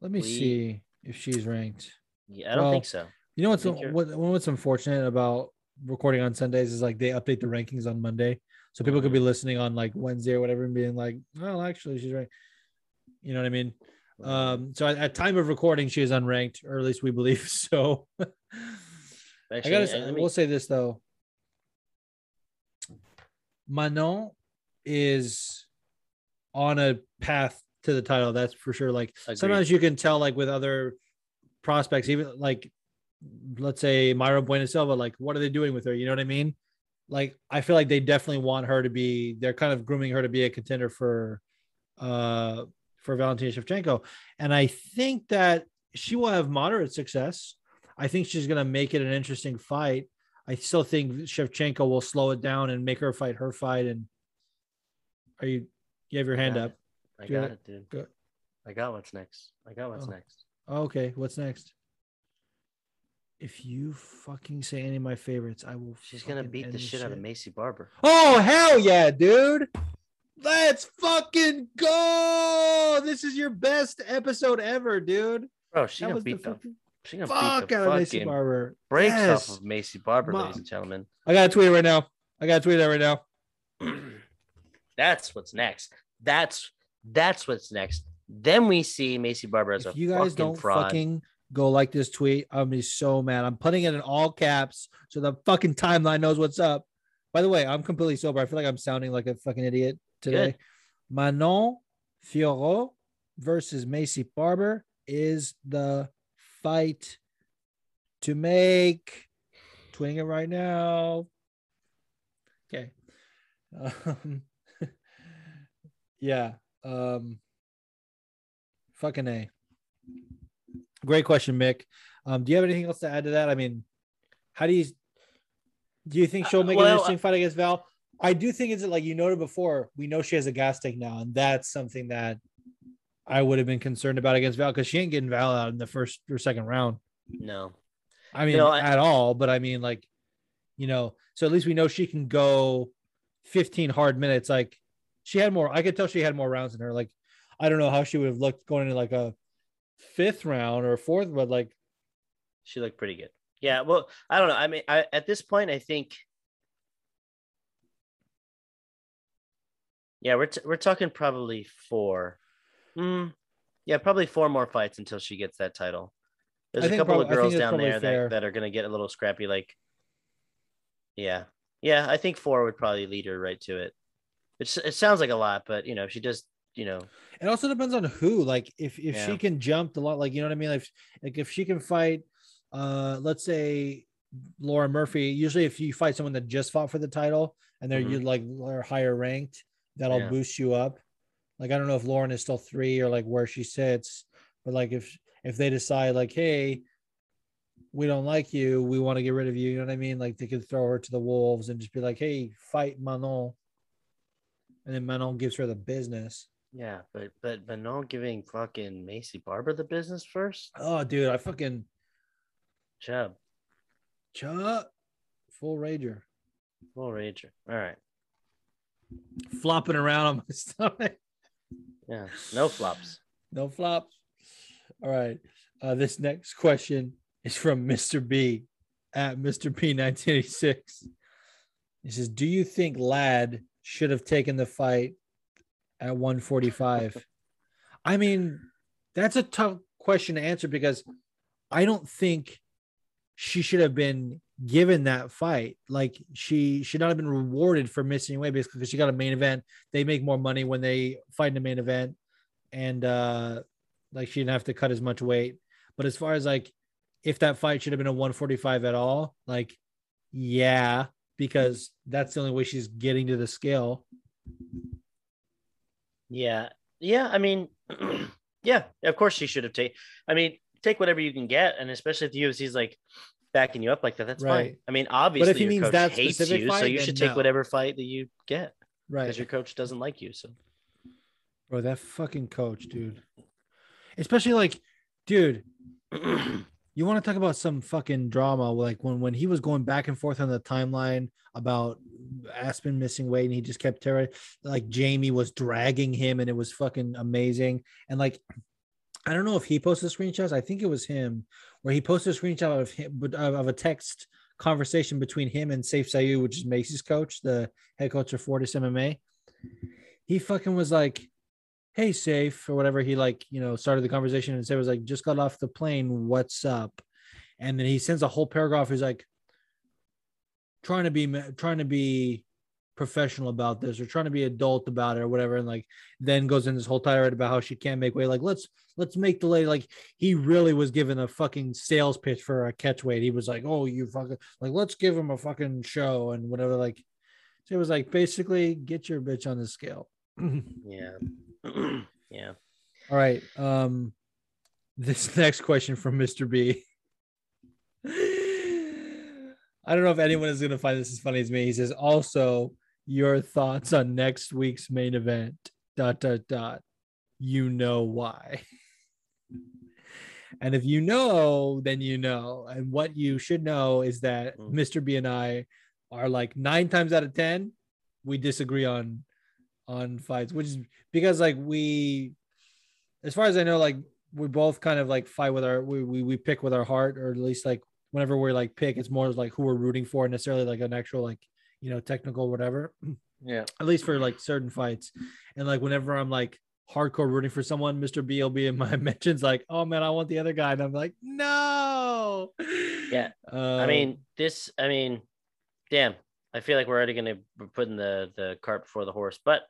Let me We- see if she's ranked. Yeah, I don't Well, think so. You know what's what, what's unfortunate about recording on Sundays is like they update the rankings on Monday, so people could be listening on like Wednesday or whatever and being like, "Well, actually, she's right." You know what I mean? Um, so at, at time of recording, she is unranked, or at least we believe so. I gotta. we'll say this though. Manon is on a path to the title. That's for sure. Like Agreed. sometimes you can tell, like with other prospects, even like let's say Mayra Bueno Silva, like what are they doing with her? You know what I mean? Like I feel like they definitely want her to be. They're kind of grooming her to be a contender for, uh, for Valentina Shevchenko, and I think that she will have moderate success. I think she's gonna make it an interesting fight. I still think Shevchenko will slow it down and make her fight her fight. And are you? You have your hand got up. it. I Do got it, dude. I got what's next. I got what's Oh. next. Okay, what's next? If you fucking say any of my favorites, I will. She's gonna beat the this shit out of. Maycee Barber. Oh hell yeah, dude! Let's fucking go! This is your best episode ever, dude. Bro, she That gonna beat the, fucking she gonna fuck beat the out of Maycee Barber. breaks Yes. off of Maycee Barber, Ma- ladies and gentlemen. I got to tweet it right now. I got to tweet that right now. That's what's next. That's that's what's next. Then we see Maycee Barber as If a you guys fucking don't fraud. fucking go like this tweet, I'm gonna be so mad. I'm putting it in all caps so the fucking timeline knows what's up. By the way, I'm completely sober. I feel like I'm sounding like a fucking idiot today. Good. Manon Fiorot versus Maycee Barber is the fight to make. Tweeting it right now. Okay. Um, yeah. Um, fucking A. Great question, Mick. Um, do you have anything else to add to that? I mean, how do you do you think she'll make an well, interesting fight against Val? I do think it's like you noted before, we know she has a gas tank now, and that's something that I would have been concerned about against Val because she ain't getting Val out in the first or second round. No. I mean, at all, but I mean, like, you know, so at least we know she can go 15 hard minutes. Like, she had more, I could tell she had more rounds in her. Like, I don't know how she would have looked going into like a fifth round or fourth, but like, She looked pretty good. Yeah, well, I don't know. I mean, I, at this point, I think. Yeah, we're t- we're talking probably four. Mm, yeah, probably four more fights until she gets that title. There's I a couple prob- of girls down there fair. that, that are gonna get a little scrappy. Like, yeah, yeah, I think four would probably lead her right to it. It's, it sounds like a lot, but you know, if she just you know, it also depends on who. Like, if if she can jump a lot, like you know what I mean. Like, like if she can fight, uh, let's say Lauren Murphy. Usually, if you fight someone that just fought for the title and they're Mhm. you like are higher ranked, that'll Yeah. boost you up. Like, I don't know if Lauren is still three or like where she sits, but like if if they decide like, hey, we don't like you. We want to get rid of you. You know what I mean? Like they could throw her to the wolves and just be like, hey, fight Manon. And then Manon gives her the business. Yeah, but but but not giving fucking Maycee Barber the business first. Oh, dude, I fucking Chubb, Chuck, full rager, full rager. All right. flopping around on my stomach. Yeah, no flops. No flops. All right. Uh, this next question is from Mr. B at Mr. B 1986. He says, Do you think Ladd should have taken the fight at 145? I mean, that's a tough question to answer because I don't think she should have been given that fight. Like she should not have been rewarded for missing away basically because she got a main event. They make more money when they fight in the main event. And uh like she didn't have to cut as much weight. But as far as like if that fight should have been a 145 at all, like yeah, because that's the only way she's getting to the scale. Yeah, yeah. I mean, yeah. Of course, she should have taken. I mean, take whatever you can get, and especially if the UFC's like backing you up like that, that's fine. I mean, obviously, but if he your means coach that hates you, so you should take no. whatever fight that you get Right. because your coach doesn't like you. So Bro, that fucking coach, dude. Especially like, dude, you want to talk about some fucking drama? Like when when he was going back and forth on the timeline about Aspen missing weight, and he just kept terror. Like Jamie was dragging him, and it was fucking amazing. And like, I don't know if he posted screenshots. I think it was him, where he posted a screenshot of him of a text conversation between him and Sayif Saud, which is Maycee's coach, the head coach of Fortis MMA. He fucking was like, hey safe or whatever he like you know started the conversation and said was like just got off the plane what's up? And then he sends a whole paragraph he's like trying to be trying to be professional about this or trying to be adult about it or whatever and like then goes in this whole tirade about how she can't make weight like let's let's make the lady like he really was given a fucking sales pitch for a catch weight. He was like oh you fucking like let's give him a fucking show and whatever like so it was like basically get your bitch on the scale. Yeah, yeah. All right. Um, this next question from Mr. B. I don't know if anyone is going to find this as funny as me. He says, also, your thoughts on next week's main event. Dot, dot, dot. You know why. And if you know, then you know. And what you should know is that Mr. B and I are like nine times out of 10, we disagree on on fights, which is because like we, as far as I know, like we both kind of like fight with our we we, we pick with our heart, or at least like whenever we're like pick, it's more like who we're rooting for, necessarily like an actual like you know technical whatever. Yeah. At least for like certain fights, and like whenever I'm like hardcore rooting for someone, Mr. B will be in my mentions like, oh man, I want the other guy, and I'm like, no. Yeah. I Um, mean, this, I mean, damn, I feel like we're already going to be putting the, the cart before the horse. But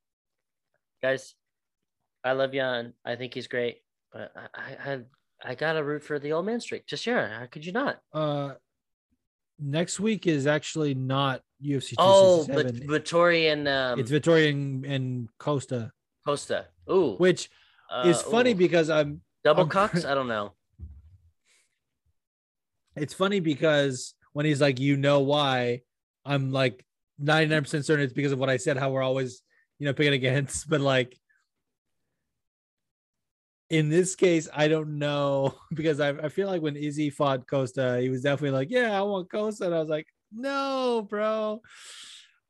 guys, I love Jan. I think he's great. But I, I, I, I got to root for the old man streak. Just sure. How could you not? uh next week is actually not UFC Oh, but Vettori and um, it's Vittoria and, and Costa, Costa. Ooh. which is uh, funny ooh. because I'm Double I'm- cocks? I don't know. it's funny because when he's like, you know why, I'm like 99% certain it's because of what I said, how we're always, you know, picking against. But like in this case, I don't know because I, I feel like when Izzy fought Costa, he was definitely like, Yeah, I want Costa. And I was like, No, bro.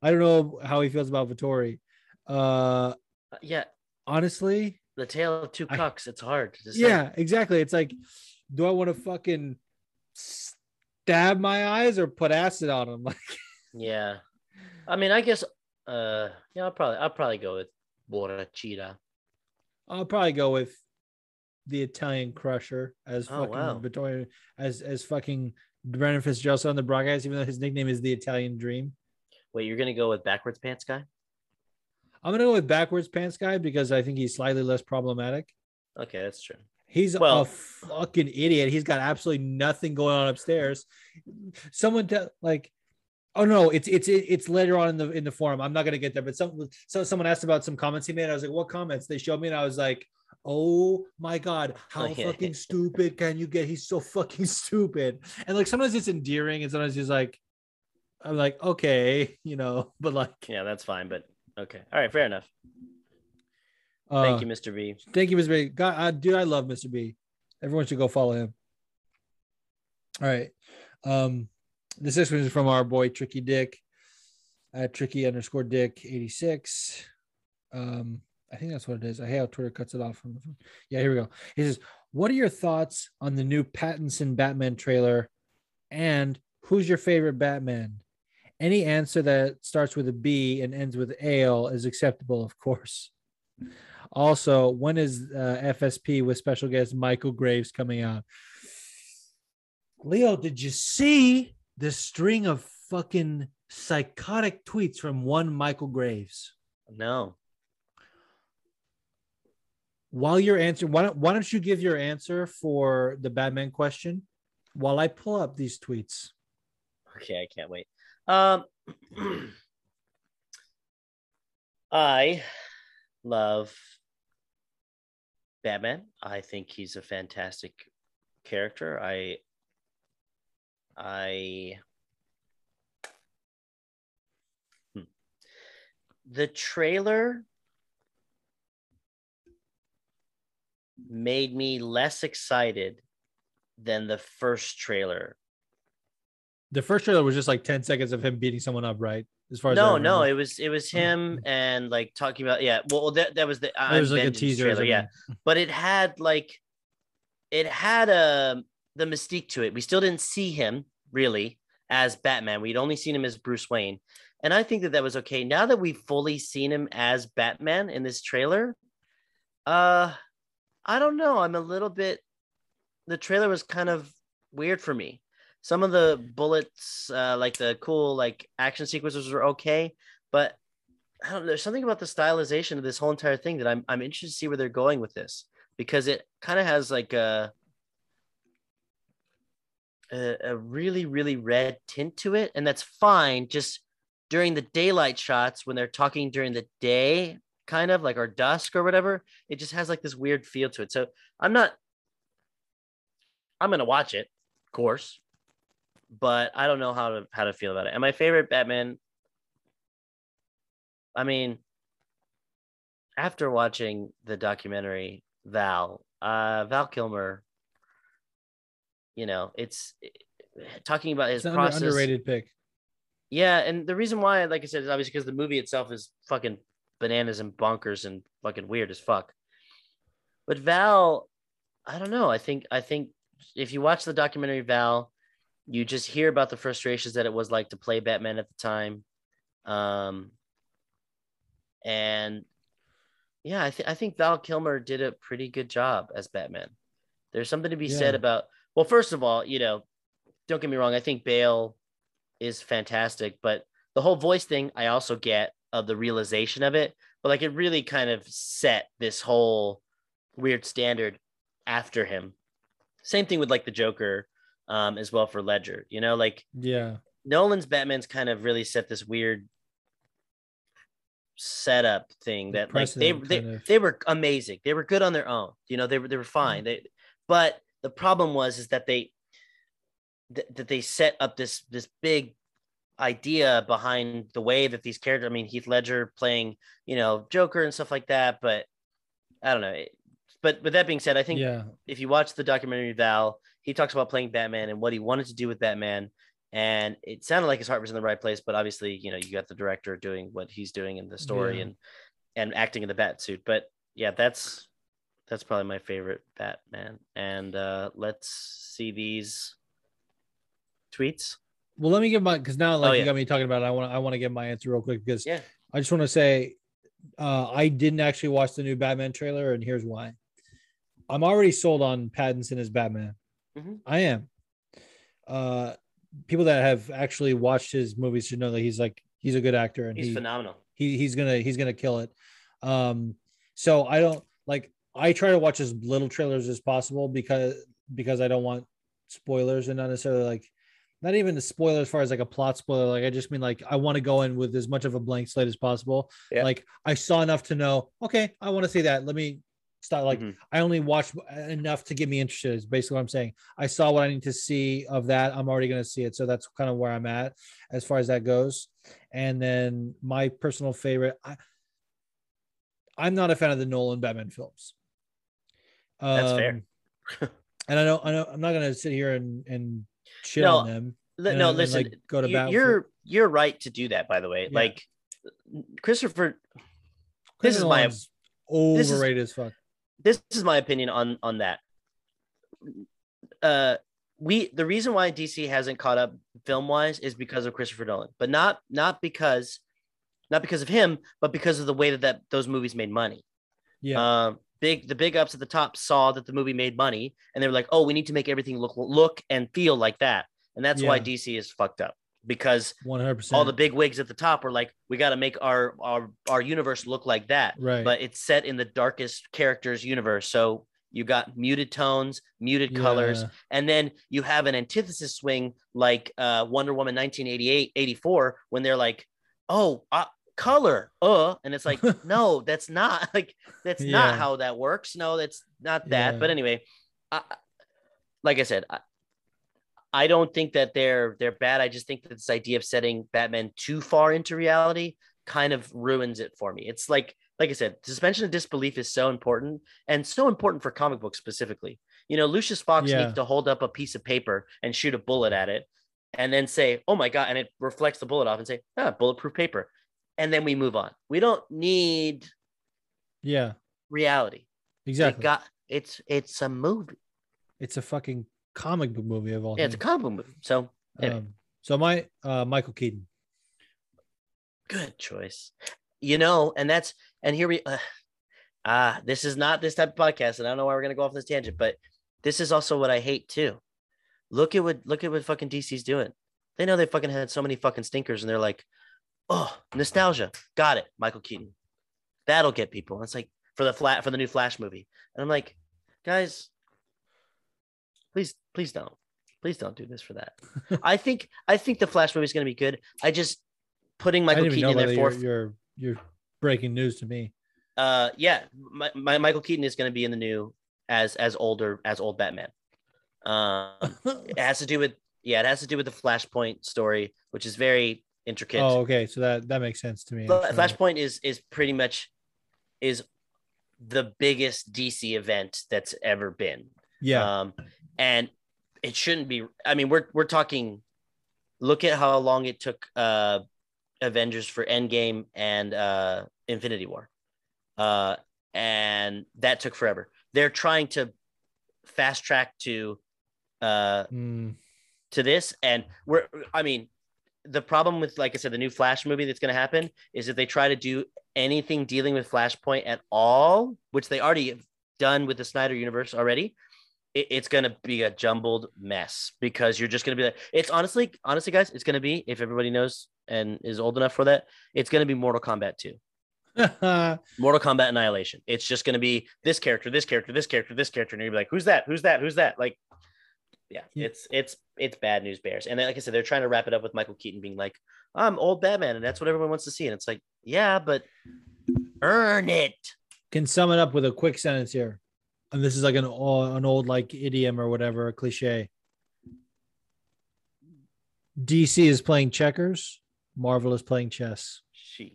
I don't know how he feels about Vettori. Uh Yeah. honestly, The tale of two I- cocks. It's hard say. yeah, exactly. It's like, do I want to fucking stab my eyes or put acid on them? Like, Yeah. I mean, I guess, uh, yeah, I'll probably, I'll probably go with Borrachinha. I'll probably go with the Italian Crusher as Oh, fucking wow. Vittoria, as as fucking Brendan Fitzgerald on the broadcast, even though his nickname is the Italian Dream. Wait, you're gonna go with backwards pants guy? I'm gonna go with backwards pants guy because I think he's slightly less problematic. Okay, that's true. He's Well- a fucking idiot. He's got absolutely nothing going on upstairs. Someone tell like, oh no, it's it's it's later on in the in the forum. I'm not gonna get there, but some so someone asked about some comments he made. I was like, what comments? They showed me, and I was like, oh my god, how fucking stupid can you get? He's so fucking stupid. And like sometimes it's endearing, and sometimes he's like, I'm like, okay, you know, but like, Yeah, that's fine. But okay, all right, fair enough. uh, Thank you, Mr. B. Thank you, Mr. B. God, I, dude, I love Mr. B. Everyone should go follow him. All right. Um, this one is from our boy Tricky Dick at Tricky underscore Dick 86. Um, I think that's what it is. I hate how Twitter cuts it off from the phone. Yeah, here we go. He says, What are your thoughts on the new Pattinson Batman trailer? And who's your favorite Batman? Any answer that starts with a B and ends with ale is acceptable, of course. Also, when is uh, FSP with special guest Michael Graves coming out? Leo, did you see the string of fucking psychotic tweets from one Michael Graves? No. While you're answering, why don't, why don't you give your answer for the Batman question while I pull up these tweets? Okay, I can't wait. Um, I love Batman. I think he's a fantastic character. I I Hmm. the trailer made me less excited than the first trailer The first trailer was just like 10 seconds of him beating someone up, right? As far as no, no, it was it was him and like talking about yeah. Well, that that was the It was like a teaser trailer, yeah. But it had like it had a the mystique to it. We still didn't see him really as Batman. We'd only seen him as Bruce Wayne, and I think that that was okay. Now that we've fully seen him as Batman in this trailer, uh, I don't know. I'm a little bit. The trailer was kind of weird for me some of the bullets uh, like the cool like action sequences were okay but I don't know, there's something about the stylization of this whole entire thing that I'm I'm interested to see where they're going with this because it kind of has like a, a a really really red tint to it and that's fine just during the daylight shots when they're talking during the day kind of like or dusk or whatever it just has like this weird feel to it so I'm not I'm gonna watch it of course but I don't know how to how to feel about it. And my favorite Batman, I mean, after watching the documentary Val, uh, Val Kilmer, you know, it's talking about his It's process. underrated pick. Yeah, and the reason why, like I said, is obviously because the movie itself is fucking bananas and bonkers and fucking weird as fuck. But Val, I don't know. I think I think if you watch the documentary Val, you just hear about the frustrations that it was like to play Batman at the time. Um and yeah, I think I think Val Kilmer did a pretty good job as Batman. There's something to be said about well, first of all, you know, don't get me wrong, I think Bale is fantastic, but the whole voice thing I also get of the realization of it, but like it really kind of set this whole weird standard after him. Same thing with like the Joker um as well for Ledger. You know, like Yeah. Nolan's Batman's kind of really set this weird setup thing that like they they, of. they were amazing. They were good on their own. You know, they were they were fine. They but the problem was is that they th- that they set up this this big idea behind the way that these characters I mean Heath Ledger playing, you know, Joker and stuff like that, but I don't know. It- But with that being said, I think Yeah. if you watch the documentary Val, he talks about playing Batman and what he wanted to do with Batman. And it sounded like his heart was in the right place, but obviously, you know, you got the director doing what he's doing in the story Yeah. and and acting in the bat suit. But yeah, that's that's probably my favorite Batman. And uh let's see these tweets. Well, let me give my because now like Oh, you got me talking about it. I want I want to give my answer real quick because Yeah. I just want to say uh, I didn't actually watch the new Batman trailer, and here's why. I'm already sold on Pattinson as Batman. Mhm. I am. Uh, people that have actually watched his movies should know that he's like he's a good actor and He's he, phenomenal. he he's gonna he's gonna kill it. Um, so I don't like I try to watch as little trailers as possible because because I don't want spoilers and not necessarily like not even the spoiler as far as like a plot spoiler. Like I just mean like I want to go in with as much of a blank slate as possible. Yeah. Like I saw enough to know, okay, I want to see that. Let me style. Like Mhm. I only watched enough to get me interested. Is basically what I'm saying. I saw what I need to see of that. I'm already going to see it. So that's kind of where I'm at as far as that goes. And then my personal favorite, I, I'm not a fan of the Nolan Batman films. That's fair. Um, and I know, I know, I'm not going to sit here and and shit No, on them. And- no, and, listen. like, go to you- bat you're you're right to do that. By the way, Yeah. like Christopher, this is my this is- overrated as fuck. this is my opinion on on that. Uh, we the reason why DC hasn't caught up film wise is because of Christopher Nolan, but not not because not because of him, but because of the way that, that those movies made money. Yeah. Um, big the big ups at the top saw that the movie made money, and they were like, "Oh, we need to make everything look look and feel like that," and that's why DC is fucked up because 100%. all the big wigs at the top were like, "We got to make our our our universe look like that." Right. But it's set in the darkest characters universe, so you got muted tones, muted colors, Yeah. and then you have an antithesis swing like uh, Wonder Woman 1988, 84, when they're like, "Oh, color, uh," and it's like, no, that's not like that's Yeah. not how that works. No, that's not that. Yeah. But anyway, I, like I said, I, I don't think that they're they're bad. I just think that this idea of setting Batman too far into reality kind of ruins it for me. It's like like I said, suspension of disbelief is so important and so important for comic books specifically. You know, Lucius Fox Yeah. needs to hold up a piece of paper and shoot a bullet at it and then say, "Oh my god," and it reflects the bullet off and say, "Ah, bulletproof paper." And then we move on. We don't need Yeah. reality. Exactly. got it's it's a movie. it's a fucking comic book movie of all. Yeah, it's a comic book movie. So anyway. Um, so my uh, Michael Keaton. good choice you know and that's and here we uh, ah this is not this type of podcast and i don't know why we're gonna go off this tangent but this is also what i hate too look at what look at what fucking dc's doing they know they fucking had so many fucking stinkers and they're like oh nostalgia got it michael keaton that'll get people And it's like for the flat for the new flash movie and i'm like guys please please don't please don't do this for that i think i think the flash movie is going to be good i just putting michael keaton in there for. You're, you're you're breaking news to me. uh, yeah, my, my Michael Keaton is going to be in the new as as older as old Batman. Um, it has to do with yeah, it has to do with the Flashpoint story, which is very intricate. Oh, okay. So that that makes sense to me. Flashpoint is is pretty much is the biggest DC event that's ever been. Yeah. Um, and it shouldn't be. I mean, we're we're talking. Look at how long it took uh, Avengers for Endgame and uh, Infinity War, uh, and that took forever. They're trying to fast track to uh, Mm, to this, and we're. I mean, the problem with, like I said, the new Flash movie that's going to happen is if they try to do anything dealing with Flashpoint at all, which they already have done with the Snyder universe already, it, it's going to be a jumbled mess because you're just going to be like, it's honestly, honestly, guys, it's going to be, if everybody knows and is old enough for that, it's going to be Mortal Kombat 2. Mortal Kombat Annihilation. It's just going to be this character, this character, this character, this character, and you're like, who's that? Who's that? Who's that? Like, yeah, it's it's it's bad news bears. And then, like I said, they're trying to wrap it up with Michael Keaton being like, I'm old Batman, and that's what everyone wants to see. And it's like, yeah, but earn it. can sum it up with a quick sentence here, and this is like an an old like idiom or whatever, a cliche. DC is playing checkers. Marvel is playing chess. Shit.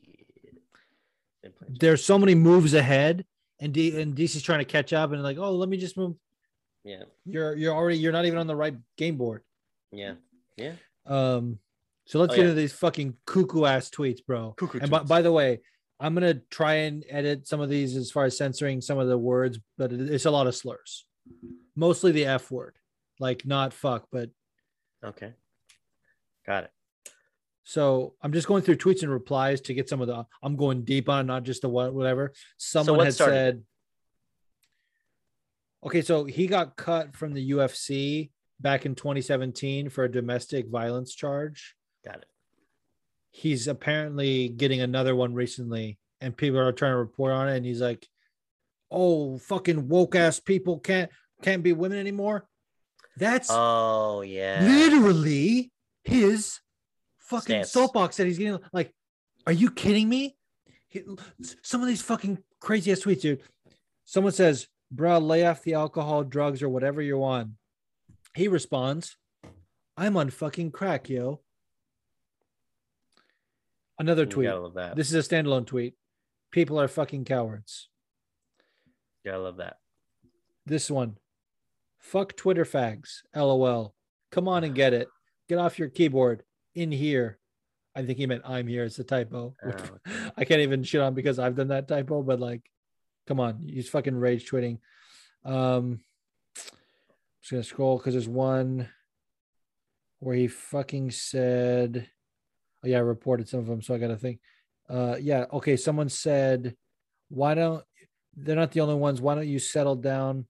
There's so many moves ahead, and D and DC's trying to catch up, and like, oh, let me just move. Yeah, You're you're already you're not even on the right game board. yeah, yeah. Um, so let's Oh, get yeah. into these fucking cuckoo ass tweets, bro. Cuckoo and by, by the way, I'm gonna try and edit some of these as far as censoring some of the words, but it's a lot of slurs, mostly the F word, like not fuck, but Okay, got it. so I'm just going through tweets and replies to get some of the. I'm going deep on, not just the what whatever. Someone what had started? said. Okay, so he got cut from the UFC back in 2017 for a domestic violence charge. Got it. he's apparently getting another one recently and people are trying to report on it and he's like oh fucking woke ass people can't can't be women anymore that's Oh yeah. literally his fucking Stance. soapbox that he's getting like are you kidding me He- some of these fucking crazy ass tweets dude Someone says, "Bruh, lay off the alcohol, drugs, or whatever you're on." He responds, "I'm on fucking crack, yo." Another tweet. gotta love that. This is a standalone tweet. People are fucking cowards. Yeah, I love that. This one. Fuck Twitter fags. LOL. Come on and get it. Get off your keyboard. In here. I think he meant I'm here. It's a typo. Oh, I can't even shit on because I've done that typo, but like, come on. He's fucking rage tweeting. Um, I'm just gonna scroll because there's one where he fucking said, oh yeah, I reported some of them, so I gotta think. Uh, yeah, okay. Someone said, why don't they're not the only ones? Why don't you settle down?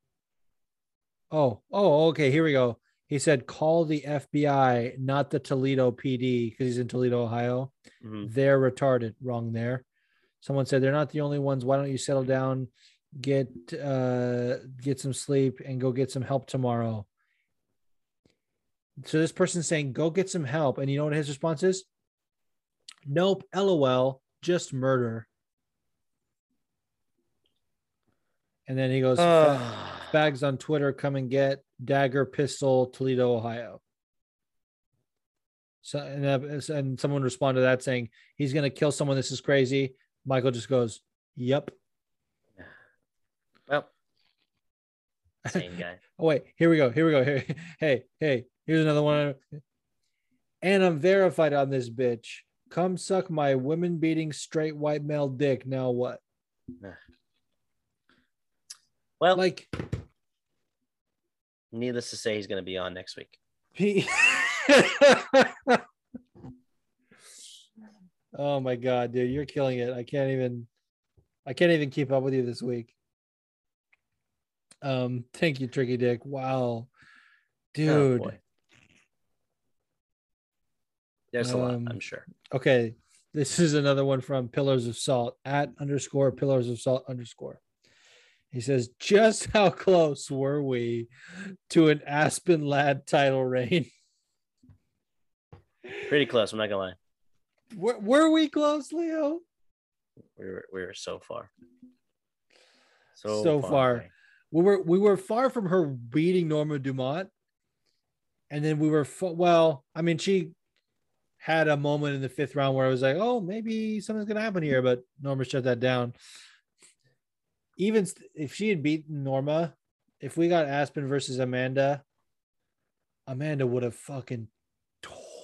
Oh, oh, okay. Here we go. He said, call the FBI, not the Toledo PD, because he's in Toledo, Ohio. Mhm. They're retarded. Wrong there. Someone said they're not the only ones. Why don't you settle down, get uh get some sleep, and go get some help tomorrow? So this person's saying, go get some help. And you know what his response is? Nope, lol, just murder. And then he goes, Ah. bags on Twitter, come and get dagger pistol, Toledo, Ohio. So and, uh, and someone responded to that saying he's gonna kill someone. This is crazy. Michael just goes, "Yep." Well, same guy. Oh wait, here we go. Here we go. Here, hey, hey, here's another one. And I'm verified on this bitch. Come suck my women beating straight white male dick. Now what? Well, like, needless to say, he's gonna be on next week. he. oh my god, dude, you're killing it. I can't even. I can't even keep up with you this week. Um, thank you, Tricky Dick. Wow, dude. Oh. There's a lot, Um, I'm sure. Okay, this is another one from Pillars of Salt at underscore Pillars of Salt underscore. He says, "Just how close were we to an Aspen Ladd title reign? Pretty close. I'm not gonna lie. Were, were we close, Leo? We were we were so far. So, So, far, away. we were we were far from her beating Norma Dumont, and then we were well. I mean, she had a moment in the fifth round where I was like, "Oh, maybe something's gonna happen here," but Norma shut that down. Even if she had beaten Norma, if we got Aspen versus Amanda, Amanda would have fucking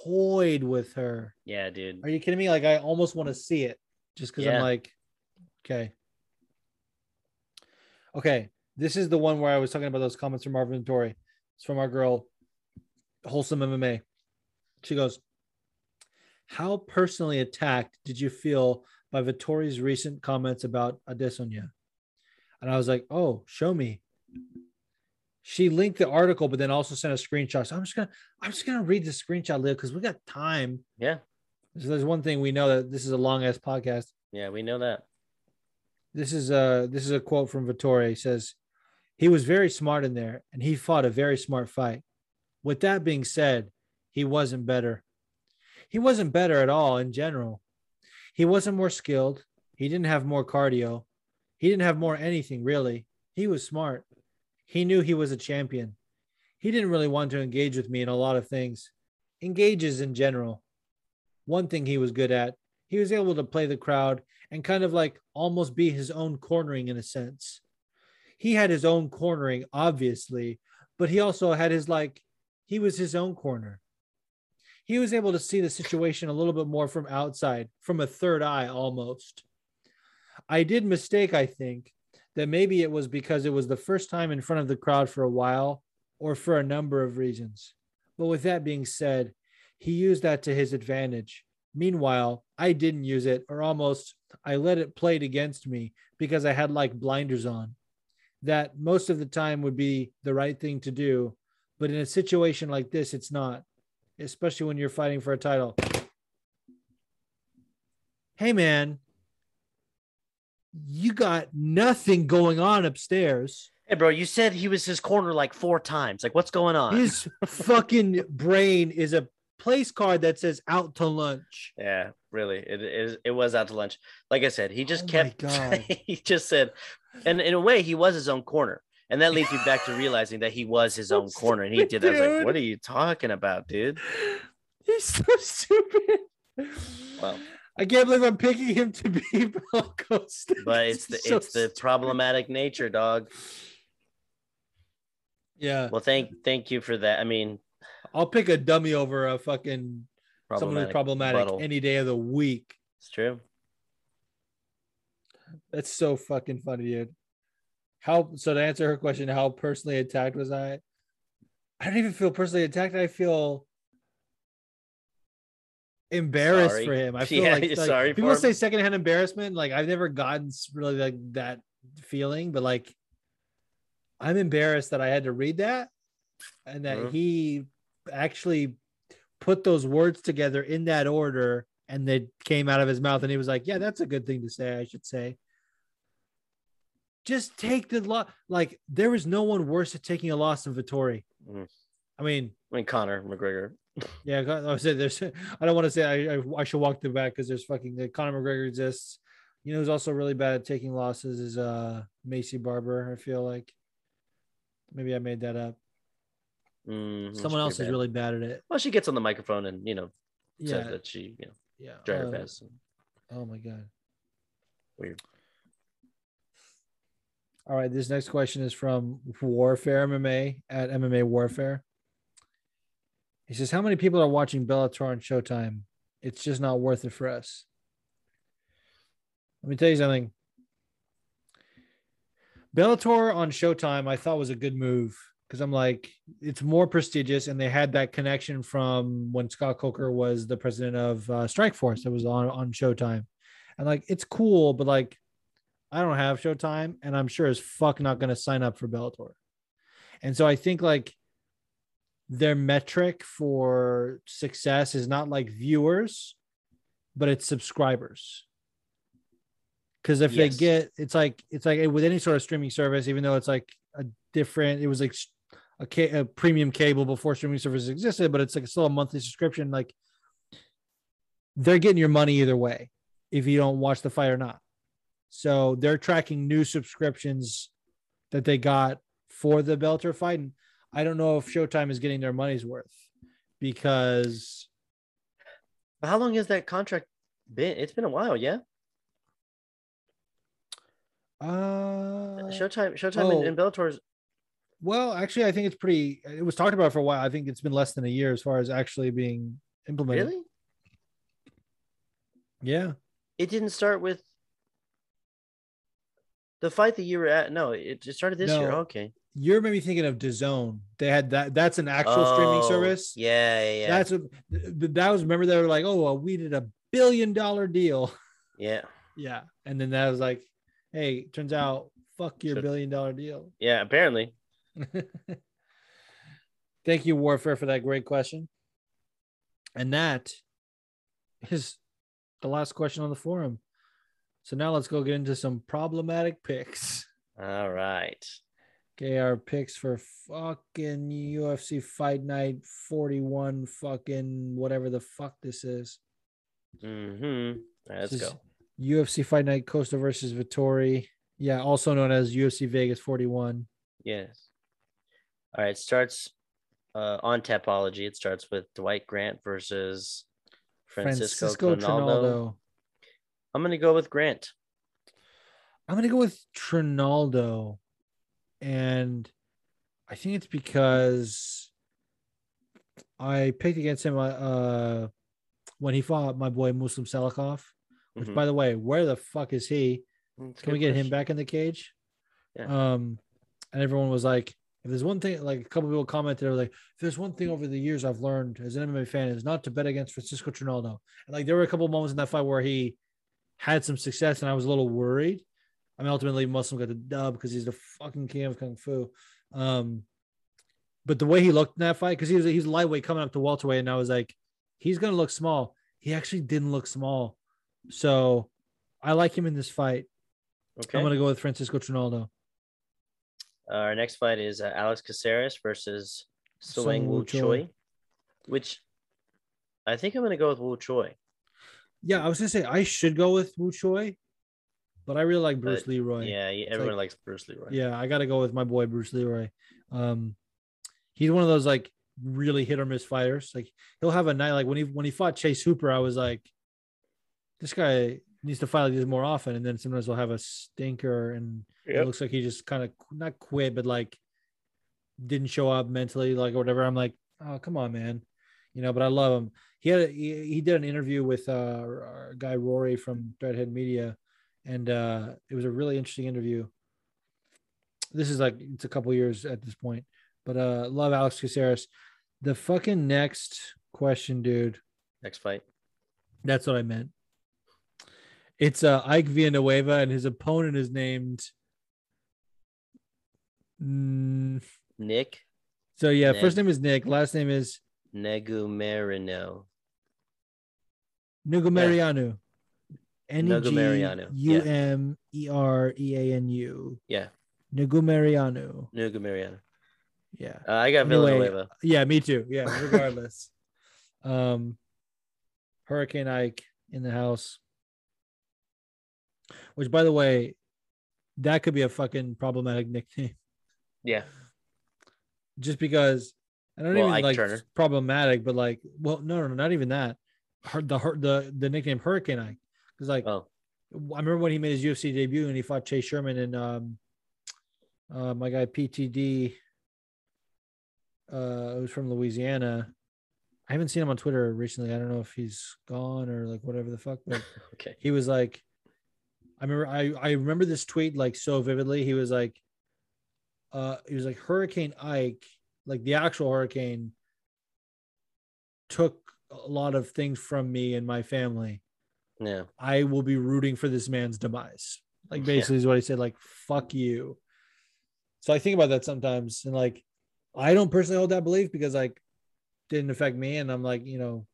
toyed with her. Yeah, dude. Are you kidding me? Like, I almost want to see it just because I'm like, okay. Okay. This is the one where I was talking about those comments from Marvin Vettori. It's from our girl, Wholesome MMA. She goes, How personally attacked did you feel by Vettori's recent comments about Adesanya? And I was like, Oh, show me. She linked the article, but then also sent a screenshot. So I'm just gonna, I'm just gonna read the screenshot, Leo, because we got time. Yeah. So there's one thing we know that this is a long ass podcast. Yeah, we know that. This is a this is a quote from Vettori. He says, "He was very smart in there, and he fought a very smart fight. With that being said, he wasn't better. He wasn't better at all in general. He wasn't more skilled. He didn't have more cardio. He didn't have more anything really. He was smart. He knew he was a champion. He didn't really want to engage with me in a lot of things. Engages in general. One thing he was good at, he was able to play the crowd and kind of like almost be his own cornering in a sense. He had his own cornering, obviously, but he also had his like, he was his own corner. He was able to see the situation a little bit more from outside, from a third eye almost. I did mistake, I think, that maybe it was because it was the first time in front of the crowd for a while or for a number of reasons. But with that being said, he used that to his advantage. Meanwhile, I didn't use it, or almost I let it played against me because I had like blinders on. That most of the time would be the right thing to do. But in a situation like this, it's not, especially when you're fighting for a title. Hey, man, you got nothing going on upstairs. Hey, bro, you said he was his corner like four times. Like, what's going on? His fucking brain is a place card that says out to lunch. Yeah, really. It is. It was out to lunch. Like I said, he just Oh kept. He just said, And in a way, he was his own corner. And that leads me back to realizing that he was his own corner. And he did that. I was like, what are you talking about, dude? He's so stupid. Well, I can't believe I'm picking him to be Belcoast. but it's the So it's the problematic nature, dog. Yeah. Well, thank thank you for that. I mean, I'll pick a dummy over a fucking someone who's Problematic rebuttal. any day of the week. it's true. That's so fucking funny, dude. How so to answer her question, how personally attacked was I? I don't even feel personally attacked. I feel embarrassed Sorry. for him. I feel Yeah, like, like, sorry people him. say secondhand embarrassment. Like I've never gotten really like that feeling, but like I'm embarrassed that I had to read that and that Mhm. he actually put those words together in that order and they came out of his mouth and he was like, Yeah, that's a good thing to say, I should say. Just take the loss. Like there is no one worse at taking a loss than Vettori. Mm. I mean, I mean, Conor McGregor. Yeah, I saying there's. I don't want to say I, I, I should walk the back because there's fucking the Conor McGregor exists. You know who's also really bad at taking losses is uh Maycee Barber. I feel like maybe I made that up. Mm, Someone else is bad. really bad at it. Well, she gets on the microphone and you know says Yeah, that she you know yeah. tried her uh, best. Oh my god. Weird. All right, this next question is from Warfare MMA at MMA Warfare. He says, "How many people are watching Bellator on Showtime? It's just not worth it for us." Let me tell you something. Bellator on Showtime, I thought was a good move because I'm like, it's more prestigious, and they had that connection from when Scott Coker was the president of uh, Strike Force that was on on Showtime, and like, it's cool, but like, I don't have Showtime, and I'm sure as fuck not going to sign up for Bellator. And so I think like their metric for success is not like viewers, but it's subscribers. Because if Yes. they get, it's like it's like with any sort of streaming service, even though it's like a different, it was like a, ca- a premium cable before streaming services existed, but it's like still a monthly subscription. Like they're getting your money either way, if you don't watch the fight or not. So they're tracking new subscriptions that they got for the Bellator fight. And I don't know if Showtime is getting their money's worth because how long has that contract been? It's been a while, yeah. uh Showtime, Showtime, oh. and, and Bellator's. well, actually I think it's pretty it was talked about for a while. I think it's been less than a year as far as actually being implemented. Really? Yeah. It didn't start with the fight that you were at. No, it just started this year. Okay. You're maybe thinking of DAZN. They had that that's an actual streaming Oh, service. Yeah, yeah, yeah. That's what th- that was remember they were like, "Oh, well, we did a billion dollar deal." yeah, Yeah. And then that was like, "Hey, turns out fuck your Should- billion dollar deal." yeah. Apparently, Thank you, Warfare, for that great question. And that is the last question on the forum. So now let's go get into some problematic picks. all right. Okay, our picks for fucking UFC Fight Night 41, fucking whatever the fuck this is. Mm-hmm. Right, let's This go. UFC Fight Night Costa versus Vettori. Yeah, also known as UFC Vegas 41. Yes. All right. It starts uh, on Tapology. It starts with Dwight Grant versus Francisco, Francisco Trinaldo. Trinaldo. I'm gonna go with Grant. I'm gonna go with Trinaldo, and I think it's because I picked against him uh, uh when he fought my boy Muslim Salikhov. Which, Mhm. by the way, where the fuck is he? That's Can we get him back in the cage? Yeah. Um, and everyone was like, if there's one thing, like a couple people commented, were like, if there's one thing over the years I've learned as an MMA fan is not to bet against Francisco Trinaldo. And like there were a couple moments in that fight where he had some success, and I was a little worried. I mean, ultimately, Muslim got the dub because he's the fucking king of kung fu. Um, but the way he looked in that fight, because he was he's lightweight coming up to welterweight, and I was like, he's gonna look small. He actually didn't look small, so I like him in this fight. Okay. I'm gonna go with Francisco Trinaldo. Our next fight is uh, Alex Caceres versus Woo Woo Choi. Choi, which I think I'm gonna go with Woo Choi. Yeah, I was gonna say I should go with Wu Choi, but I really like Bruce But, Leroy. Yeah, yeah, everyone like- likes Bruce Leroy. Yeah, I got to go with my boy Bruce Leroy. Um, he's one of those like really hit or miss fighters. Like he'll have a night like when he when he fought Chase Hooper, I was like, this guy needs to fight like this more often. And then sometimes he'll have a stinker, and it looks like he just kind of not quit, but like didn't show up mentally, like or whatever. I'm like, oh come on, man, you know. But I love him. He had a, he, he did an interview with uh, our guy Rory from Threadhead Media, and uh, it was a really interesting interview this is like it's a couple years at this point, but uh, love Alex Caceres. The fucking next question, dude. Next fight. That's what I meant. It's uh, Ike Villanueva, and his opponent is named. Nick so yeah, Nick. first name is Nick. Last name is Negumerino. Nugumerianu. N e g Nugumerianu, u yeah. m e r e a n u. Yeah, Nugumerianu. Yeah. Uh, I got Anyway, Villanueva. Yeah, me too. Yeah, regardless. um Hurricane Ike in the house. Which by the way, that could be a fucking problematic nickname. Yeah. Just because I don't Well, even Ike like Turner. problematic, but like, well, no, no, not even that. Her, the her, the the nickname Hurricane Ike. Because like Oh, I remember when he made his UFC debut and he fought Chase Sherman and um uh my guy PTD uh was from Louisiana. I haven't seen him on Twitter recently. I don't know if he's gone or like whatever the fuck, but okay. he was like I remember I I remember this tweet like so vividly. He was like uh he was like Hurricane Ike, like the actual hurricane took a lot of things from me and my family. Yeah. I will be rooting for this man's demise. Like Yeah. basically is what he said, like fuck you. So I think about that sometimes and like I don't personally hold that belief because like didn't affect me and I'm like, you know,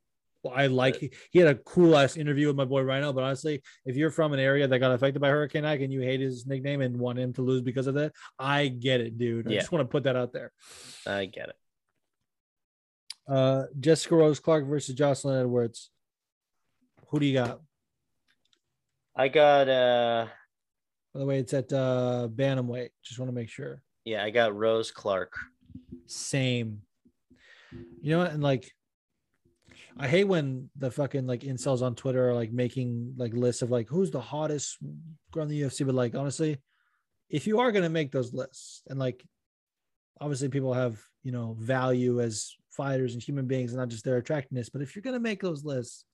I like he had a cool ass interview with my boy Rhino, but honestly, if you're from an area that got affected by Hurricane Ike and you hate his nickname and want him to lose because of that, I get it, dude. I Yeah. just want to put that out there. I get it. Uh Jessica Rose Clark versus Jocelyn Edwards. Who do you got? I got uh By the way, it's at uh Bantamweight. Just want to make sure. yeah, I got Rose Clark. Same. You know what? And like, I hate when the fucking like incels on Twitter are like making like lists of like who's the hottest girl in the UFC. But like, honestly, if you are gonna make those lists, and like, obviously people have you know value as fighters and human beings, and not just their attractiveness. But if you're gonna make those lists,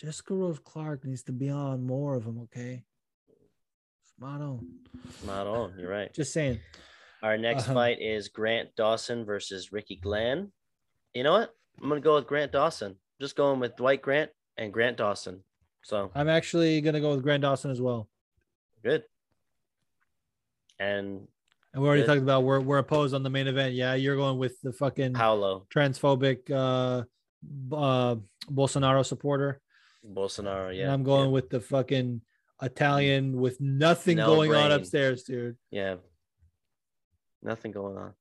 Jessica Rose Clark needs to be on more of them. Okay. Spot on. Not on. You're right. Just saying. Our next Um, fight is Grant Dawson versus Ricky Glenn. You know what? I'm gonna go with Grant Dawson. Just going with Dwight Grant and Grant Dawson. So I'm actually gonna go with Grant Dawson as well. good. And And we already Good. talked about we're we're opposed on the main event. Yeah, you're going with the fucking Paulo transphobic uh, uh Bolsonaro supporter. Bolsonaro. Yeah. and I'm going with the fucking Italian with nothing No going on upstairs, dude. Yeah. Nothing going on.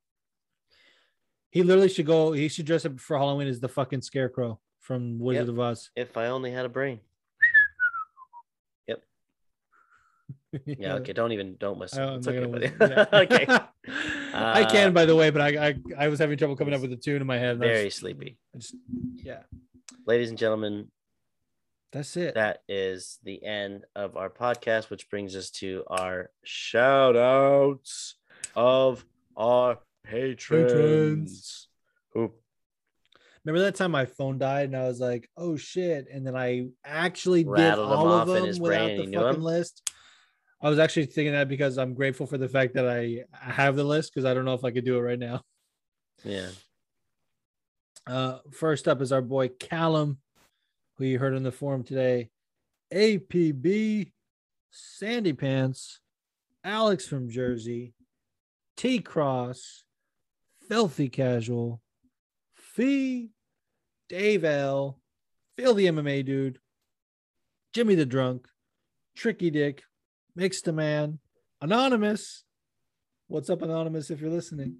He literally should go. He should dress up for Halloween as the fucking scarecrow from Wizard Yep. of Oz. If I only had a brain. Yep. Yeah. Okay. Don't even don't listen. I- It's okay, buddy. Yeah. okay. I Uh, can, by the way, but I, I I was having trouble coming up with a tune in my head. I Very just- sleepy. I just, yeah, Ladies and gentlemen, that's it. that is the end of our podcast, which brings us to our shout outs of our patrons. Patrons. Who Remember that time my phone died and I was like, oh shit. And then I actually did Rattled them all of them without the fucking he knew fucking 'em? list. I was actually thinking that because I'm grateful for the fact that I have the list because I don't know if I could do it right now. Yeah. Uh, first up is our boy Callum, who you heard in the forum today. APB, Sandy Pants, Alex from Jersey, T Cross, Filthy Casual, Fee, Dave L, Phil the MMA Dude, Jimmy the Drunk, Tricky Dick, Mixed the Man, Anonymous. What's up, Anonymous, if you're listening?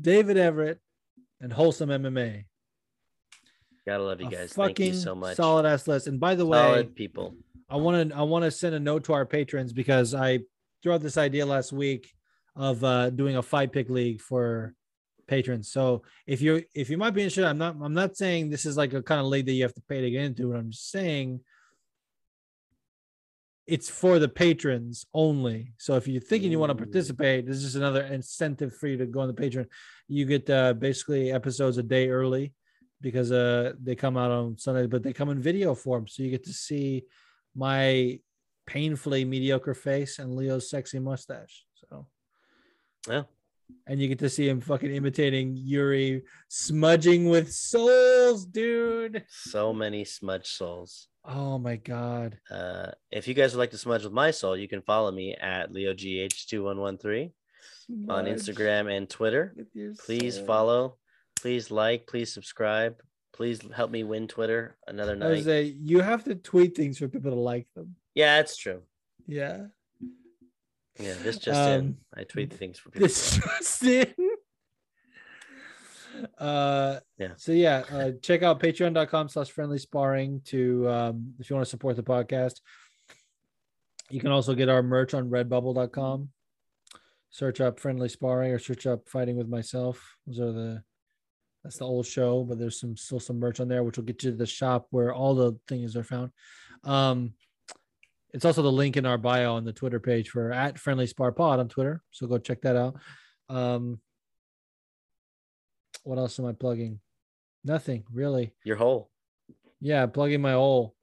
David Everett, and Wholesome MMA. Gotta love you guys. Thank you so much. Solid ass list. And by the way, Solid people. I want to I want to send a note to our patrons because I threw out this idea last week of uh, doing a fight pick league for patrons. So if you if you might be interested, I'm not I'm not saying this is like a kind of league that you have to pay to get into. But I'm just saying it's for the patrons only. So if you're thinking you want to participate, this is another incentive for you to go on the Patreon. You get uh, basically episodes a day early because uh, they come out on Sunday, but they come in video form, so you get to see my painfully mediocre face and Leo's sexy mustache. So Yeah. and you get to see him fucking imitating Jiri smudging with souls, dude. So many smudge souls. Oh my god. Uh, if you guys would like to smudge with my soul, you can follow me at LeoGH2113 on Instagram and Twitter. Please soul. follow. Please like. Please subscribe. Please help me win Twitter another night. Jose, you have to tweet things for people to like them. Yeah, it's true. Yeah. Yeah, this just in. Um, I tweet things for people. This just in. Uh Yeah. so yeah, uh check out patreon.com slash friendly sparring to um if you want to support the podcast. You can also get our merch on redbubble.com. Search up friendly sparring or search up fighting with myself. Those are the that's the old show, but there's some still some merch on there, which will get you to the shop where all the things are found. Um it's also the link in our bio on the Twitter page for at friendly spar pod on Twitter. So go check that out. Um what else am I plugging? Nothing really. Your hole. Yeah, plugging my hole.